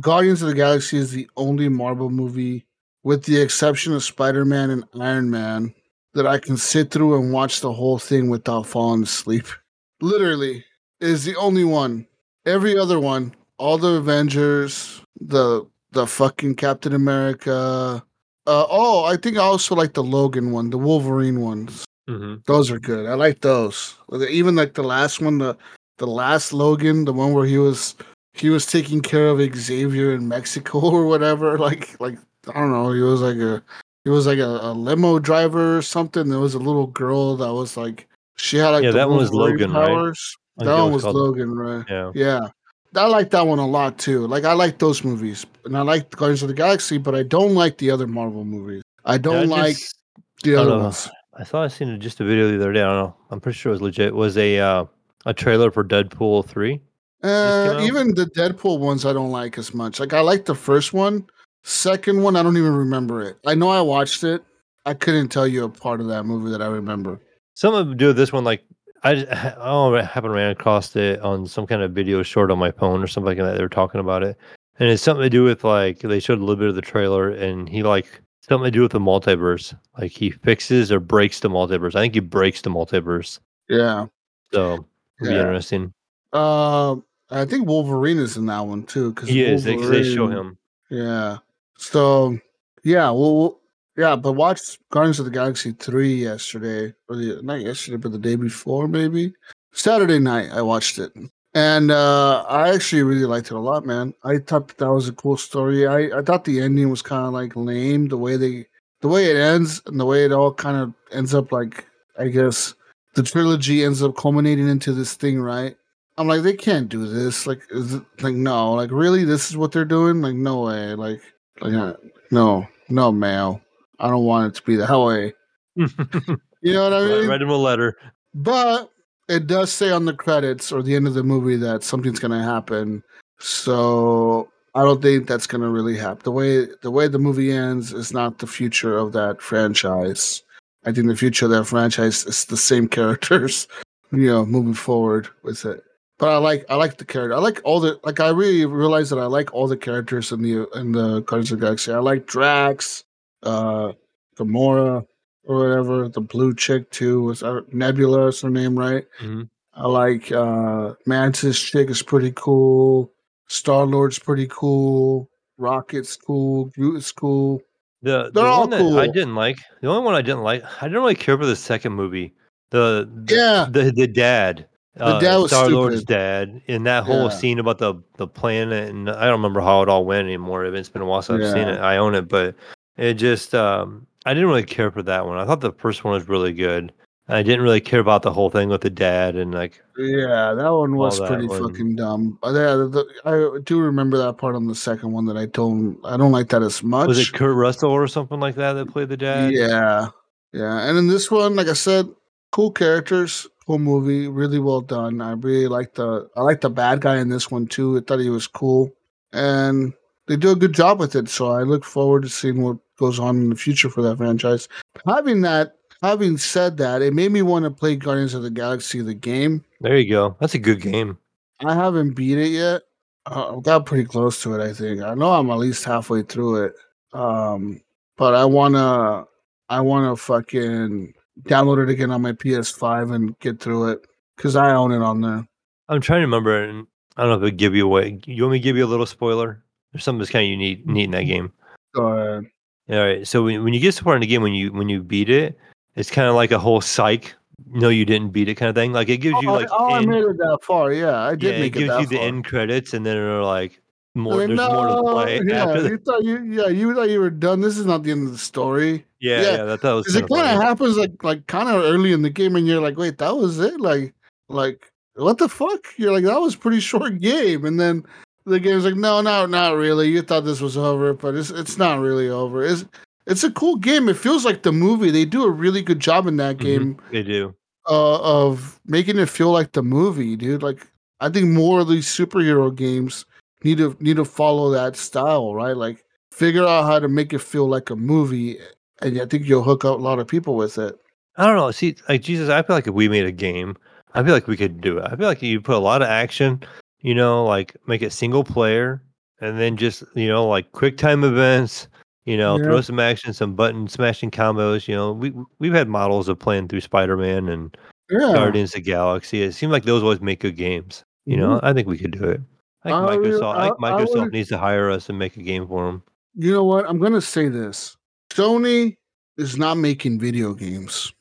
Guardians of the Galaxy is the only Marvel movie, with the exception of Spider Man and Iron Man, that I can sit through and watch the whole thing without falling asleep. <laughs> Literally, is the only one. Every other one, all the Avengers, the the fucking Captain America. Uh, oh, I think I also like the Logan one, the Wolverine ones. Hmm Those are good. I like those. Even like the last one, the the last Logan, the one where he was he was taking care of Xavier in Mexico <laughs> or whatever. Like like I don't know. He was like a he was like a, a limo driver or something. There was a little girl that was like she had like Yeah, that one was Logan, right? powers. I That one was Logan, right? Yeah. Yeah. I like that one a lot too. Like I like those movies. And I like Guardians of the Galaxy, but I don't like the other Marvel movies. I don't Yeah, I like just- the I other ones. I thought I seen just a video the other day. I don't know. I'm pretty sure it was legit. It was a uh, a trailer for Deadpool three. Uh, even the Deadpool ones I don't like as much. Like I like the first one. Second one, I don't even remember it. I know I watched it. I couldn't tell you a part of that movie that I remember. Something to do with this one, like I, just- <laughs> I happened to ran across it on some kind of video short on my phone or something like that. They were talking about it, and it's something to do with like they showed a little bit of the trailer, and he like something to do with the multiverse. Like he fixes or breaks the multiverse. I think he breaks the multiverse. Yeah. So it'll be interesting. Uh, I think Wolverine is in that one too. Because He is they show him. Yeah. So yeah, well, well, yeah, but watched Guardians of the Galaxy three yesterday, or the not yesterday, but the day before, maybe Saturday night. I watched it, and uh I actually really liked it a lot, man. I thought that, was a cool story. I I thought the ending was kind of like lame, the way they, the way it ends, and the way it all kind of ends up like, I guess the trilogy ends up culminating into this thing, right? I'm like, they can't do this. Like, is it like no? Like, really? This is what they're doing? Like, no way. Like, like, uh, no, no, Mayo. I don't want it to be that way. <laughs> You know what I mean? I Write him a letter. But it does say on the credits or the end of the movie that something's gonna happen. So I don't think that's gonna really happen. The way the way the movie ends is not the future of that franchise. I think the future of that franchise is the same <laughs> characters, you know, moving forward with it. But I like I like the character. I like all the like I really realized that I like all the characters in the in the Guardians of the Galaxy. I like Drax, uh Gamora, or whatever. The blue chick too was uh, Nebula is her name, right? Mhm. I like uh Mantis chick is pretty cool. Star Lord's pretty cool. Rocket's cool. Groot is cool. The the They're all one that I didn't like, the only one I didn't like, I didn't really care for the second movie. The, the Yeah. the the dad, uh, The dad was Star Lord's dad, in that whole Yeah. scene about the the planet, and I don't remember how it all went anymore. It's been a while since I've seen it. I own it, but it just um, I didn't really care for that one. I thought the first one was really good, I didn't really care about the whole thing with the dad and like Yeah, that one was that pretty one. fucking dumb. But yeah, the, I do remember that part on the second one that I don't I don't like that as much. was it Kurt Russell or something like that that played the dad? Yeah, yeah. And in this one, like I said, cool characters, cool movie, really well done. I really like the I like the bad guy in this one too. I thought he was cool, and they do a good job with it. So I look forward to seeing what goes on in the future for that franchise. Having that, having said that, it made me want to play Guardians of the Galaxy the game. There you go. That's a good game. I haven't beat it yet. Uh, I got pretty close to it. I think I know I'm at least halfway through it. Um, but I wanna, I wanna fucking download it again on my PS5 and get through it because I own it on there. I'm trying to remember, and I don't know if it'd give you away. You want me to give you a little spoiler? There's something that's kind of unique, neat in that game. Go ahead. All right. So when, when you get to part in the game when you when you beat it, it's kind of like a whole psych. No, you didn't beat it kind of thing. Like it gives you oh, like oh, I made it that far. Yeah, I did it make it, gives that you the far. end credits, and then they're like more. Like, there's more to play yeah, you thought you, yeah, you thought you were done. This is not the end of the story. yeah, yeah, yeah, that, that was Because kind it kind of happens like like kind of early in the game, and you're like, wait, that was it? Like like what the fuck? You're like, that was a pretty short game, and then the game's like, no, no, not really. You thought this was over, but it's it's not really over. It's it's a cool game. It feels like the movie. They do a really good job in that Mhm, game They do. uh, of making it feel like the movie, dude. Like I think more of these superhero games need to need to follow that style, right? Like figure out how to make it feel like a movie, and I think you'll hook up a lot of people with it. I don't know. See, like Jesus, I feel like if we made a game, I feel like we could do it. I feel like you put a lot of action, you know, like make it single player, and then just you know like quick time events. You know, Yeah. throw some action, some button smashing combos. You know, we we've had models of playing through Spider Man and Yeah, Guardians of the Galaxy. It seemed like those always make good games. You know, I think we could do it. I think I Microsoft, I- I Microsoft would- needs to hire us and make a game for them. You know what? I'm gonna say this: Sony is not making video games.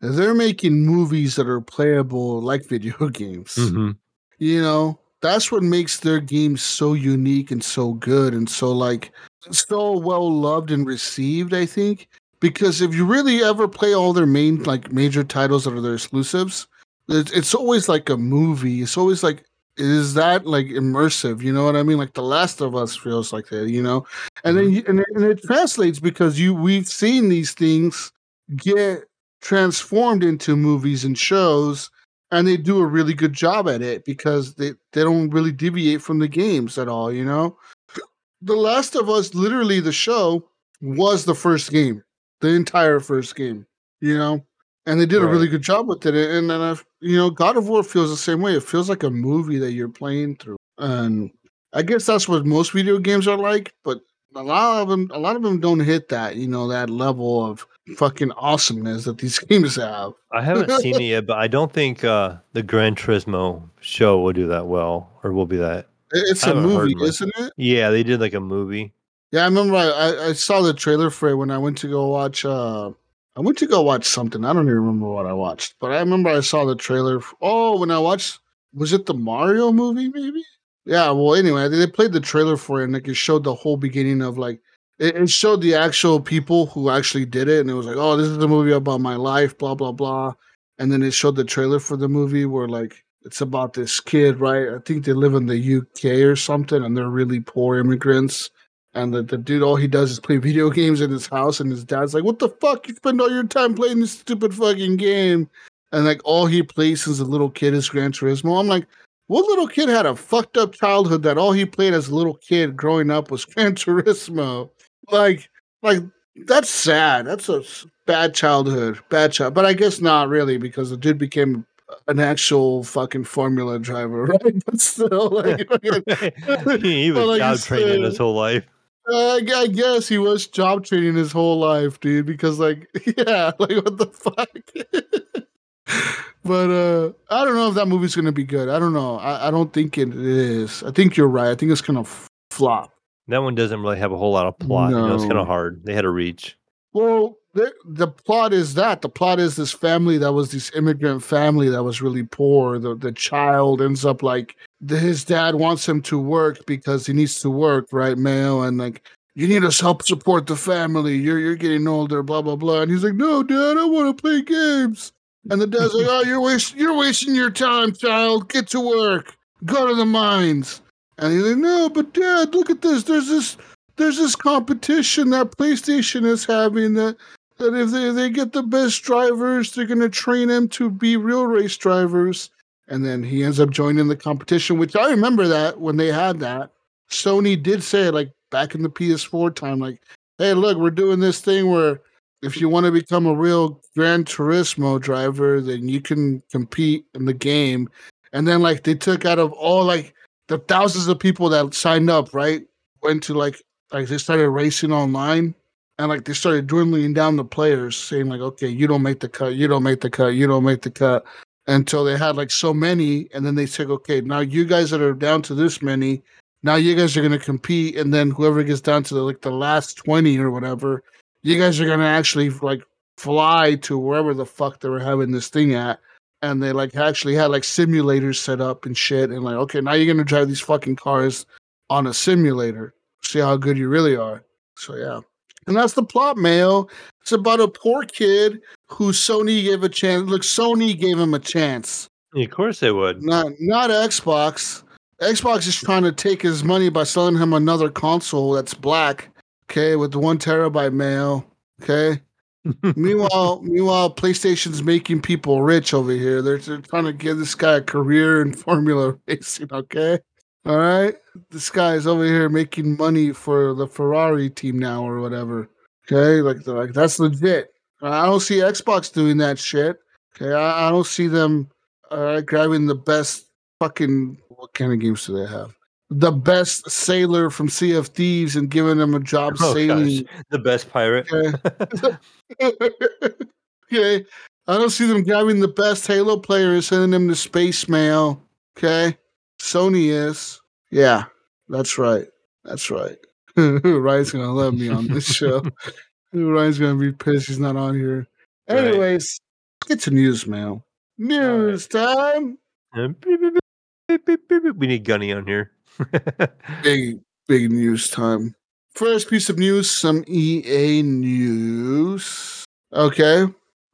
They're making movies that are playable like <laughs> video games. Mm-hmm. You know that's what makes their games so unique and so good and so like so well loved and received i think. Because if you really ever play all their main like major titles that are their exclusives it's, always like a movie. It's always like is that like immersive? You know what i mean? Like the last of us feels like that you know? And then mm-hmm. you, and, it, and it translates because you we've seen these things get transformed into movies and shows and they do a really good job at it because they, they don't really deviate from the games at all, you know? The Last of Us, literally the show, was the first game, the entire first game, you know? And they did a really good job with it. And then, I've, you know, God of War feels the same way. It feels like a movie that you're playing through. And I guess that's what most video games are like, but a lot of them, a lot of them don't hit that, you know, that level of fucking awesomeness that these <laughs> games have. I haven't <laughs> seen it yet, but I don't think uh, the Gran Turismo show will do that well, or will be that. It's a movie, isn't it? Yeah, they did like a movie. Yeah, I remember I, I, saw the trailer for it when I went to go watch. Uh, I went to go watch something. I don't even remember what I watched, but I remember I saw the trailer. f- Oh, when I watched, was it the Mario movie? Maybe. Yeah. Well, anyway, they played the trailer for it, and like it showed the whole beginning of like it, it showed the actual people who actually did it, and it was like, oh, this is a movie about my life, blah blah blah. And then it showed the trailer for the movie where like it's about this kid, right? I think they live in the UK or something, and they're really poor immigrants. And the, the dude, all he does is play <laughs> video games in his house, and his dad's like, "What the fuck? You spend all your time playing this stupid fucking game." And like all he plays since a little kid is Gran Turismo. I'm like, what little kid had a fucked up childhood that all he played as a little kid growing up was <laughs> Gran Turismo? Like, like that's sad. That's a bad childhood, bad child. But I guess not really because the dude became an actual fucking Formula driver, <laughs> right? But still, like, <laughs> <laughs> he was like job training his whole life. Uh, I guess he was job training his whole life, dude. Because like, yeah, like what the fuck. but uh, I don't know if that movie's gonna be good. I don't know. I, I don't think it is. I think you're right. I think it's gonna f- flop. That one doesn't really have a whole lot of plot. You know, it's kind of hard. They had to reach. Well, the, the plot is that the plot is this family that was this immigrant family that was really poor. The the child ends up like the, his dad wants him to work because he needs to work, right, male, and like you need to help support the family. You're you're getting older, blah blah blah. And he's like, no, dad, I want to play games. And the dad's like, oh, you're wasting you're wasting your time, child. Get to work. Go to the mines. And he's like, no, but dad, look at this. There's this there's this competition that PlayStation is having that that if they, they get the best drivers, they're gonna train them to be real race drivers. And then he ends up joining the competition, which I remember that when they had that. Sony did say like back in the PS4 time, like, hey, look, we're doing this thing where if you want to become a real Gran Turismo driver, then you can compete in the game. And then like they took out of all like the thousands of people that signed up, right? Went to like like they started racing online and like they started dwindling down the players, saying like, okay, you don't make the cut, you don't make the cut, you don't make the cut. Until they had like so many, and then they said, okay, now you guys that are down to this many, now you guys are gonna compete, and then whoever gets down to the, like the last twenty or whatever, you guys are gonna actually like fly to wherever the fuck they were having this thing at. And they like actually had like simulators set up and shit, and like, okay, now you're gonna drive these fucking cars on a simulator, see how good you really are. So yeah. And that's the plot, Mayo. It's about a poor kid who Sony gave a chance. Look, Sony gave him a chance. of course they would. Not not Xbox. Xbox is trying to take his money by selling him another console that's black. Okay, with the one terabyte mail. Okay. Meanwhile, meanwhile, PlayStation's making people rich over here. They're, they're trying to give this guy a career in <laughs> Formula racing. Okay. All right. This guy's over here making money for the Ferrari team now or whatever. Okay. Like, like that's legit. I don't see Xbox doing that shit. Okay. I, I don't see them uh, grabbing the best fucking. What kind of games do they have? The best sailor from Sea of Thieves and giving him a job Oh, sailing. gosh. The best pirate. Okay. <laughs> okay. I don't see them grabbing the best Halo player and sending them to space mail. Okay. Sony is. Yeah, that's right. That's right. <laughs> Ryan's gonna love me on this show. <laughs> Ryan's gonna be pissed he's not on here. Anyways, get to news mail. News time. Um, beep, beep, beep. we need Gunny on here. Big big news time. First piece of news, some EA news. Okay.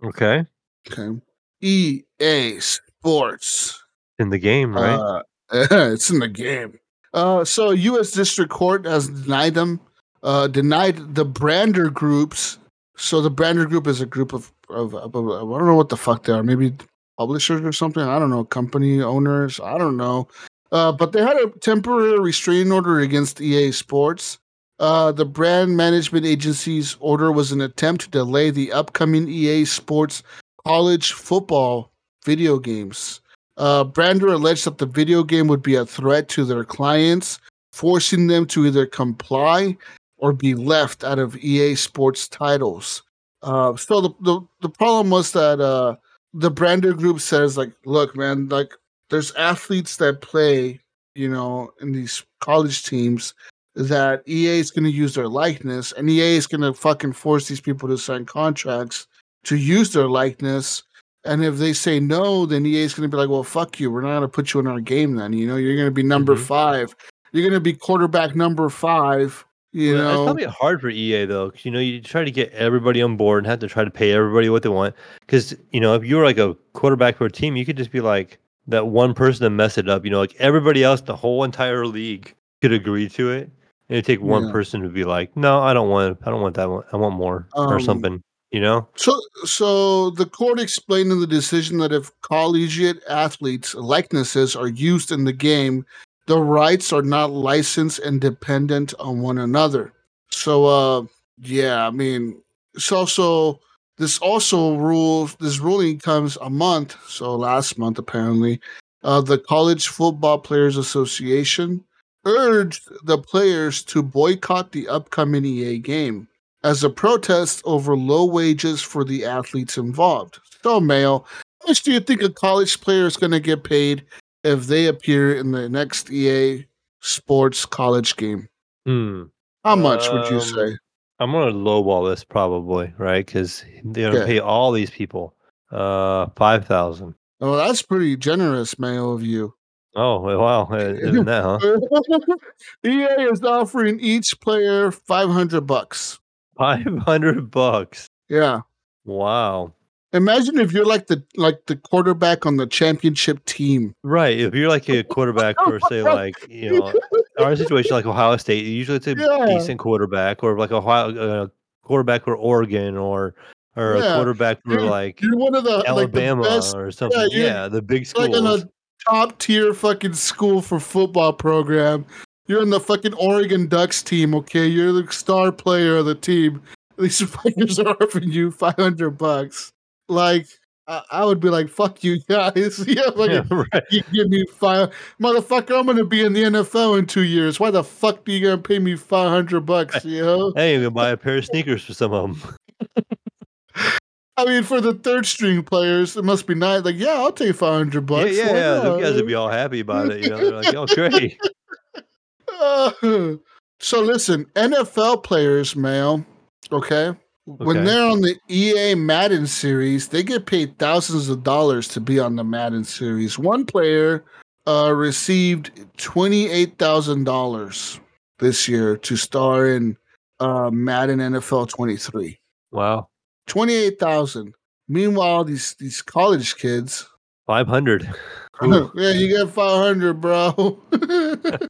okay. Okay. EA Sports. In the game, right? Uh, <laughs> it's in the game. Uh, so U.S. District Court has denied them, uh, denied the Brandr groups. So the Brandr group is a group of, of, of, of- I don't know what the fuck they are. Maybe publishers or something. I don't know. Company owners. I don't know. Uh, but they had a temporary restraining order against EA Sports. Uh, the brand management agency's order was an attempt to delay the upcoming EA Sports college football video games. Uh, Brandr alleged that the video game would be a threat to their clients, forcing them to either comply or be left out of EA Sports titles. Uh, so the, the the problem was that uh, the Brandr group says like, look, man, like there's athletes that play, you know, in these college teams that EA is going to use their likeness, and EA is going to fucking force these people to sign contracts to use their likeness. And if they say no, then EA is going to be like, well, fuck you. We're not going to put you in our game then. You know, you're going to be number Mhm. five. You're going to be quarterback number five. You Well, It's know, probably hard for EA though, because you know, you try to get everybody on board and have to try to pay everybody what they want. Because you know, if you were like a quarterback for a team, you could just be like that one person that messed it up. You know, like everybody else, the whole entire league could agree to it, and it'd take one Yeah. person to be like, "No, I don't want, I don't want that one. I want more or Um, something." You know? So, so the court explained in the decision that if collegiate athletes' likenesses are used in the game, the rights are not licensed and dependent on one another. So, uh, yeah, I mean, it's also this also rules. This ruling comes a month, so last month apparently. Uh, the College Football Players Association urged the players to boycott the upcoming EA game as a protest over low wages for the athletes involved. So, Mayo, how much do you think a college player is going to get paid if they appear in the next EA Sports college game? Hmm. How much would you Um, say? I'm gonna lowball this probably, right? Because they're gonna Okay. pay all these people uh five thousand. Oh, that's pretty generous, Mayo, of you. Oh wow, uh, <laughs> even that, huh? <laughs> EA is offering each player five hundred bucks. Five hundred bucks. Yeah. Wow. Imagine if you're like the like the quarterback on the championship team. Right. If you're like a quarterback <laughs> for say like you know our situation like Ohio State, usually it's a Yeah. decent quarterback, or like a Ohio uh, quarterback for Oregon, or or a quarterback for You're- like You're one of the Alabama like the best, or something. you're- Yeah, the big like in schools. a top tier fucking school for football program. You're in the fucking Oregon Ducks team, okay? You're the star player of the team. These <laughs> fuckers are offering you five hundred bucks. Like I, I would be like, "Fuck you guys!" <laughs> yeah, <laughs> like yeah, right. you give me five, motherfucker. I'm gonna be in the NFL in two years. Why the fuck do you gonna pay me five hundred bucks? <laughs> You know? Hey, you can buy a pair of sneakers for some of them. I mean, for the third string players, it must be nice. Like, yeah, I'll take five hundred bucks. yeah, Why yeah. Those guys would be all happy about it. You know, they're like, "Oh, great." Uh, so listen, NFL players, Mail, okay? When they're on the EA Madden series, they get paid thousands of dollars to be on the Madden series. One player uh, received twenty-eight thousand dollars this year to star in uh, Madden NFL 23. Wow, Twenty-eight thousand. Meanwhile, these these college kids, five hundred. <laughs> yeah, you get 500, bro. <laughs>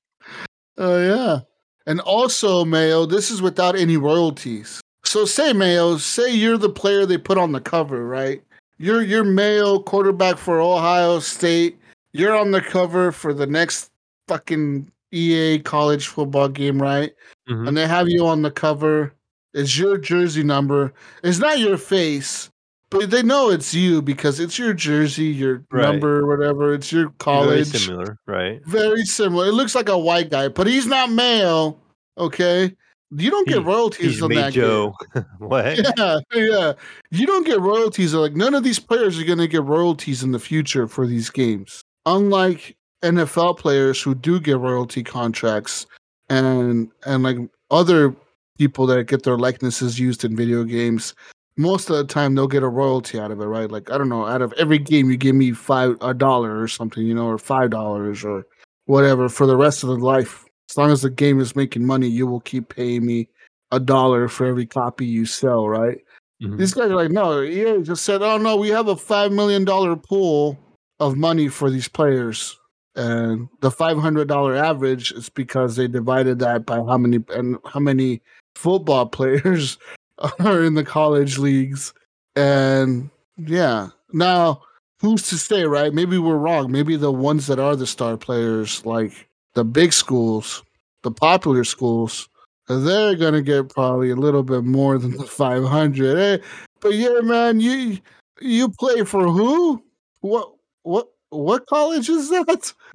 Oh, yeah. And also, Mayo, this is without any royalties. So, say, Mayo, say you're the player they put on the cover, right? You're, you're Mayo, quarterback for Ohio State. You're on the cover for the next fucking EA college football game, right? Mhm. And they have you on the cover. It's your jersey number. It's not your face, but they know it's you because it's your jersey, your Right. number, whatever. It's your college. Very similar, right? Very similar. It looks like a white guy, but he's not male. Okay, you don't get royalties He's on that. Joe. <laughs> what? Game. Yeah, yeah. You don't get royalties. Like none of these players are going to get royalties in the future for these games. Unlike NFL players who do get royalty contracts, and and like other people that get their likenesses used in video games. Most of the time, they'll get a royalty out of it, right? Like I don't know, out of every game, you give me five a dollar or something, you know, or five dollars or whatever for the rest of the life. As long as the game is making money, you will keep paying me a dollar for every copy you sell, right? Mhm. These guys are like, no, EA just said, oh no, we have a five million dollar pool of money for these players. And the five hundred dollar average is because they divided that by how many and how many football <laughs> players are in the college leagues. And yeah. Now, who's to say, right? Maybe we're wrong. Maybe the ones that are the star players, like the big schools, the popular schools, they're gonna get probably a little bit more than the 500. Hey, but yeah, man, you you play for who? What what what college is that? <laughs>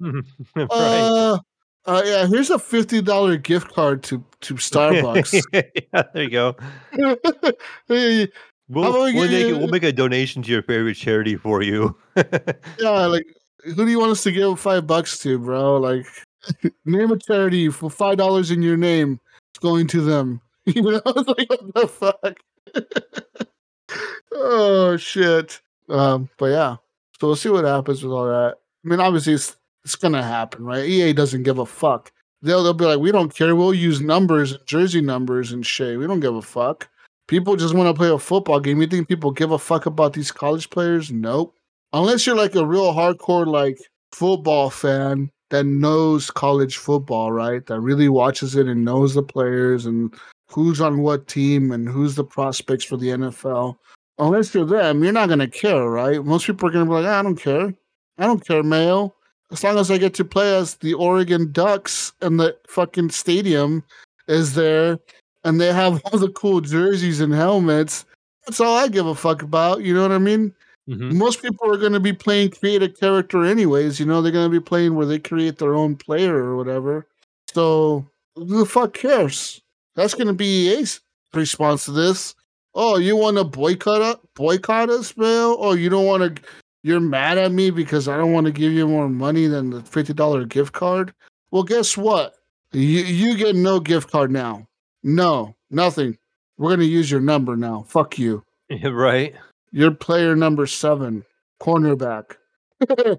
right. Uh, uh, yeah. Here's a fifty dollar gift card to to Starbucks. <laughs> yeah, there you go. Hey, <laughs> We'll, we we'll, make, it- we'll make a donation to your favorite charity for you. yeah, like who do you want us to give five bucks to, bro? Like, name a charity for five dollars in your name. It's going to them. <laughs> You know, <laughs> I was like what the fuck. <laughs> oh shit. Um, but yeah. So we'll see what happens with all that. I mean, obviously it's it's gonna happen, right? EA doesn't give a fuck. They'll they'll be like, we don't care. We'll use numbers and jersey numbers and shit. We don't give a fuck. People just want to play a football game. You think people give a fuck about these college players? Nope. Unless you're like a real hardcore like football fan that knows college football, right? That really watches it and knows the players and who's on what team and who's the prospects for the NFL. Unless you're them, you're not gonna care, right? Most people are gonna be like, I don't care. I don't care, Mayo. As long as I get to play as the Oregon Ducks and the fucking stadium is there and they have all the cool jerseys and helmets. That's all I give a fuck about. You know what I mean? Mhm. Most people are going to be playing create a character anyways. You know, they're going to be playing where they create their own player or whatever. So who the fuck cares? That's going to be EA's response to this. Oh, you want to boycott us, boycott us, Bill? Oh, you don't want to? You're mad at me because I don't want to give you more money than the fifty dollar gift card. Well, guess what? You you get no gift card now. No, nothing. We're gonna use your number now. Fuck you. <laughs> Right. You're player number seven, cornerback. <laughs>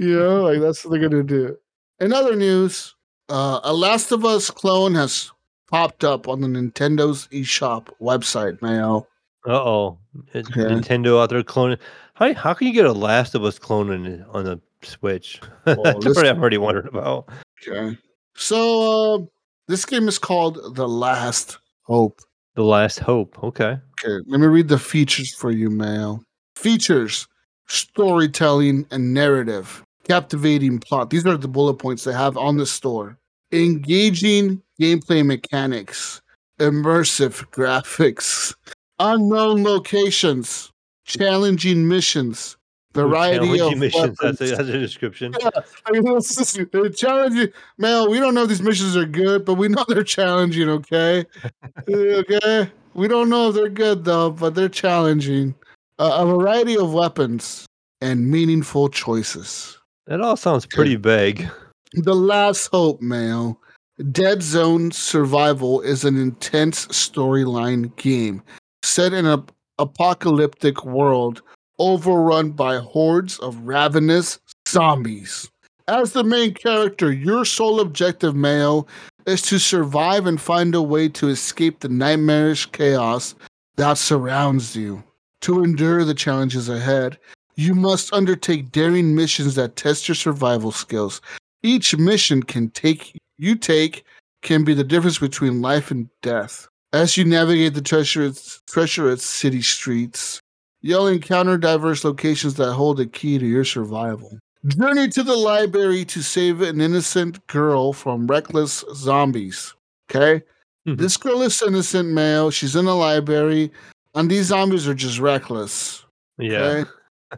You know, like that's what they're gonna do. In other news, uh, a Last of Us clone has popped up on the Nintendo's eShop website, Mayo. Uh oh. Nintendo out there cloning. How how can you get a Last of Us clone on, on the Switch? <laughs> Well, That's this- what I'm already wondering about. Okay. So uh, this game is called The Last Hope. The Last Hope. Okay. Okay, let me read the features for you, Mayo. Features, storytelling and narrative, captivating plot. These are the bullet points they have on the store. Engaging gameplay mechanics, immersive graphics, unknown locations, challenging missions, variety of missions. That's a, that's a description. I mean, <laughs> is they're challenging. Mel, we don't know if these missions are good, but we know <laughs> they're challenging. Okay, <laughs> okay. We don't know if they're good though, but they're challenging. Uh, a variety of weapons and meaningful choices. That all sounds pretty vague. The Last Hope, Mayo. Dead Zone Survival is an intense storyline game set in an apocalyptic world overrun by hordes of ravenous zombies. As the main character, your sole objective, Mayo, is to survive and find a way to escape the nightmarish chaos that surrounds you. To endure the challenges ahead, you must undertake daring missions that test your survival skills. Each mission can take you take can be the difference between life and death. As you navigate the treacherous, treacherous city streets, you'll encounter diverse locations that hold a key to your survival. Journey to the library to save an innocent girl from reckless zombies. Okay? Mhm. This girl is innocent, male. She's in the library, and these zombies are just reckless. Yeah. Okay?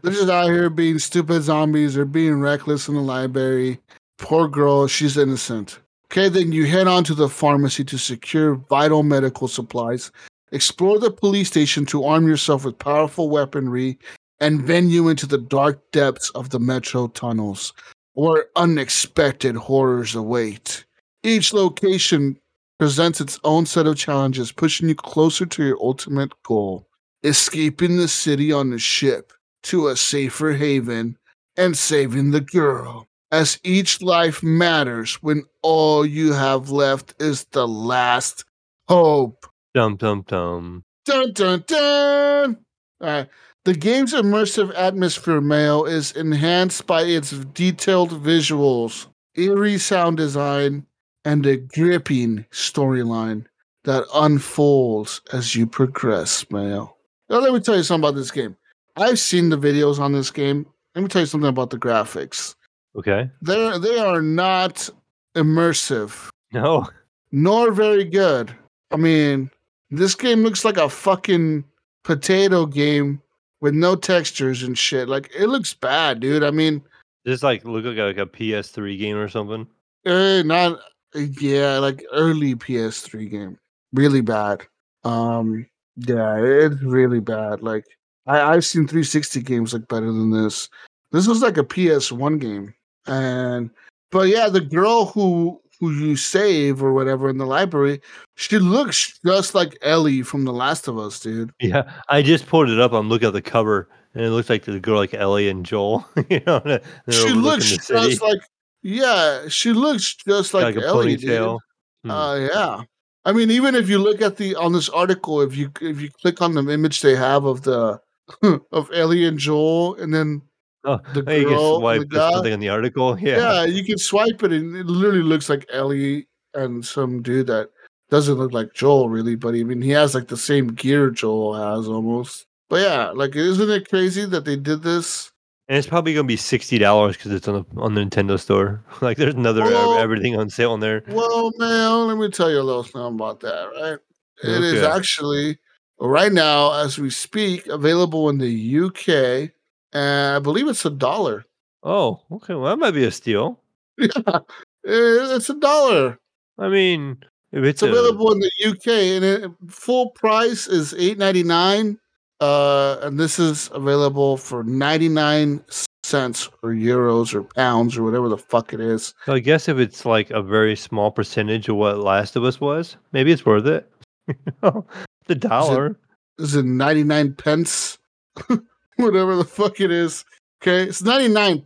They're just out here being stupid zombies. They're being reckless in the library. Poor girl, she's innocent. Okay, then you head on to the pharmacy to secure vital medical supplies. Explore the police station to arm yourself with powerful weaponry and venue into the dark depths of the metro tunnels, where unexpected horrors await. Each location presents its own set of challenges, pushing you closer to your ultimate goal escaping the city on the ship to a safer haven and saving the girl. As each life matters when all you have left is the last hope. Dum dum dum. Dun dun dun! Alright. The game's immersive atmosphere, Mayo, is enhanced by its detailed visuals, eerie sound design, and a gripping storyline that unfolds as you progress, Mayo. Now, let me tell you something about this game. I've seen the videos on this game. Let me tell you something about the graphics. Okay. They're they are not immersive No. nor very good. I mean, this game looks like a fucking potato game with no textures and shit. Like it looks bad, dude. I mean, Just like look like a, like a PS3 game or something. eh, not yeah, like early PS3 game. Really bad. Um, yeah, it's really bad. Like I, I've seen 360 games like better than this. This was like a PS1 game, and but yeah, the girl who who you save or whatever in the library, she looks just like Ellie from The Last of Us, dude. Yeah, I just pulled it up. I'm looking at the cover, and it looks like the girl like Ellie and Joel. <laughs> you know, she looks just like yeah, she looks just like, like, Ellie, dude. Hmm. Uh, yeah. I mean, even if you look at the on this article, if you if you click on the image they have of the <laughs> of Ellie and Joel, and then oh, <laughs> the hey, you can girl, swipe the guy, something in the article. <laughs> yeah. Yeah. you can swipe it, and it literally looks like Ellie and some dude that doesn't look like Joel really, but I mean, he has like the same gear Joel has almost. But yeah, like, isn't it crazy that they did this? and it's probably gonna be sixty dollars because it's on the on the Nintendo store. <laughs> like, there's another Well- everything on sale on there. Well, man, let me tell you a little something about that, right? It is Okay. actually right now, as we speak, available in the UK, and I believe it's a dollar. <laughs> Oh, okay. Well, that might be a steal. Yeah, it's a dollar. I mean, if it's, It's available in the UK, and it, full price is eight ninety nine. Uh, and this is available for ninety nine cents or euros or pounds or whatever the fuck it is. So I guess if it's like a very small percentage of what Last of Us was, maybe it's worth it. <laughs> the dollar. This is ninety nine pence, <laughs> <laughs> whatever the fuck it is. Okay, it's 99.99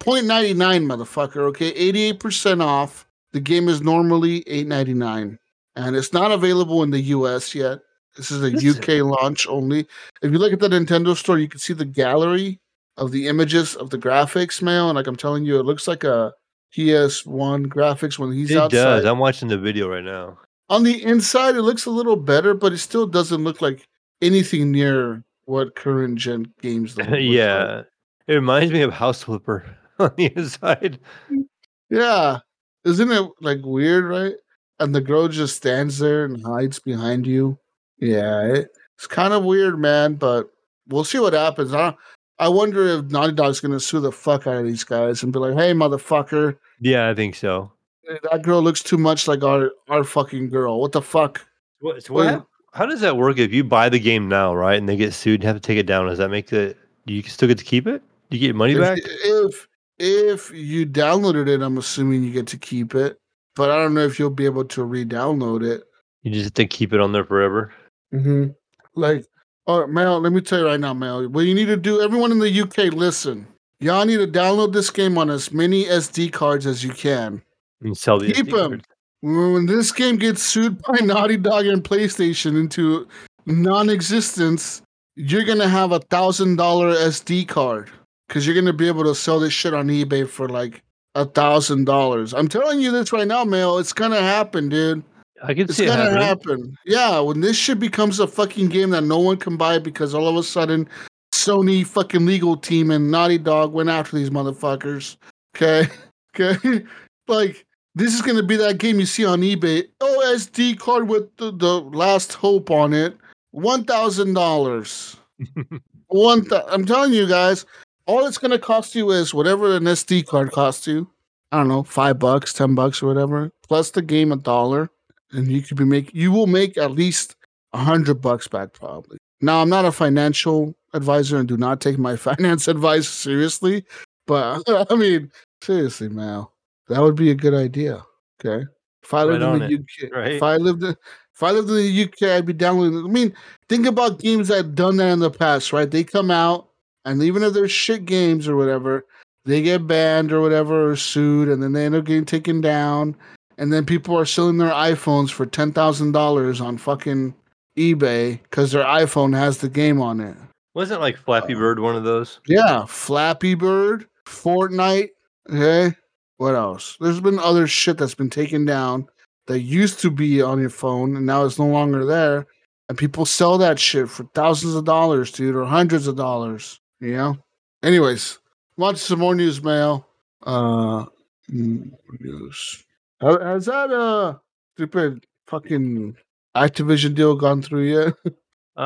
motherfucker. Okay, 88% off. The game is normally 8.99, and it's not available in the US yet. This is a This- UK launch only. If you look at the Nintendo store, you can see the gallery of the images of the graphics, mail, and like I'm telling you, it looks like a PS1 graphics when he's it outside. does. I'm watching the video right now. On the inside, it looks a little better, but it still doesn't look like anything near what current gen games look. look like. yeah, it reminds me of House Flipper <laughs> on the inside. Yeah. Isn't it like weird, right? And the girl just stands there and hides behind you. Yeah, it, it's kind of weird, man, but we'll see what happens. I, I wonder if Naughty Dog's going to sue the fuck out of these guys and be like, hey, motherfucker, Yeah, I think so. that girl looks too much like our, our fucking girl. What the fuck? What, so what hap- how does that work if you buy the game now, right, and they get sued and have to take it down? Does that make the do you still get to keep it? Do you get your money back? If, if if you downloaded it, I'm assuming you get to keep it, but I don't know if you'll be able to re-download it. You just have to keep it on there forever. Mm-hmm. Like, all right, Mel, let me tell you right now, Mel. What you need to do, everyone in the UK, listen. Y'all need to download this game on as many SD cards as you can. And sell the Keep them. cards. When this game gets sued by <laughs> Naughty Dog and PlayStation into non-existence, you're gonna have a thousand dollar SD card because you're gonna be able to sell this shit on eBay for like a thousand dollars. I'm telling you this right now, Mel. It's gonna happen, dude. I can It's see it It's gonna happen. Yeah, when this shit becomes a fucking game that no one can buy because all of a sudden Sony fucking legal team and Naughty Dog went after these motherfuckers. Okay. Okay. <laughs> like this is gonna be that game you see on eBay. OSD card with the, the last hope on it. One thousand dollars. <laughs> One th- I'm telling you guys, all it's gonna cost you is whatever an SD card costs you. I don't know, five bucks, ten bucks, or whatever, plus the game a dollar, and you could be make you will make at least a hundred bucks back probably. Now I'm not a financial advisor and do not take my <laughs> finance advice seriously, but <laughs> I mean seriously, Mal, that would be a good idea. Okay, if I lived on in the it, UK, right? if I lived in if I lived in the UK, I'd be downloading. I mean, think about games that have done that in the past, right? They come out, and even if they're shit games or whatever, they get banned or whatever or sued, and then they end up getting taken down, and then people are selling their iPhones for ten thousand dollars on fucking eBay because their iPhone has the game on it. Wasn't like Flappy uh, Bird one of those? Yeah, Flappy Bird, Fortnite. Okay, what else? There's been other shit that's been taken down that used to be on your phone and now it's no longer there. And people sell that shit for thousands of dollars, dude, or hundreds of dollars. You know. Anyways, watch some more news, mail. Uh, mm, news. Ha- Has that uh stupid fucking Activision deal gone through yet? <laughs> Uh,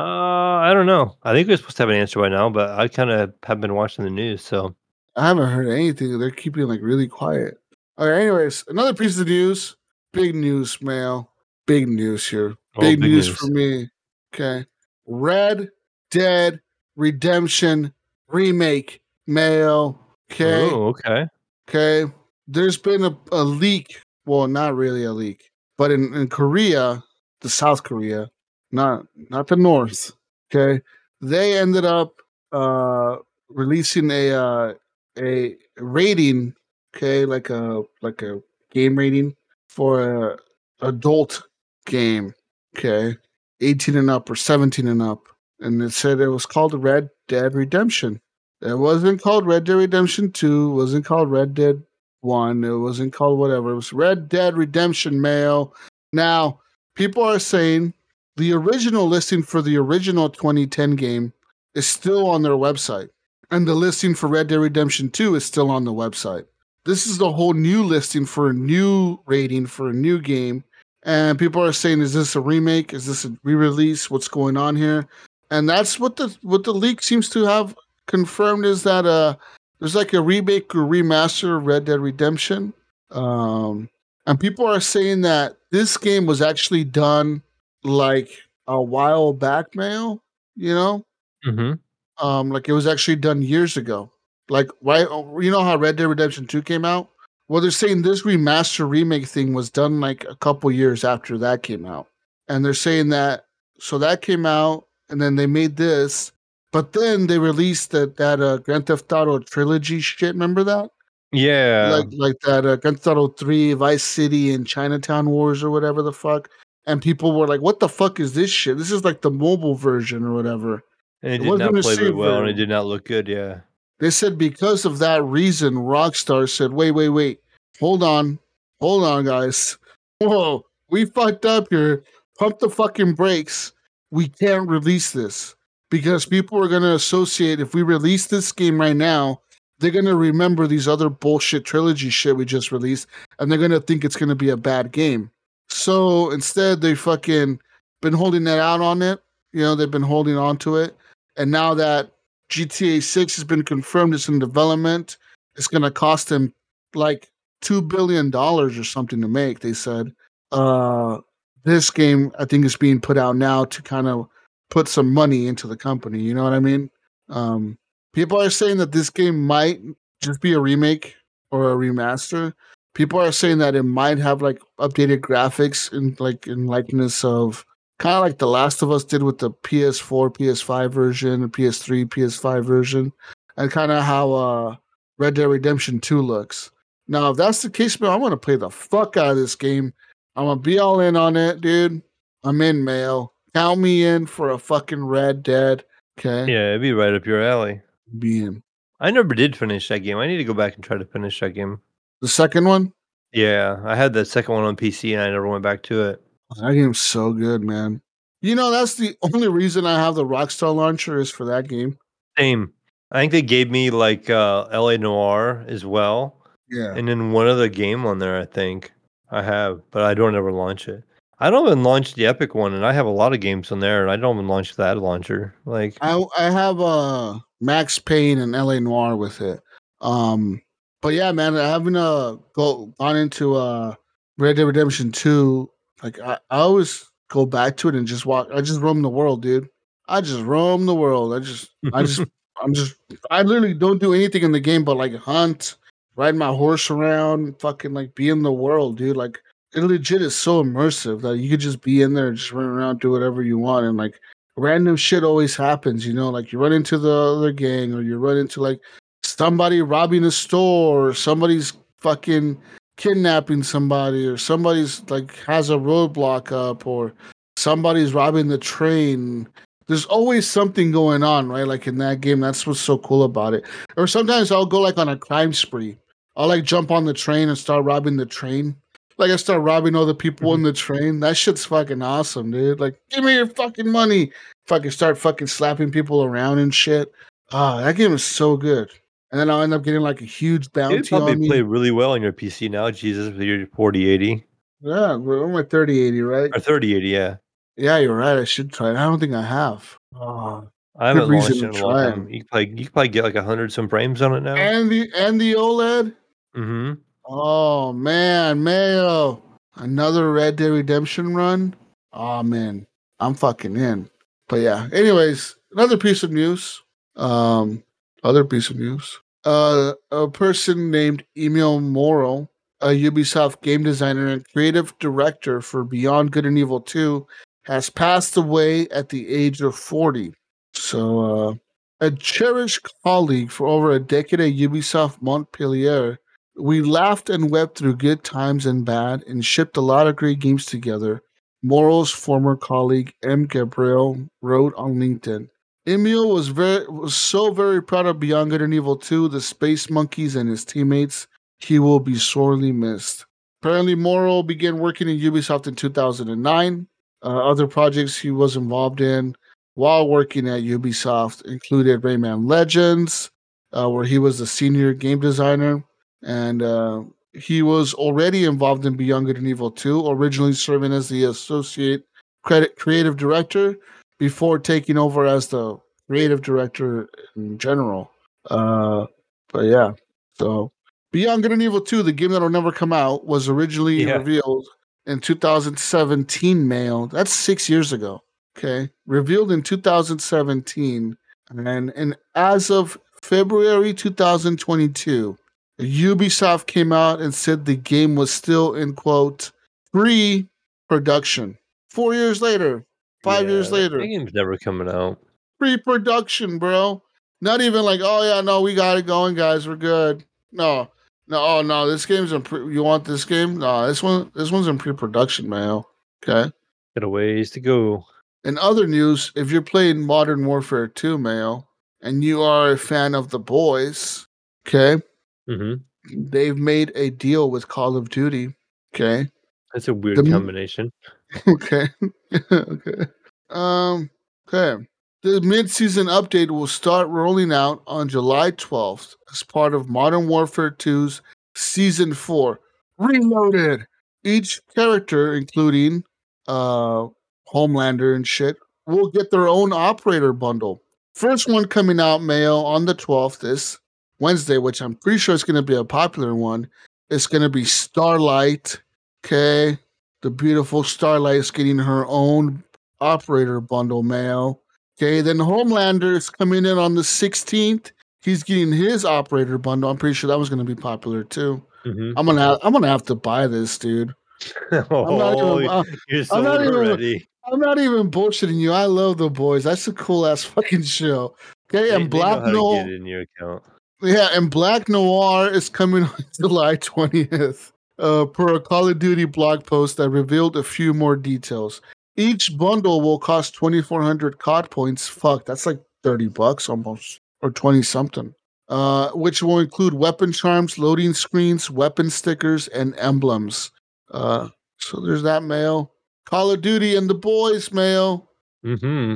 I don't know. I think we're supposed to have an answer by now, but I kind of have been watching the news, so I haven't heard anything. They're keeping like really quiet. All right. Anyways, another piece of news. Big news, Mail. Big news here. Oh, big, big news, news. for me. Okay. Red Dead Redemption remake. Mail. Okay. Oh, okay. Okay. There's been a, a leak. Well, not really a leak, but in, in Korea, the South Korea, not not the North. Okay. They ended up uh releasing a uh a rating, okay, like a like a game rating for a adult game. Okay. 18 and up or 17 and up. And it said it was called Red Dead Redemption. It wasn't called Red Dead Redemption 2, it wasn't called Red Dead 1, it wasn't called whatever. It was Red Dead Redemption Mail. Now, people are saying the original listing for the original 2010 game is still on their website, and the listing for Red Dead Redemption 2 is still on the website. This is the whole new listing for a new rating for a new game. And people are saying, is this a remake? Is this a re-release? What's going on here? And that's what the what the leak seems to have confirmed is that uh there's like a remake or remaster of Red Dead Redemption. Um and people are saying that this game was actually done like a while back, Mail, you know? Mm-hmm. Um, like it was actually done years ago. Like right you know how Red Dead Redemption 2 came out? Well, they're saying this remaster remake thing was done like a couple years after that came out. And they're saying that so that came out and then they made this But then they released that that uh, Grand Theft Auto trilogy shit. Remember that? Yeah. Like like that uh, Grand Theft Auto Three, Vice City, and Chinatown Wars or whatever the fuck. And people were like, "What the fuck is this shit? This is like the mobile version or whatever." And it it did not play very well, and it did not look good. Yeah. They said because of that reason, Rockstar said, "Wait, wait, wait, hold on, hold on, guys. <laughs> Whoa, we fucked up here. Pump the fucking brakes. We can't release this because people are gonna associate if we release this game right now." They're gonna remember these other bullshit trilogy shit we just released, and they're gonna think it's gonna be a bad game. So instead, they fucking been holding that out on it. You know, they've been holding on to it, and now that GTA 6 has been confirmed it's in development. It's going to cost them like $2 billion or something to make, they said. Uh, this game, I think, is being put out now to kind of put some money into the company. You know what I mean? Um, people are saying that this game might just be a remake or a remaster. People are saying that it might have like updated graphics in like in likeness of kind of like The Last of Us did with the PS4, PS5 version, the PS3, PS5 version, and kind of how uh, Red Dead Redemption 2 looks. Now, if that's the case, man, I'm gonna play the fuck out of this game. I'm gonna be all in on it, dude. I'm in, Mayo. Count me in for a fucking Red Dead. Okay, Yeah, it'd be right up your alley. be in. I never did finish that game. I need to go back and try to finish that game. The second one, Yeah, I had that second one on PC and I never went back to it. That game's so good, man. You know, that's the only reason I have the Rockstar launcher is for that game. Same. I think they gave me like uh, L.A. Noire as well, Yeah. and then one other game on there. I think I have, but I don't ever launch it. I don't even launch the Epic one, and I have a lot of games on there, and I don't even launch that launcher. Like, I I have uh Max Payne and L.A. Noire with it. Um but yeah, man, I haven't uh go gone into uh Red Dead Redemption 2. Like I, I always go back to it and just walk I just roam the world, dude. I just roam the world. I just I just <laughs> I'm just I literally don't do anything in the game but like hunt, ride my horse around, fucking like be in the world, dude. Like it legit is so immersive that you could just be in there and just run around, do whatever you want, and like random shit always happens, you know, like you run into the other gang or you run into like somebody robbing a store or somebody's fucking kidnapping somebody or somebody's like has a roadblock up or somebody's robbing the train. There's always something going on, right? Like in that game, that's what's so cool about it. Or sometimes I'll go like on a crime spree. I'll like jump on the train and start robbing the train. Like I start robbing all the people in the train. That shit's fucking awesome, dude. Like, give me your fucking money. Fucking start fucking slapping people around and shit. Ah, that game is so good. And then I'll end up getting like a huge bounty probably on me. play really well on your PC now. Jesus, with your 4080 Yeah, we're on my 3080, right? or 3080. Yeah, Yeah, you're right. I should try it. I don't think I have. Ah. I haven't launched it in a long time. You can probably you can probably get like a hundred some frames on it now. And the and the OLED. Mm-hmm. Oh man, Mayo. Another Red Dead Redemption run. Oh man, I'm fucking in. But yeah. Anyways, another piece of news. Um, other piece of news. Uh, a person named Emil Moro, a Ubisoft game designer and creative director for Beyond Good and Evil 2, has passed away at the age of 40. So, uh, a cherished colleague for over a decade at Ubisoft Montpellier, we laughed and wept through good times and bad and shipped a lot of great games together. Moro's former colleague M. Gabriel wrote on LinkedIn. Emil was very was so very proud of Beyond Good and Evil 2, the Space Monkeys, and his teammates. He will be sorely missed. Apparently, Moro began working in Ubisoft in 2009. Uh, other projects he was involved in while working at Ubisoft included Rayman Legends, uh, where he was the senior game designer, and uh, he was already involved in Beyond Good and Evil 2, originally serving as the associate credit creative director before taking over as the creative director in general. Uh, but yeah, so Beyond Good and Evil 2, the game that'll never come out, was originally Yeah. revealed in 2017 mail. That's six years ago. Okay. Revealed in 2017. And, and as of February 2022, Ubisoft came out and said the game was still in quote pre production. Four years later, five years later. game's never coming out. pre-production, bro. Not even like, oh yeah, no, we got it going, guys. We're good. No, no, oh no, this game's in. Pre- you want this game? No, this one, this one's in pre-production, man. Okay. Got a ways to go. In other news, if you're playing Modern Warfare 2, Mayo, and you are a fan of the boys, okay, hmm they've made a deal with Call of Duty. Okay. That's a weird The combination. <laughs> okay. <laughs> okay. Um, okay. The mid-season update will start rolling out on July 12th as part of Modern Warfare 2's Season 4 Reloaded. Each character, including uh Homelander and shit, will get their own operator bundle. First one coming out Mayo on the 12th this Wednesday, which I'm pretty sure is going to be a popular one. It's going to be Starlight. Okay. The beautiful Starlight is getting her own operator bundle, mail. Okay. Then Homelander is coming in on the 16th. He's getting his operator bundle. I'm pretty sure that was going to be popular too. hmm I'm gonna I'm gonna have to buy this, dude. <laughs> oh, not even- uh, you're I'm sold not even- already. I'm not even bullshitting you. I love the boys. That's a cool ass fucking show. Okay, They- and Black know how to Noir. get it in your account. Yeah, and Black Noir is coming <laughs> on July 20th. Uh, per a Call of Duty blog post that revealed a few more details. Each bundle will cost 2,400 COD points. Fuck, that's like 30 bucks almost, or 20 something. Uh, which will include weapon charms, loading screens, weapon stickers, and emblems. Uh, so there's that mail. Call of Duty and the boys mail. hmm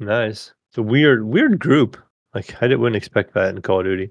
Nice. It's a weird, weird group. Like I didn't, wouldn't expect that in Call of Duty.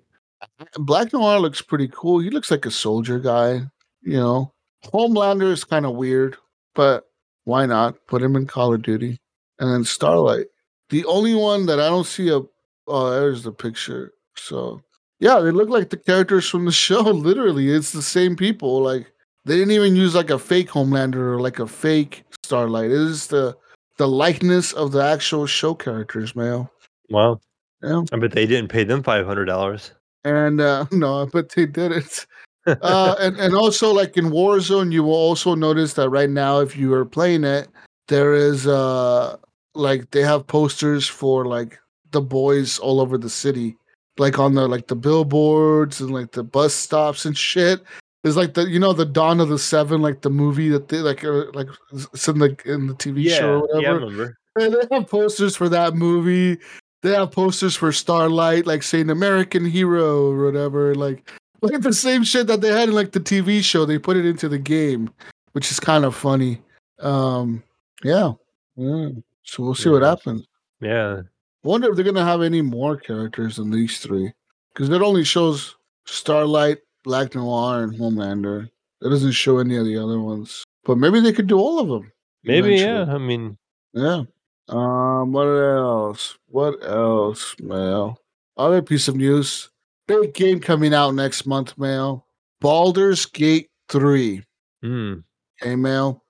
Black Noir looks pretty cool. He looks like a soldier guy, you know. Homelander is kind of weird, but why not put him in Call of Duty? And then Starlight. The only one that I don't see a oh, there's the picture. So yeah, they look like the characters from the <laughs> show. Literally, it's the same people. Like they didn't even use like a fake Homelander or like a fake Starlight. It is the the likeness of the actual show characters, man. Wow. Yeah. I bet they didn't pay them five hundred dollars. And uh <laughs> no, but they did it. Uh, and and also like in Warzone, you will also notice that right now, if you are playing it, there is uh like they have posters for like the boys all over the city, like on the like the billboards and like the bus stops and shit. It's like the you know the Dawn of the Seven, like the movie that they like uh, like it's in the in the TV Yeah, show or yeah, whatever. remember. And they have posters for that movie. They have posters for Starlight, like saying American hero or whatever. Like, <laughs> like the same shit that they had in like the TV show. They put it into the game, which is kind of funny. Um, yeah. yeah. So we'll see what happens. Yeah. Wonder if they're gonna have any more characters than these three, because it only shows Starlight, Black Noir, and Homelander. It doesn't show any of the other ones. But maybe they could do all of them. Maybe. eventually. Yeah. I mean, Yeah. Um, what else? What else, Mail? Other piece of news. Big game coming out next month, Mail. Baldur's Gate 3. hmm. Hey, Mail.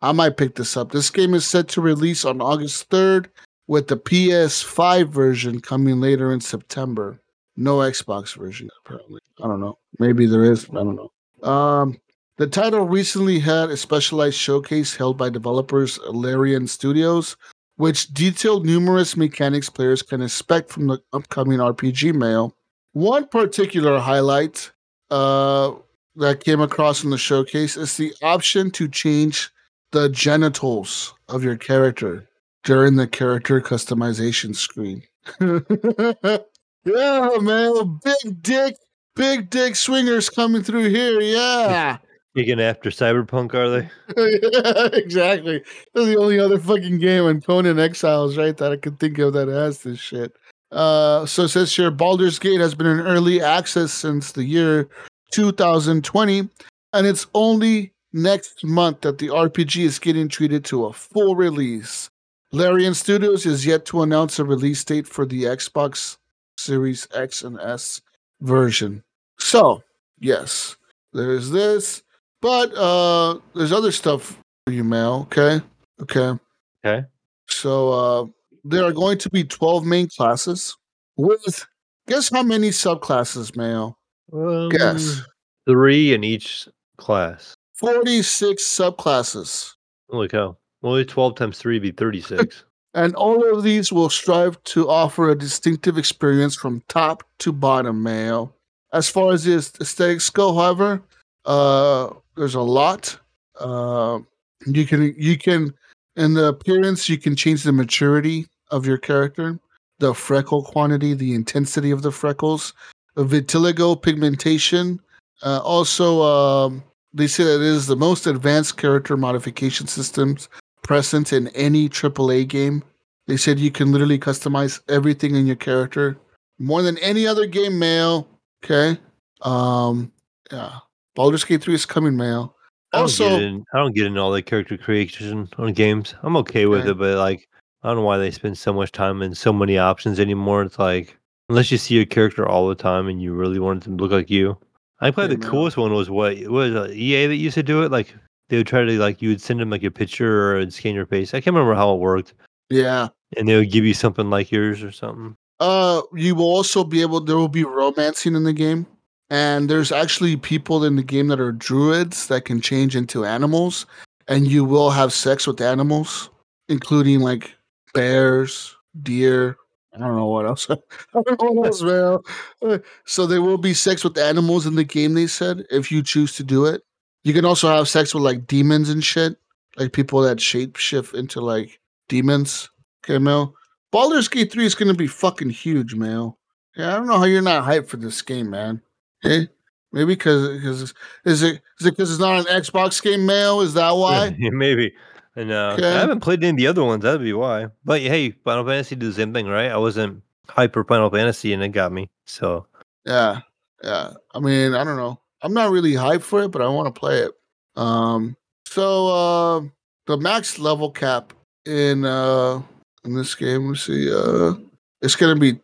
I might pick this up. This game is set to release on August 3rd with the PS5 version coming later in September. No Xbox version, apparently. I don't know. Maybe there is. I don't know. Um, the title recently had a specialized showcase held by developers Larian Studios, which detailed numerous mechanics players can expect from the upcoming RPG mail. One particular highlight uh, that came across in the showcase is the option to change the genitals of your character during the character customization screen. <laughs> yeah, man, big dick, big dick swingers coming through here. Yeah. <laughs> Kicking after Cyberpunk, are they? <laughs> yeah, exactly. That's the only other fucking game on Conan Exiles, right, that I could think of that has this shit. Uh, so it says here Baldur's Gate has been in early access since the year 2020, and it's only next month that the RPG is getting treated to a full release. Larian Studios is yet to announce a release date for the Xbox Series X and S version. So, yes, there's this. But uh there's other stuff for you, Mel. Okay. Okay. Okay. So uh there are going to be 12 main classes with guess how many subclasses, Mel? Um, Guess. Three in each class. 46 subclasses. Holy cow. Only 12 times three would be 36. <laughs> And all of these will strive to offer a distinctive experience from top to bottom, Mayo. As far as the aesthetics go, however, uh, there's a lot. Uh, you can you can in the appearance you can change the maturity of your character, the freckle quantity, the intensity of the freckles, vitiligo pigmentation. Uh, also, um, they say that it is the most advanced character modification systems present in any AAA game. They said you can literally customize everything in your character more than any other game. male. okay. Um, yeah. Baldur's Gate 3 is coming, Mail. I don't Also, get in, I don't get into all the character creation on games. I'm okay with Okay. it, but like I don't know why they spend so much time and so many options anymore. It's like unless you see your character all the time and you really want it to look like you. I Yeah, the coolest one was what was uh, EA that used to do it. Like they would try to like you would send them like a picture or scan your face. I can't remember how it worked, yeah. and they would give you something like yours or something. Uh, you will also be able. There will be romancing in the game, and there's actually people in the game that are druids that can change into animals, and you will have sex with animals, including like bears, deer. I don't know what else. <laughs> I don't know what else, <laughs> So there will be sex with animals in the game. They said if you choose to do it, you can also have sex with like demons and shit, like people that shape shift into like demons. Okay, Mel. Baldur's Gate 3 is going to be fucking huge, man. Yeah, I don't know how you're not hyped for this game, man. Okay? Maybe because because is it is it because it's not an Xbox game, Mail? Is that why? <laughs> Maybe. And uh, Okay. I haven't played any of the other ones. That'd be why. But hey, Final Fantasy did the same thing, right? I wasn't hyper Final Fantasy, and it got me. So Yeah, yeah. I mean, I don't know. I'm not really hyped for it, but I want to play it. Um, so uh, the max level cap in uh in this game, let's see, uh, it's gonna be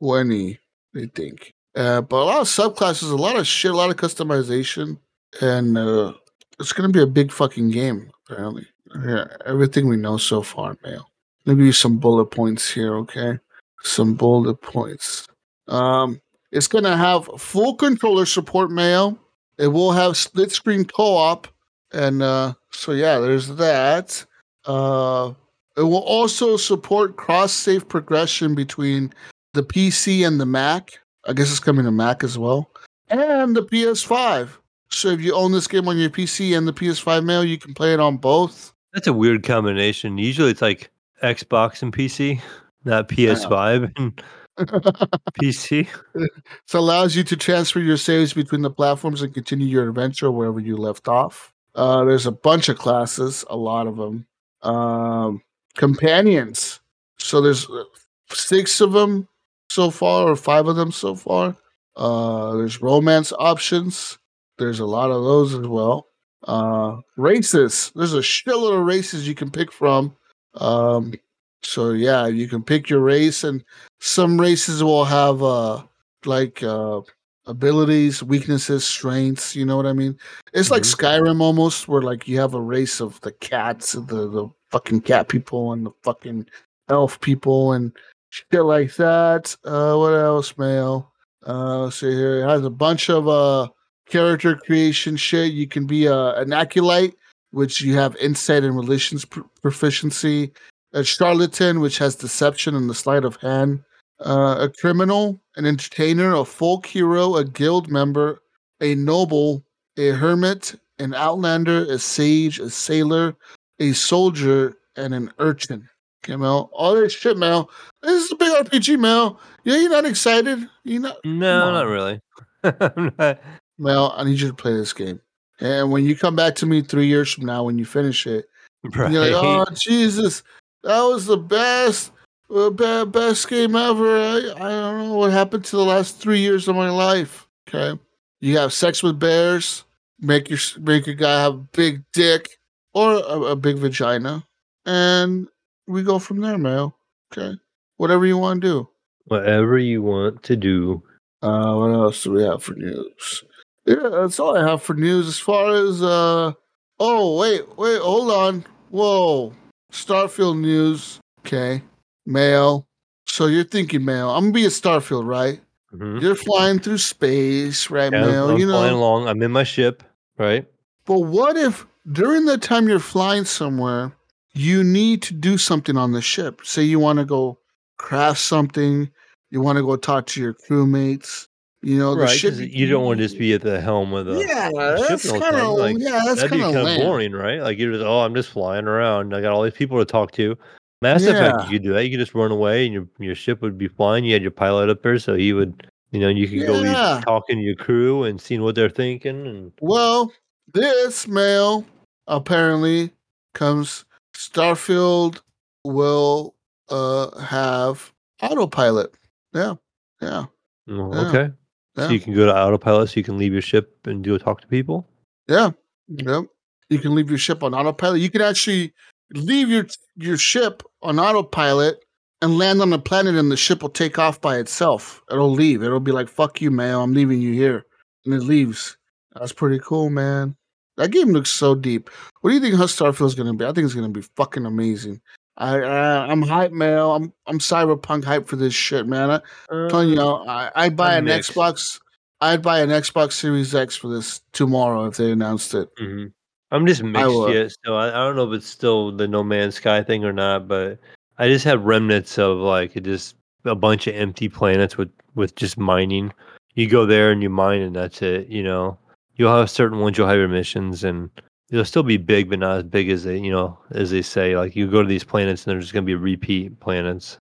twenty, I think. Uh, but a lot of subclasses, a lot of shit, a lot of customization, and uh, it's gonna be a big fucking game. Apparently, yeah, everything we know so far, man. Let me give you some bullet points here, okay? Some bullet points. Um, it's gonna have full controller support, Mayo. It will have split screen co-op, and uh, so yeah, there's that. Uh, it will also support cross save progression between the PC and the Mac. I guess it's coming to Mac as well, and the PS5. So if you own this game on your PC and the PS5 Mail, you can play it on both. that's a weird combination. Usually it's like Xbox and PC, not PS5 and <laughs> PC. It allows you to transfer your saves between the platforms and continue your adventure wherever you left off. Uh, there's a bunch of classes, a lot of them. Um, companions. So there's uh, six of them so far, or five of them so far. Uh, there's romance options. There's a lot of those as well. Uh, races. There's a shitload of races you can pick from. Um, so yeah, you can pick your race, and some races will have uh like uh abilities, weaknesses, strengths. You know what I mean? It's like Mhm. Skyrim almost, where like you have a race of the cats, the the fucking cat people, and the fucking elf people, and shit like that. Uh, what else, Mail? Uh, let's see here. It has a bunch of uh character creation shit. You can be a an acolyte, which you have insight and relations pr- proficiency. A charlatan, which has deception and the sleight of hand uh, a criminal, an entertainer, a folk hero, a guild member, a noble, a hermit, an outlander, a sage, a sailor, a soldier, and an urchin. Okay, Mel. All this shit, Mel. This is a big RPG, Mel. Yeah, you're not excited? You not No, not really. <laughs> Not- Mel, I need you to play this game. And when you come back to me three years from now, when you finish it, right. you're like, oh Jesus, that was the best, best game ever. I, I don't know what happened to the last three years of my life. Okay, you have sex with bears, make your make your guy have a big dick or a, a big vagina, and we go from there, Mayo. Okay, whatever you want to do. Whatever you want to do. Uh, what else do we have for news? Yeah, that's all I have for news. As far as uh, oh wait, wait, hold on. Whoa, Starfield news. Okay, mail. So you're thinking mail? I'm gonna be a Starfield, right? Mhm. You're flying through space, right, Yeah, mail? I'm You flying along. I'm in my ship, right? But what if during the time you're flying somewhere, you need to do something on the ship. Say you want to go craft something, you want to go talk to your crewmates. You know, the right? ship. you don't want to just be at the helm of the yeah, that's kind of Like yeah, that's kind of kind of lame. boring, right? Like you're just oh, I'm just flying around. I got all these people to talk to. Mass Effect, you could do that. You could just run away, and your your ship would be flying. You had your pilot up there, so he would, you know, you could go Yeah. be talking to your crew and seeing what they're thinking. And Well, this mail apparently comes. Starfield will uh have autopilot. Yeah, yeah, oh, Yeah. okay, yeah. so you can go to autopilot, so you can leave your ship and do a talk to people. Yeah. Yep. You can leave your ship on autopilot. You can actually leave your your ship on autopilot and land on a planet and the ship will take off by itself. It'll leave. It'll be like, fuck you, man. I'm leaving you here. And it leaves. That's pretty cool, man. That game looks so deep. What do you think how Starfield's gonna be? I think it's gonna be fucking amazing. I, I I'm hype, man. I'm I'm cyberpunk hype for this shit, man. I, I'm telling you, I I buy I'm an mixed. Xbox. I'd buy an Xbox Series X for this tomorrow if they announced it. hmm I'm just mixed yet. So I, I don't know if it's still the No Man's Sky thing or not, but I just have remnants of like it just a bunch of empty planets with with just mining. You go there and you mine, and that's it. You know, you'll have certain ones. You'll have your missions, and they'll still be big, but not as big as they, you know, as they say. Like you go to these planets, and they're just gonna be repeat planets.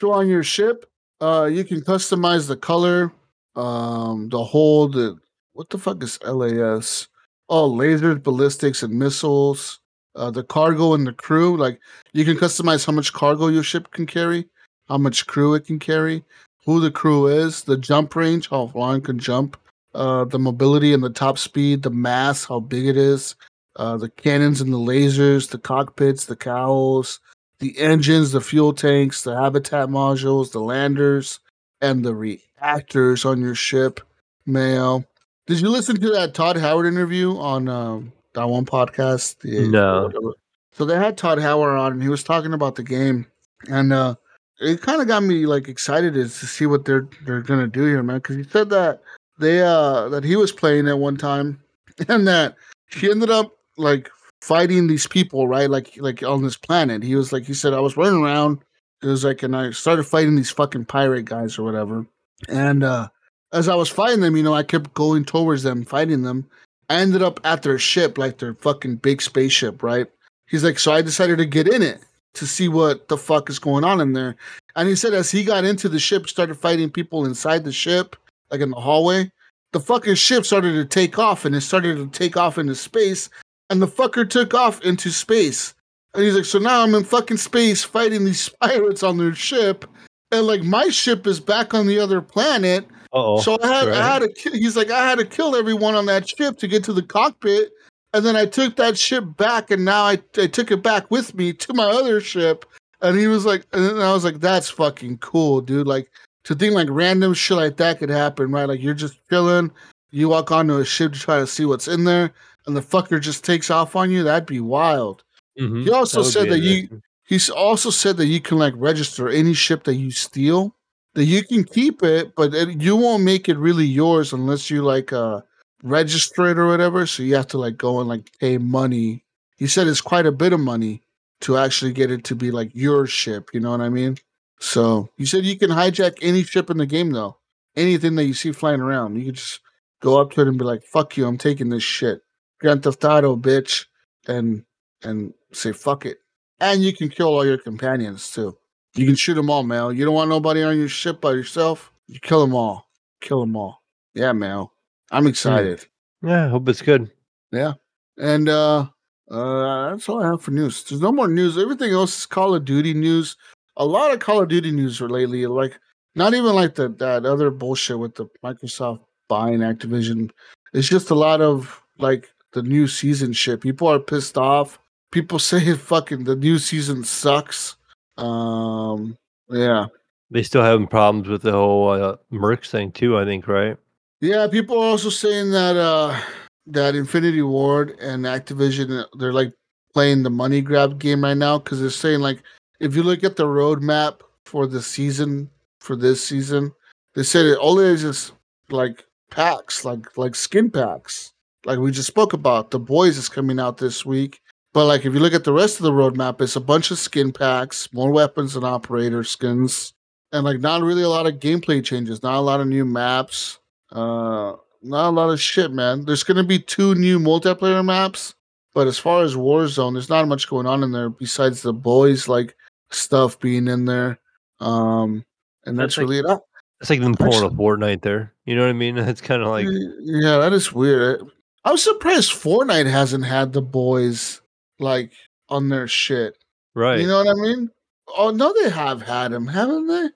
So on your ship, uh, you can customize the color, um, the whole the what the fuck is LAS? Oh, lasers, ballistics, and missiles. Uh, the cargo and the crew, like you can customize how much cargo your ship can carry, how much crew it can carry, who the crew is, the jump range, how long it can jump, uh, the mobility and the top speed, the mass, how big it is, uh, the cannons and the lasers, the cockpits, the cowls, the engines, the fuel tanks, the habitat modules, the landers, and the reactors on your ship. Mail. Did you listen to that Todd Howard interview on um, that one podcast? The- No. So they had Todd Howard on, and he was talking about the game, and uh, it kind of got me like excited to see what they're they're gonna do here, man. Because he said that they uh that he was playing at one time, <laughs> and that he ended up like fighting these people, right? Like like on this planet. He was like he said I was running around. It was like and I started fighting these fucking pirate guys or whatever. And uh as I was fighting them, you know, I kept going towards them, fighting them. I ended up at their ship, like their fucking big spaceship, right? He's like, so I decided to get in it to see what the fuck is going on in there. And he said as he got into the ship, started fighting people inside the ship, like in the hallway, the fucking ship started to take off and it started to take off into space and the fucker took off into space. And he's like, so now I'm in fucking space fighting these <laughs> pirates on their ship, and like my ship is back on the other planet. Oh. so I had, I right. had to. He's like, I had to kill everyone on that ship to get to the cockpit, and then I took that ship back, and now I, I took it back with me to my other ship. And he was like, and I was like, that's fucking cool, dude. Like to think like random shit like that could happen, right? Like you're just chilling, you walk onto a ship to try to see what's in there, and the fucker just takes off on you. That'd be wild. Mhm. He also would said that you- interesting. He's also said that you can like register any ship that you steal. That you can keep it, but it, you won't make it really yours unless you like uh register it or whatever. So you have to like go and like pay money. He said it's quite a bit of money to actually get it to be like your ship. You know what I mean? So you said you can hijack any ship in the game though. Anything that you see flying around, you can just go up to it and be like, "Fuck you, I'm taking this shit." Grand Theft Auto, bitch, and and say fuck it. And you can kill all your companions too. You can shoot them all, Mel. You don't want nobody on your ship by yourself. You kill them all. Kill them all. Yeah, Mel. I'm excited. Yeah, I hope it's good. Yeah. And uh uh that's all I have for news. There's no more news. Everything else is Call of Duty news. A lot of Call of Duty news for lately. Like not even like the that other bullshit with the Microsoft buying Activision. It's just a lot of like the new season shit. People are pissed off. People <laughs> say fucking the new season sucks. Um yeah. They still having problems with the whole uh, Mercs thing too. I think, right? Yeah, people are also saying that uh that Infinity Ward and Activision they're like playing the money grab game right now because they're saying like if you look at the roadmap for the season for this season, they said it it is is like packs, like like skin packs, like we just spoke about. The Boys is coming out this week, But like if you look at the rest of the roadmap, it's a bunch of skin packs, more weapons and operator skins, and like not really a lot of gameplay changes, not a lot of new maps, uh, not a lot of shit, man. There's gonna be two new multiplayer maps, but as far as Warzone, there's not much going on in there besides the boys like stuff being in there. Um, and that's, That's like- really it. It's like them pulling a Fortnite there. You know what I mean? It's kind of like yeah, that is weird. I was surprised Fortnite hasn't had the boys like on their shit. right. You know what I mean? Oh no, they have had them, haven't they?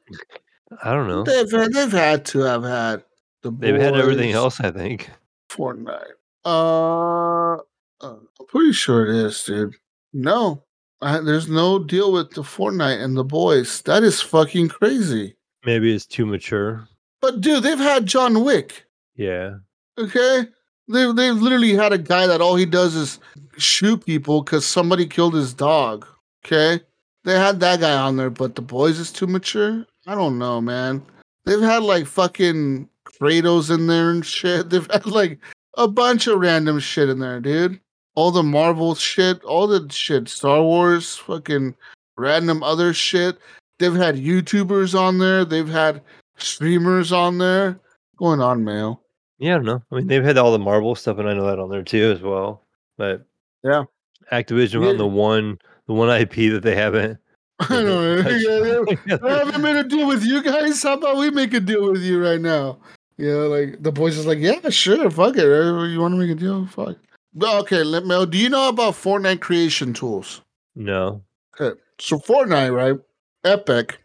I don't know. They've had, they've had to have had the boys. They've had everything else. I think. Fortnite. Uh, uh, I'm pretty sure it is, dude. No, I, there's no deal with the Fortnite and the boys. That is fucking crazy. Maybe it's too mature. But dude, they've had John Wick. Yeah. Okay, they they've literally had a guy that all he does is shoot people because somebody killed his dog. Okay, they had that guy on there, but the boys is too mature. I don't know, man. They've had like fucking Kratos in there and shit. <laughs> They've had like a bunch of random shit in there, dude. All the Marvel shit, all the shit, Star Wars, fucking random other shit. They've had YouTubers on there. They've had streamers on there. Going on, Mail. Yeah, I don't know. I mean, they've had all the Marvel stuff, and I know that on there too as well. But Yeah. Activision Yeah. on the one, the one IP that they haven't. <laughs> I know. Eh? <laughs> touched. Yeah, yeah. <laughs> I haven't made a deal with you guys. How about we make a deal with you right now? Yeah, like the boys is like, yeah, sure, fuck it. You want to make a deal? Fuck. Okay, let Mel. Do you know about Fortnite creation tools? no. Okay, so Fortnite, right? Epic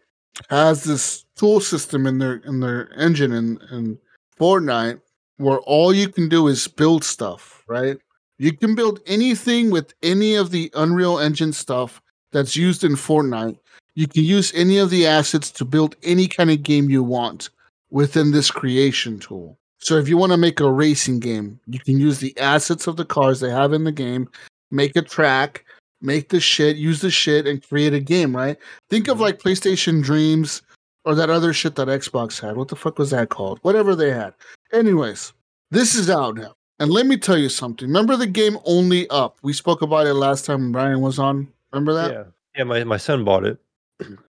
has this tool system in their in their engine in in Fortnite where all you can do is build stuff, right? You can build anything with any of the Unreal Engine stuff that's used in Fortnite. You can use any of the assets to build any kind of game you want within this creation tool. So if you want to make a racing game, you can use the assets of the cars they have in the game, make a track, make the shit, use the shit, and create a game, right? Think of Mhm. like PlayStation Dreams or that other shit that Xbox had. What the fuck was that called? Whatever they had. Anyways, this is out now. And let me tell you something. Remember the game Only Up? We spoke about it last time Ryan was on. Remember that? Yeah. Yeah. My my son bought it.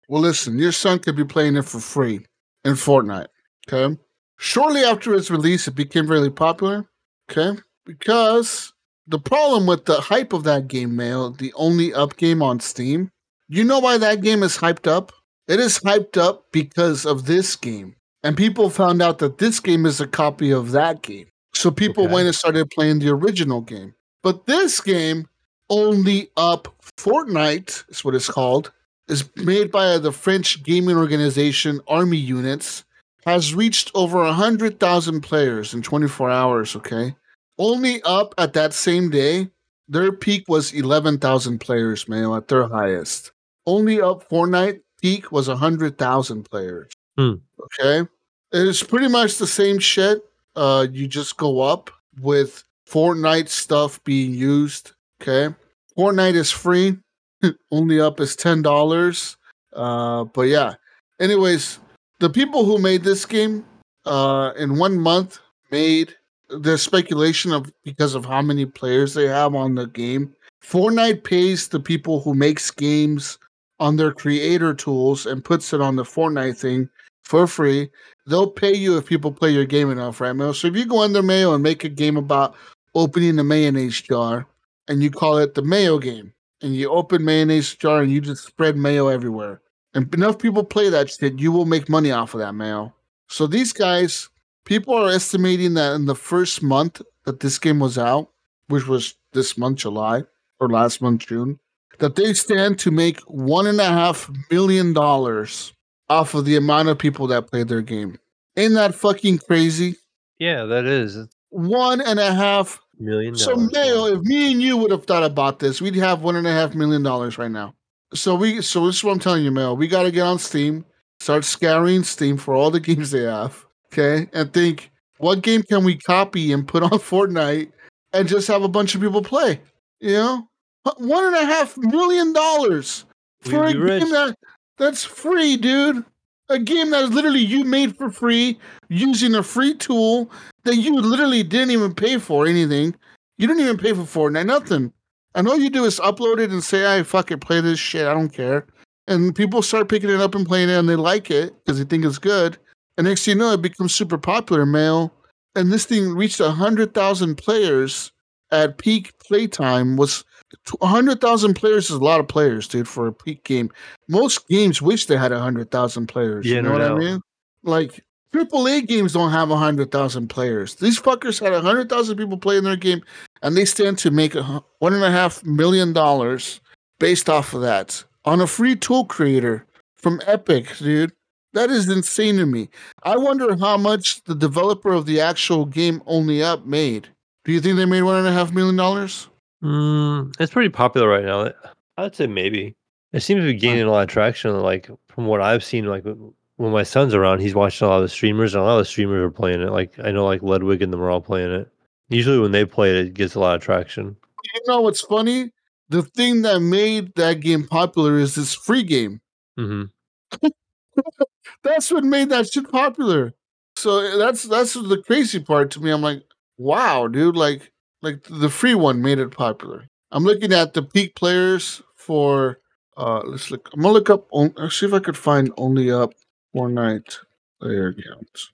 Well, listen, your son could be playing it for free in Fortnite. Okay. Shortly after its release, it became really popular. Okay. Because the problem with the hype of that game, Mail, the only up game on Steam, you know why that game is hyped up? It is hyped up because of this game. And people found out that this game is a copy of that game. So people Okay. went and started playing the original game. But this game, Only Up Fortnite, is what it's called, is made by the French gaming organization Army Units, has reached over 100,000 players in 24 hours, okay? Only up at that same day, their peak was 11,000 players, male, at their highest. Only up Fortnite peak was 100,000 players. Hmm. Okay? It's pretty much the same shit. Uh, you just go up with Fortnite stuff being used, okay? Fortnite is free. <laughs> Only up is ten dollars. Uh, but yeah. Anyways, the people who made this game, uh, in one month made the speculation of because of how many players they have on the game. Fortnite pays the people who makes games on their creator tools and puts it on the Fortnite thing for free. They'll pay you if people play your game enough, right, Mayo? So if you go under Mayo and make a game about opening a mayonnaise jar and you call it the Mayo game, and you open mayonnaise jar and you just spread mayo everywhere. And enough people play that shit, you will make money off of that mayo. So these guys, people are estimating that in the first month that this game was out, which was this month, July, or last month, June, that they stand to make one and a half million dollars off of the amount of people that played their game. Ain't that fucking crazy? Yeah, that is. One and a half million. One and a half a million so dollars. Mayo, if me and you would have thought about this, we'd have one and a half million dollars right now. So we, so this is what I'm telling you, Mel. We got to get on Steam, start scouring Steam for all the games they have, okay, and think what game can we copy and put on <laughs> Fortnite and just have a bunch of people play. You know, one and a half million dollars for a rich. game that that's free, dude. A game that is literally you made for free using a free tool that you literally didn't even pay for anything. You didn't even pay for Fortnite, nothing. And all you do is upload it and say, I fucking play this shit. I don't care. And people start picking it up and playing it and they like it because they think it's good. And next thing you know, it becomes super popular, male. And this thing reached 100,000 players at peak playtime was 100,000 players is a lot of players, dude, for a peak game. Most games wish they had 100,000 players. Yeah, you know no what I mean? Like, AAA games don't have 100,000 players. These fuckers had 100,000 people playing their game, and they stand to make $1.5 million based off of that on a free tool creator from Epic, dude. That is insane to me. I wonder how much the developer of the actual game Only Up made. Do you think they made $1.5 million? Mm, it's pretty popular right now. I'd say maybe. It seems to be gaining a lot of traction. Like from what I've seen, like when my son's around, he's watching a lot of the streamers, and a lot of the streamers are playing it. Like I know, like Ludwig and them are all playing it. Usually, when they play it, it gets a lot of traction. You know what's funny? The thing that made that game popular is this free game. hmm <laughs> That's what made that shit popular. So that's that's the crazy part to me. I'm like, wow, dude, like like the free one made it popular. I'm looking at the peak players for uh let's look I'm gonna look up on see if I could find only up Fortnite player counts.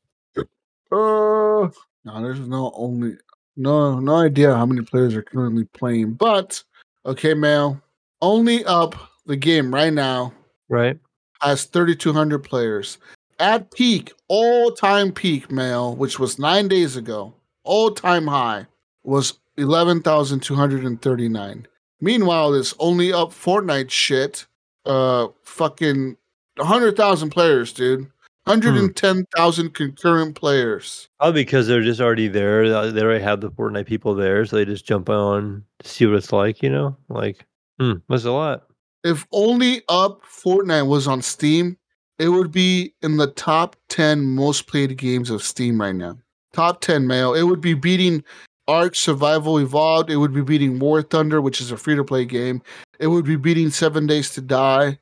Uh no, there's no only no no idea how many players are currently playing, but okay, Mel. Only up the game right now Right. has 3,200 players. At peak, all time peak, male, which was nine days ago, all time high was 11,239. Meanwhile, this only up Fortnite shit, uh, fucking 100,000 players, dude. 110,000 concurrent players. Probably because they're just already there. uh, They already have the Fortnite people there, so they just jump on to see what it's like. You know, like, hmm, that's a lot. If only up Fortnite was on Steam, it would be in the top 10 most played games of Steam right now. Top 10 male. It would be beating Ark Survival Evolved. It would be beating War Thunder, which is a free to play game. It would be beating Seven Days to Die.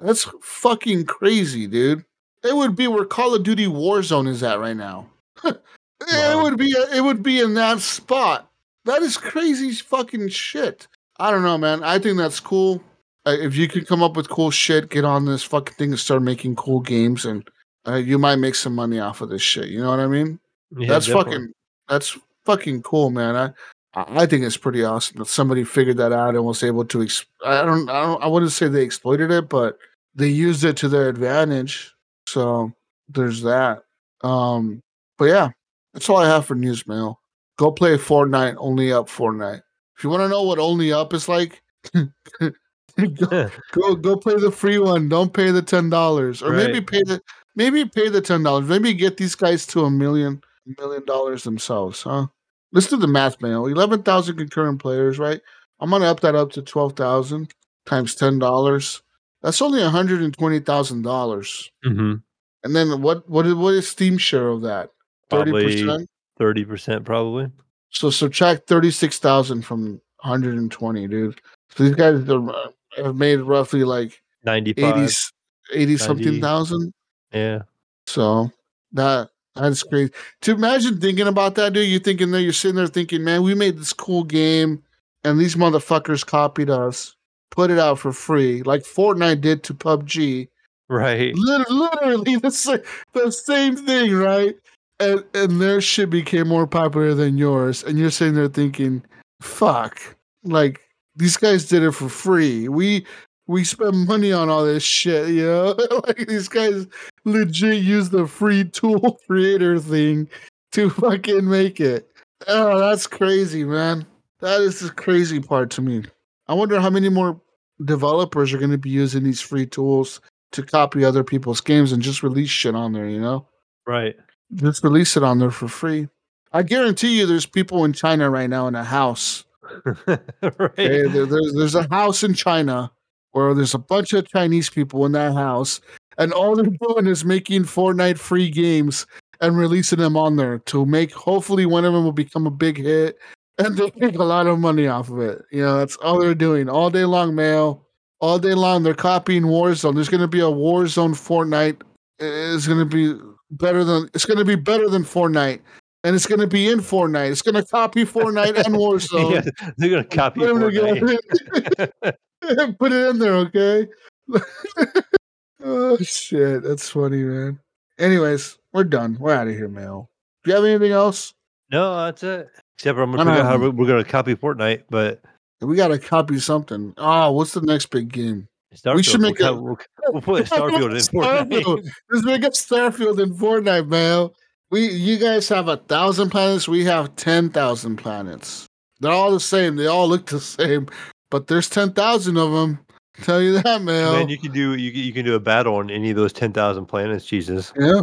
That's fucking crazy, dude. It would be where Call of Duty Warzone is at right now. <laughs> It Wow. would be it would be in that spot. That is crazy fucking shit. I don't know, man. I think that's cool. Uh, if you can come up with cool shit, get on this fucking thing and start making cool games, and uh, you might make some money off of this shit. You know what I mean? Yeah, that's definitely. fucking that's fucking cool, man. I I think it's pretty awesome that somebody figured that out and was able to. Ex- I don't I don't I wouldn't say they exploited it, but they used it to their advantage. So there's that. Um, but yeah, that's all I have for news mail. Go play Fortnite. Only up Fortnite. If you want to know what only up is like, <laughs> go, <laughs> go go play the free one. Don't pay the ten dollars, or maybe pay the maybe pay the ten dollars. Maybe get these guys to a million million dollars themselves, huh? Let's do the math, man. Eleven thousand concurrent players, right? I'm gonna up that up to twelve thousand times ten dollars. That's only one hundred and twenty thousand dollars. hmm And then what? What is what is Steam share of that? Thirty percent. thirty percent, probably. So subtract thirty six thousand from one hundred and twenty, dude. So these guys are, have made roughly like 95. 80, 80 something 90. thousand. Yeah. So that that's crazy. To imagine thinking about that, dude. You're thinking there, you're sitting there thinking, man, we made this cool game, and these motherfuckers copied us, put it out for free, like Fortnite did to PUBG. Right. Lit- Literally the same, the same thing, right? And and their shit became more popular than yours, and you're sitting there thinking, fuck, like these guys did it for free. We we spend money on all this shit, you know? <laughs> like these guys legit use the free tool <laughs> creator thing to fucking make it. Oh, that's crazy, man. That is the crazy part to me. I wonder how many more developers are going to be using these free tools to copy other people's games and just release shit on there, you know? Right. Just release it on there for free. I guarantee you there's people in China right now in a house. <laughs> right. Okay? There- there's, there's a house in China where there's a bunch of Chinese people in that house, and all they're doing is making Fortnite free games and releasing them on there to make hopefully one of them will become a big hit and they make a lot of money off of it. You know, that's all they're doing all day long, mail. All day long, they're copying Warzone. There's going to be a Warzone Fortnite. It's going to be better than it's going to be better than Fortnite and it's gonna be in Fortnite. It's gonna copy Fortnite and <laughs> Warzone. Yeah, they're gonna copy Put 'em Fortnite. <laughs> Put it in there, okay? <laughs> oh shit, that's funny, man. Anyways, we're done. We're out of here, Mail. Do you have anything else? No, that's it. Except for I'm gonna figure out how we're we're gonna copy Fortnite, but We gotta copy something. Oh, what's the next big game? Starfield, should make we'll, a- we'll, we'll put <laughs> Starfield in Starfield. Fortnite. Let's make a Starfield in Fortnite, man. We you guys have a thousand planets, we have ten thousand planets. They're all the same. They all look the same, but there's ten thousand of them. Tell you that, man. then you can do you can, you can do a battle on any of those ten thousand planets. Jesus, Yeah,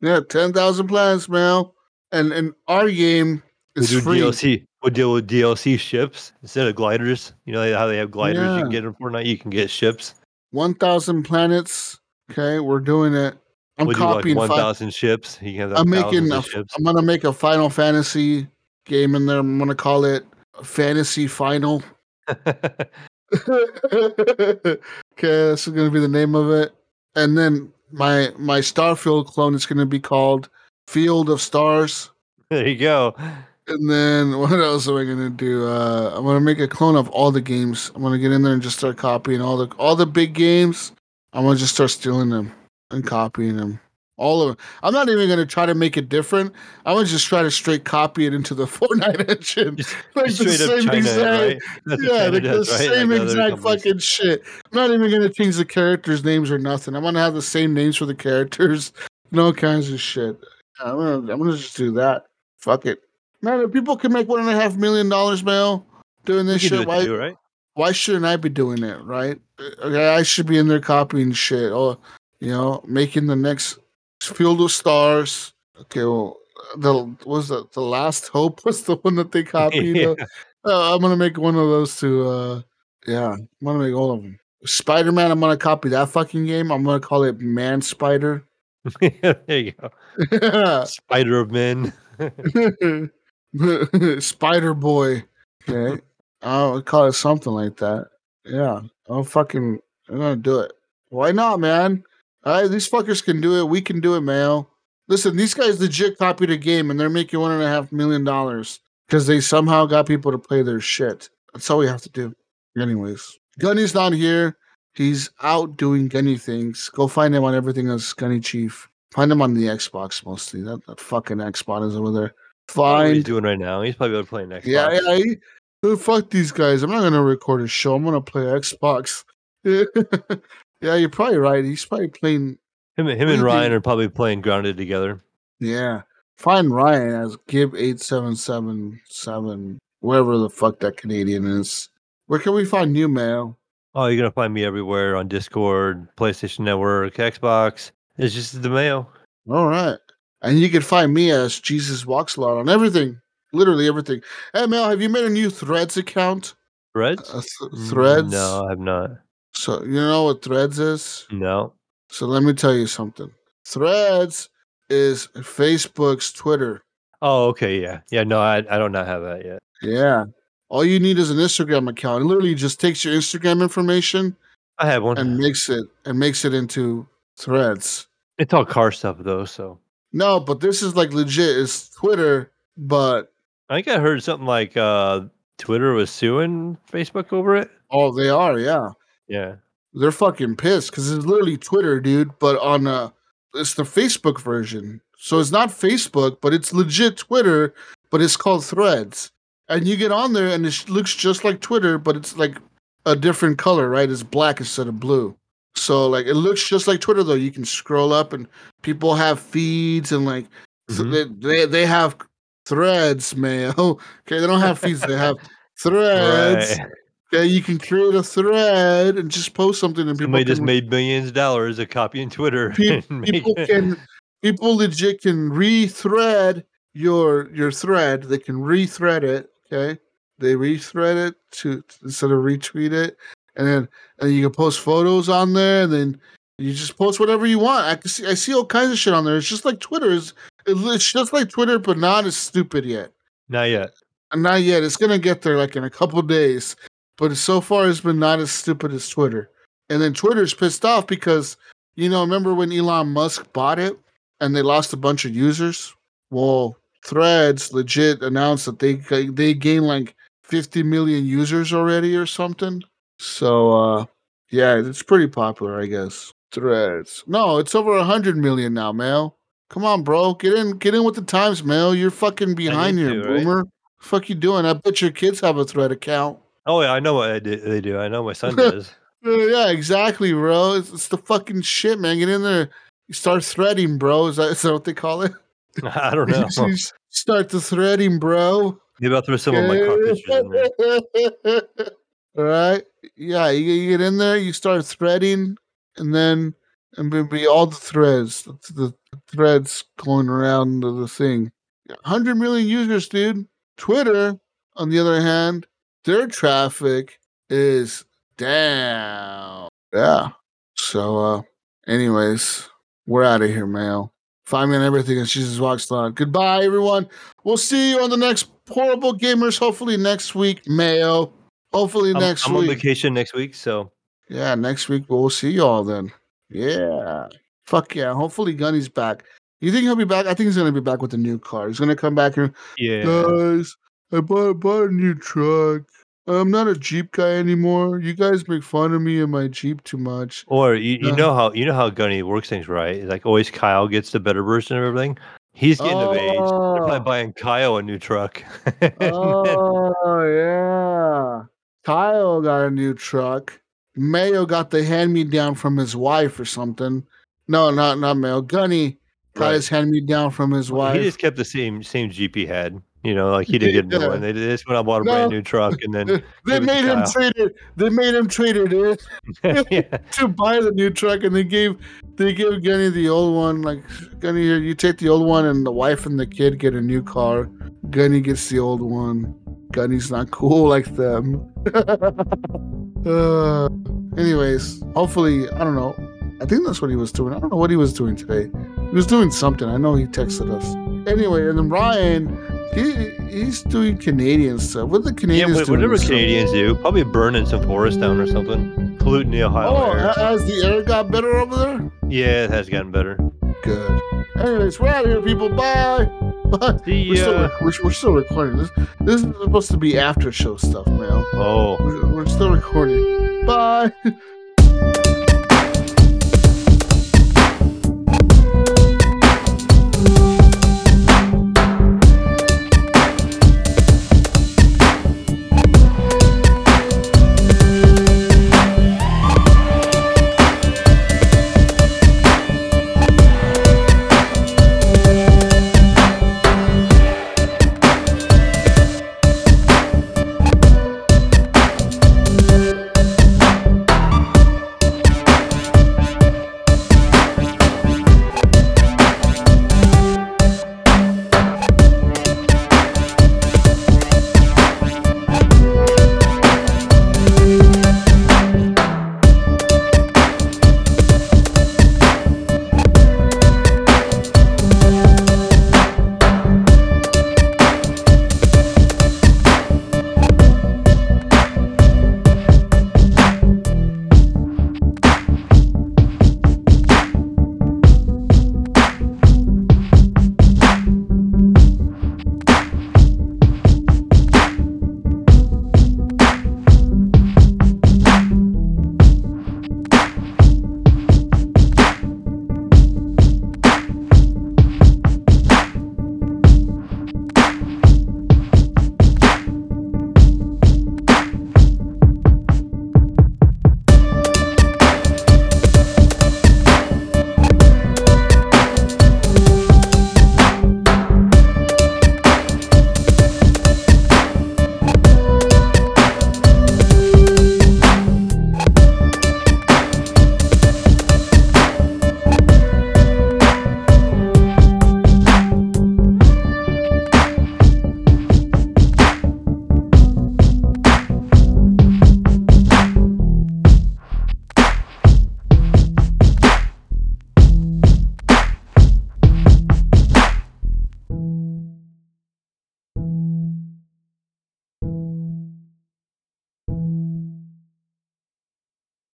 yeah, ten thousand planets, man. And and our game we is do free. DLC. We'll deal with DLC ships instead of gliders. You know how they have gliders you can get in Fortnite. You can get ships. One thousand planets. Okay, we're doing it. I'm we'll do like copying. thousand ships. You can have I'm making. A, ships. I'm gonna make a Final Fantasy game in there. I'm gonna call it Fantasy Final. <laughs> okay, that's gonna be the name of it. And then my my Starfield clone is gonna be called Field of Stars. there you go. And then what else am I gonna do? Uh, I'm gonna make a clone of all the games. I'm gonna get in there and just start copying all the all the big games. I'm gonna just start stealing them and copying them. All of them. I'm not even gonna try to make it different. I'm gonna just try to straight copy it into the <laughs> Fortnite engine. Just, <laughs> Like the same China, exact- right? Yeah, <laughs> like does, the right? same Like exact fucking shit. I'm not even gonna change the characters' names or nothing. I'm gonna have the same names for the characters, no kinds of shit. I'm gonna, I'm gonna just do that. Fuck it, man. If people can make one and a half million dollars, Mel, doing this can do shit, why, too, right? why shouldn't I be doing it? Right? Okay, I should be in there copying shit. Or you know, making the next Field of Stars. Okay, well, the was the the Last Hope <laughs> was the one that they <laughs> copied. Yeah. Uh, I'm gonna make one of those to. uh Yeah, I'm gonna make all of them. Spider Man. I'm gonna copy that fucking game. I'm gonna call it Man Spider. <laughs> there you go. Spider of Men. Spider Boy. Okay, I'll call it something like that. Yeah, I'll fucking. I'm gonna do it. Why not, man? All right, these fuckers can do it. We can do it, man. Listen, these guys legit copied a game and they're making one and a half million dollars because they somehow got people to play their shit. That's all we have to do. Anyways, Gunny's not here. He's out doing Gunny things. Go find him on everything as Gunny Chief. Find him on the Xbox mostly. That, that fucking Xbox is over there. Find what he's doing right now. He's probably playing Xbox. Yeah, yeah. He, fuck these guys. I'm not gonna record a show. I'm gonna play Xbox. <laughs> yeah, you're probably right. He's probably playing. Him, him and Ryan are probably playing grounded together. Yeah, find Ryan as Gib eight seven seven seven. Wherever the fuck that Canadian is. Where can we find new Mail? Oh, you're gonna find me everywhere on Discord, PlayStation Network, Xbox. It's just the mail. All right, and you can find me as Jesus Walks a lot on everything, literally everything. Hey, Mel, have you made a new Threads account? Threads? Uh, th- Mm, threads. No, I have not. So you know what Threads is? No. So let me tell you something. Threads is Facebook's Twitter. Oh, okay, yeah, yeah. No, I, I don't not have that yet. Yeah. All you need is an Instagram account. It literally just takes your Instagram information I have one. and makes it and makes it into threads. It's all car stuff though, so No, but this is like legit. It's Twitter, but I think I heard something like uh Twitter was suing Facebook over it. oh, they are, yeah. Yeah. They're fucking pissed because it's literally Twitter, dude. But on uh, it's the Facebook version, so it's not Facebook, but it's legit Twitter, but it's called Threads. And you get on there, and it looks just like Twitter, but it's like a different color, right? It's black instead of blue. So like it looks just like Twitter, though. You can scroll up, and people have feeds, and like th- Mhm. they, they have threads, man. <laughs> Okay, they don't have feeds; they have threads. Right. Yeah, you can create a thread and just post something, and people Somebody just can, made millions of dollars a of copying Twitter. pe- <laughs> people can people legit can rethread your your thread. They can rethread it. Okay, they rethread it to instead of retweet it, and then and you can post photos on there, and then you just post whatever you want. I can see I see all kinds of shit on there. It's just like Twitter. It's, it's just like Twitter, but not as stupid yet. Not yet. Not yet. It's gonna get there like in a couple days. But so far it's been not as stupid as Twitter. And then Twitter's pissed off because, you know, remember when Elon Musk bought it and they lost a bunch of users? Well, Threads legit announced that they they gained like 50 million users already or something. So uh yeah, it's pretty popular, I guess. Threads. No, it's over 100 million now, Mail. Come on, bro. Get in get in with the times, Mail. You're fucking behind here, to, right? boomer. Fuck you doing? I bet your kids have a Thread account. Oh yeah, I know what I do, they do. I know my son <laughs> does. Uh, yeah, exactly, bro. It's, it's the fucking shit, man. Get in there. You start threading, bro. Is that, is that what they call it? <laughs> I don't know. You start the threading, bro. Maybe I'll throw some of my cartridges in there. <laughs> All right. Yeah, you, you get in there, you start threading, and then and be, be all the threads, the, the threads going around the, the thing. 100 million users, dude. Twitter, on the other hand, their traffic is down. Yeah. So, uh, anyways, we're out of here, Mail. Find me on everything at Jesus Walks On. Goodbye, everyone. We'll see you on the next Horrible Gamers, hopefully next week, Mayo. Hopefully I'm, next I'm on vacation next week, so Yeah, next week we'll see y'all then. Yeah. Fuck yeah. Hopefully Gunny's back. You think he'll be back? I think he's gonna be back with a new car. He's gonna come back here. yeah. Guys, I bought, bought a new truck. I'm not a Jeep guy anymore. You guys make fun of me and my Jeep too much. Or you, you Uh, know how you know how Gunny works things, right? Like always, Kyle gets the better version of everything. He's getting of age. They're probably Oh. buying Kyle a new truck. <laughs> Oh yeah. Kyle got a new truck. Mayo got the hand me down from his wife or something. No, not not Mayo. Gunny got Right. his hand me down from his wife. he just kept the same same Jeep he had. You know, like he didn't get a new Yeah. one. They just went out bought a No. brand new truck, and then <laughs> they they made him trade it. They made him trade it <laughs> yeah, <laughs> to buy the new truck, and they gave they gave Gunny the old one. Like Gunny, you take the old one, and the wife and the kid get a new car. Gunny gets the old one. Gunny's not cool like them. uh, anyways, hopefully, I don't know. I think that's what he was doing. I don't know what he was doing today. He was doing something. I know he texted us. Anyway, and then Ryan, he he's doing Canadian stuff. What the. Canadians doing? Whatever? Canadians do, probably burning some forest down or something, polluting the Ohio Oh, air. has the air got better over there? yeah, it has gotten better. Good. Anyways, we're out of here, people. Bye. <laughs> Bye. We're still, we're, we're still recording. This this is supposed to be after show stuff, man. Oh. We're, we're still recording. Bye. <laughs>